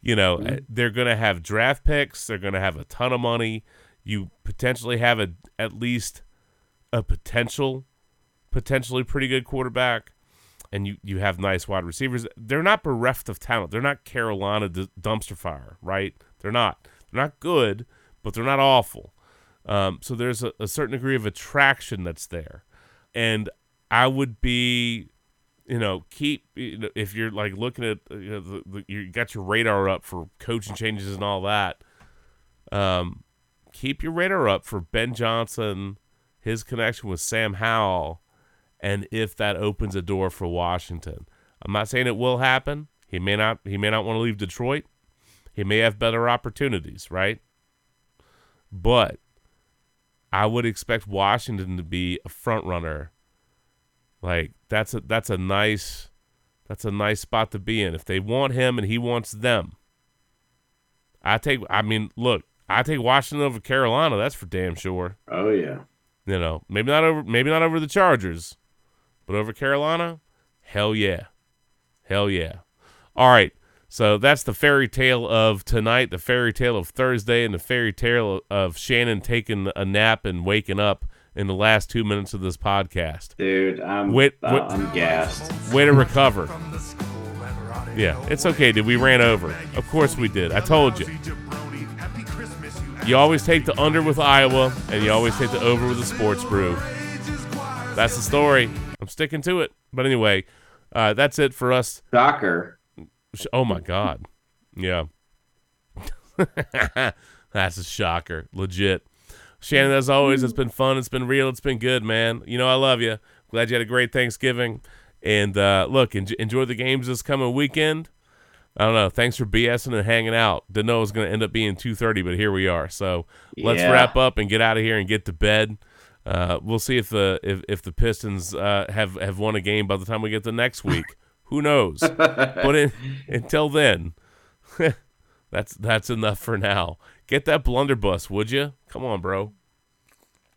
You know, they're going to have draft picks. They're going to have a ton of money. You potentially have a at least a potential, potentially pretty good quarterback, and you you have nice wide receivers. They're not bereft of talent. They're not Carolina d- dumpster fire, right? They're not. They're not good, but they're not awful. Um, so there's a, a certain degree of attraction that's there, and I would be, you know, keep you know, if you're like looking at you know the, the, you got your radar up for coaching changes and all that. Um, keep your radar up for Ben Johnson, his connection with Sam Howell, and if that opens a door for Washington. I'm not saying it will happen. He may not. He may not want to leave Detroit. He may have better opportunities, right? But I would expect Washington to be a front runner. Like that's a that's a nice that's a nice spot to be in. If they want him and he wants them. I take I mean, look, I take Washington over Carolina, that's for damn sure. Oh yeah. You know, maybe not over maybe not over the Chargers, but over Carolina, hell yeah. Hell yeah. All right. So that's the fairy tale of tonight, the fairy tale of Thursday, and the fairy tale of Shannon taking a nap and waking up in the last two minutes of this podcast. Dude, I'm Wait- uh, wait- I'm gassed. Way to recover. Yeah, it's okay, dude. We ran over. Of course we did. I told you. You always take the under with Iowa, and you always take the over with the sports brew. That's the story. I'm sticking to it. But anyway, uh, that's it for us. Shocker. Oh my God. Yeah. That's a shocker. Legit. Shannon, as always, it's been fun. It's been real. It's been good, man. You know, I love you. Glad you had a great Thanksgiving. And uh, look, en- enjoy the games this coming weekend. I don't know. Thanks for BSing and hanging out. Didn't know it was going to end up being 2.30, but here we are. So let's Yeah. wrap up and get out of here and get to bed. Uh, we'll see if the if, if the Pistons uh, have have won a game by the time we get to next week. Who knows? but in, until then, that's that's enough for now. Get that blunderbuss, would you? Come on, bro.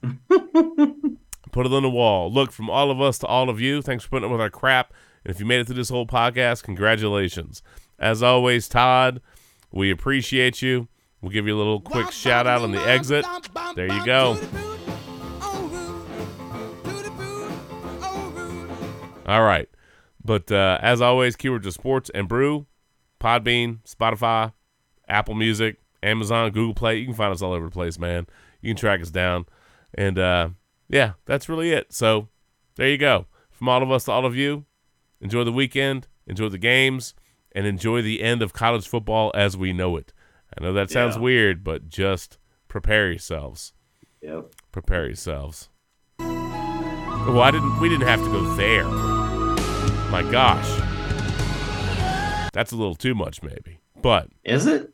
Put it on the wall. Look, from all of us to all of you, thanks for putting up with our crap. And if you made it through this whole podcast, congratulations. As always, Todd, we appreciate you. We'll give you a little quick shout out on the exit. There you go. All right. But uh, as always, keywords of sports and brew, Podbean, Spotify, Apple Music, Amazon, Google Play. You can find us all over the place, man. You can track us down. And uh, yeah, that's really it. So there you go. From all of us to all of you, enjoy the weekend, enjoy the games, and enjoy the end of college football as we know it. I know that sounds Yeah. weird, but just prepare yourselves. Yep. Prepare yourselves. Well, I didn't. We didn't have to go there. My gosh, that's a little too much, maybe. But Is it?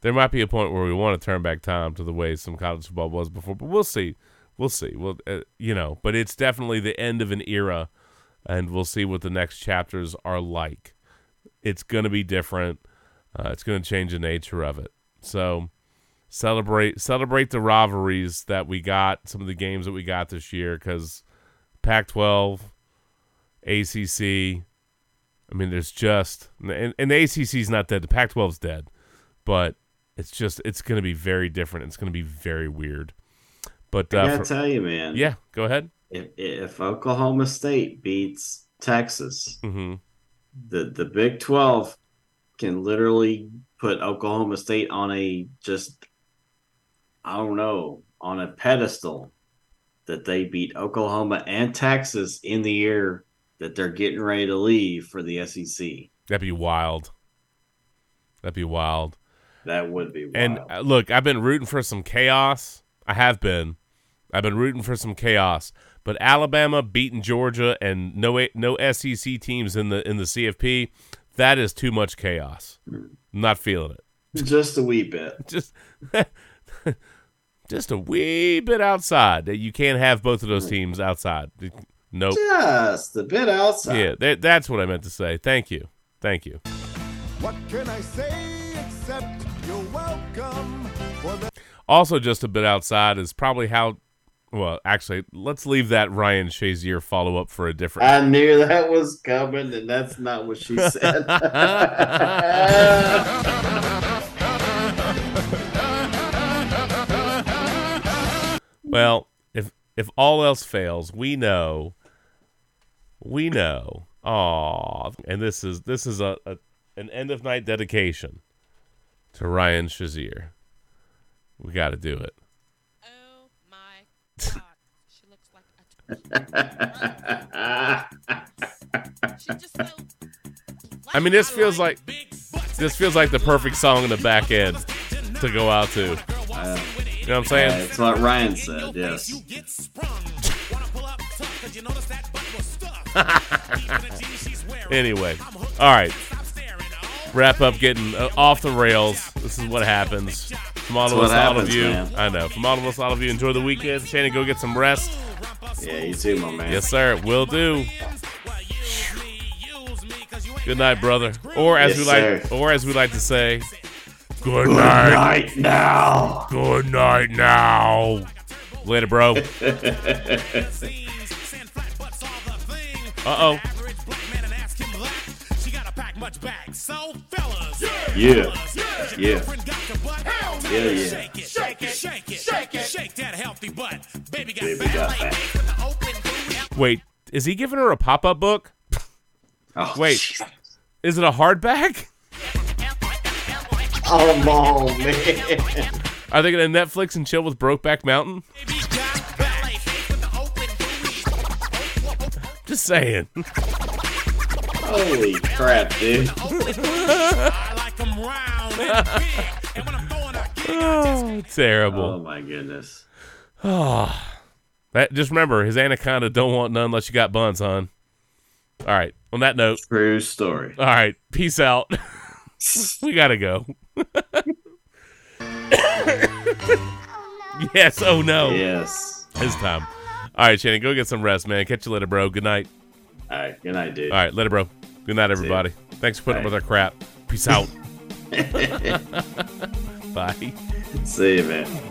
There might be a point where we want to turn back time to the way some college football was before, but we'll see. We'll see. Well, uh, you know, but it's definitely the end of an era, and we'll see what the next chapters are like. It's going to be different. Uh, it's going to change the nature of it. So celebrate celebrate the rivalries that we got, some of the games that we got this year, because Pac-12, ACC. I mean, there's just and, and the ACC's not dead. The Pac-12's dead, but it's just it's going to be very different. It's going to be very weird. But I uh, gotta for- tell you, man. yeah, go ahead. If, if Oklahoma State beats Texas, hmm the the Big Twelve can literally put Oklahoma State on a just I don't know on a pedestal that they beat Oklahoma and Texas in the year that they're getting ready to leave for the SEC. That'd be wild. That'd be wild. That would be wild. And uh, look, I've been rooting for some chaos. I have been. I've been rooting for some chaos. But Alabama beating Georgia and no no SEC teams in the in the CFP, that is too much chaos. I'm not feeling it. just a wee bit. Just just a wee bit outside. That You can't have both of those teams outside. Nope. Just a bit outside. Yeah, that, that's what I meant to say. Thank you. Thank you. What can I say except Welcome also, just a bit outside is probably how. Well, actually, let's leave that Ryan Shazier follow up for a different. I knew that was coming, and that's not what she said. Well, if if all else fails, we know, we know. Aw, and this is this is a, a an end of night dedication to Ryan Shazier. We got to do it. Oh my God, she looks like I mean, this feels like this feels like the perfect song in the back end to go out to. you know what I'm saying? That's what Ryan said. Yes. anyway, all right. Wrap up getting uh, off the rails. This is what happens. From all of us, all of you. man. I know. From all of us, all of you. Enjoy the weekend. Shannon, go get some rest. Yeah, you too, my man. Yes, sir. Will do. Good night, brother. Or as Yes, we like, sir. or as we like to say, good, Good night. night now. Good night now. Later, bro. Uh oh. Yeah. Yeah. Yeah, yeah. Shake it, shake it, shake it, shake that healthy butt. Baby got Baby got back. Wait, is he giving her a pop up book? Oh, Wait, is it a hardback? Come on, man. Are they gonna Netflix and chill with Brokeback Mountain? Just saying. Holy crap, dude. oh, terrible. Oh my goodness. Oh, that just remember his anaconda don't want none unless you got buns, hon. All right. On that note, True story. all right. Peace out. we gotta go. yes. Oh no. Yes. It's time. All right, Shannon, go get some rest, man. Catch you later, bro. Good night. All right. Good night, dude. All right, later, bro. Good night, everybody. Thanks for putting Bye. up with our crap. Peace out. Bye. See you, man.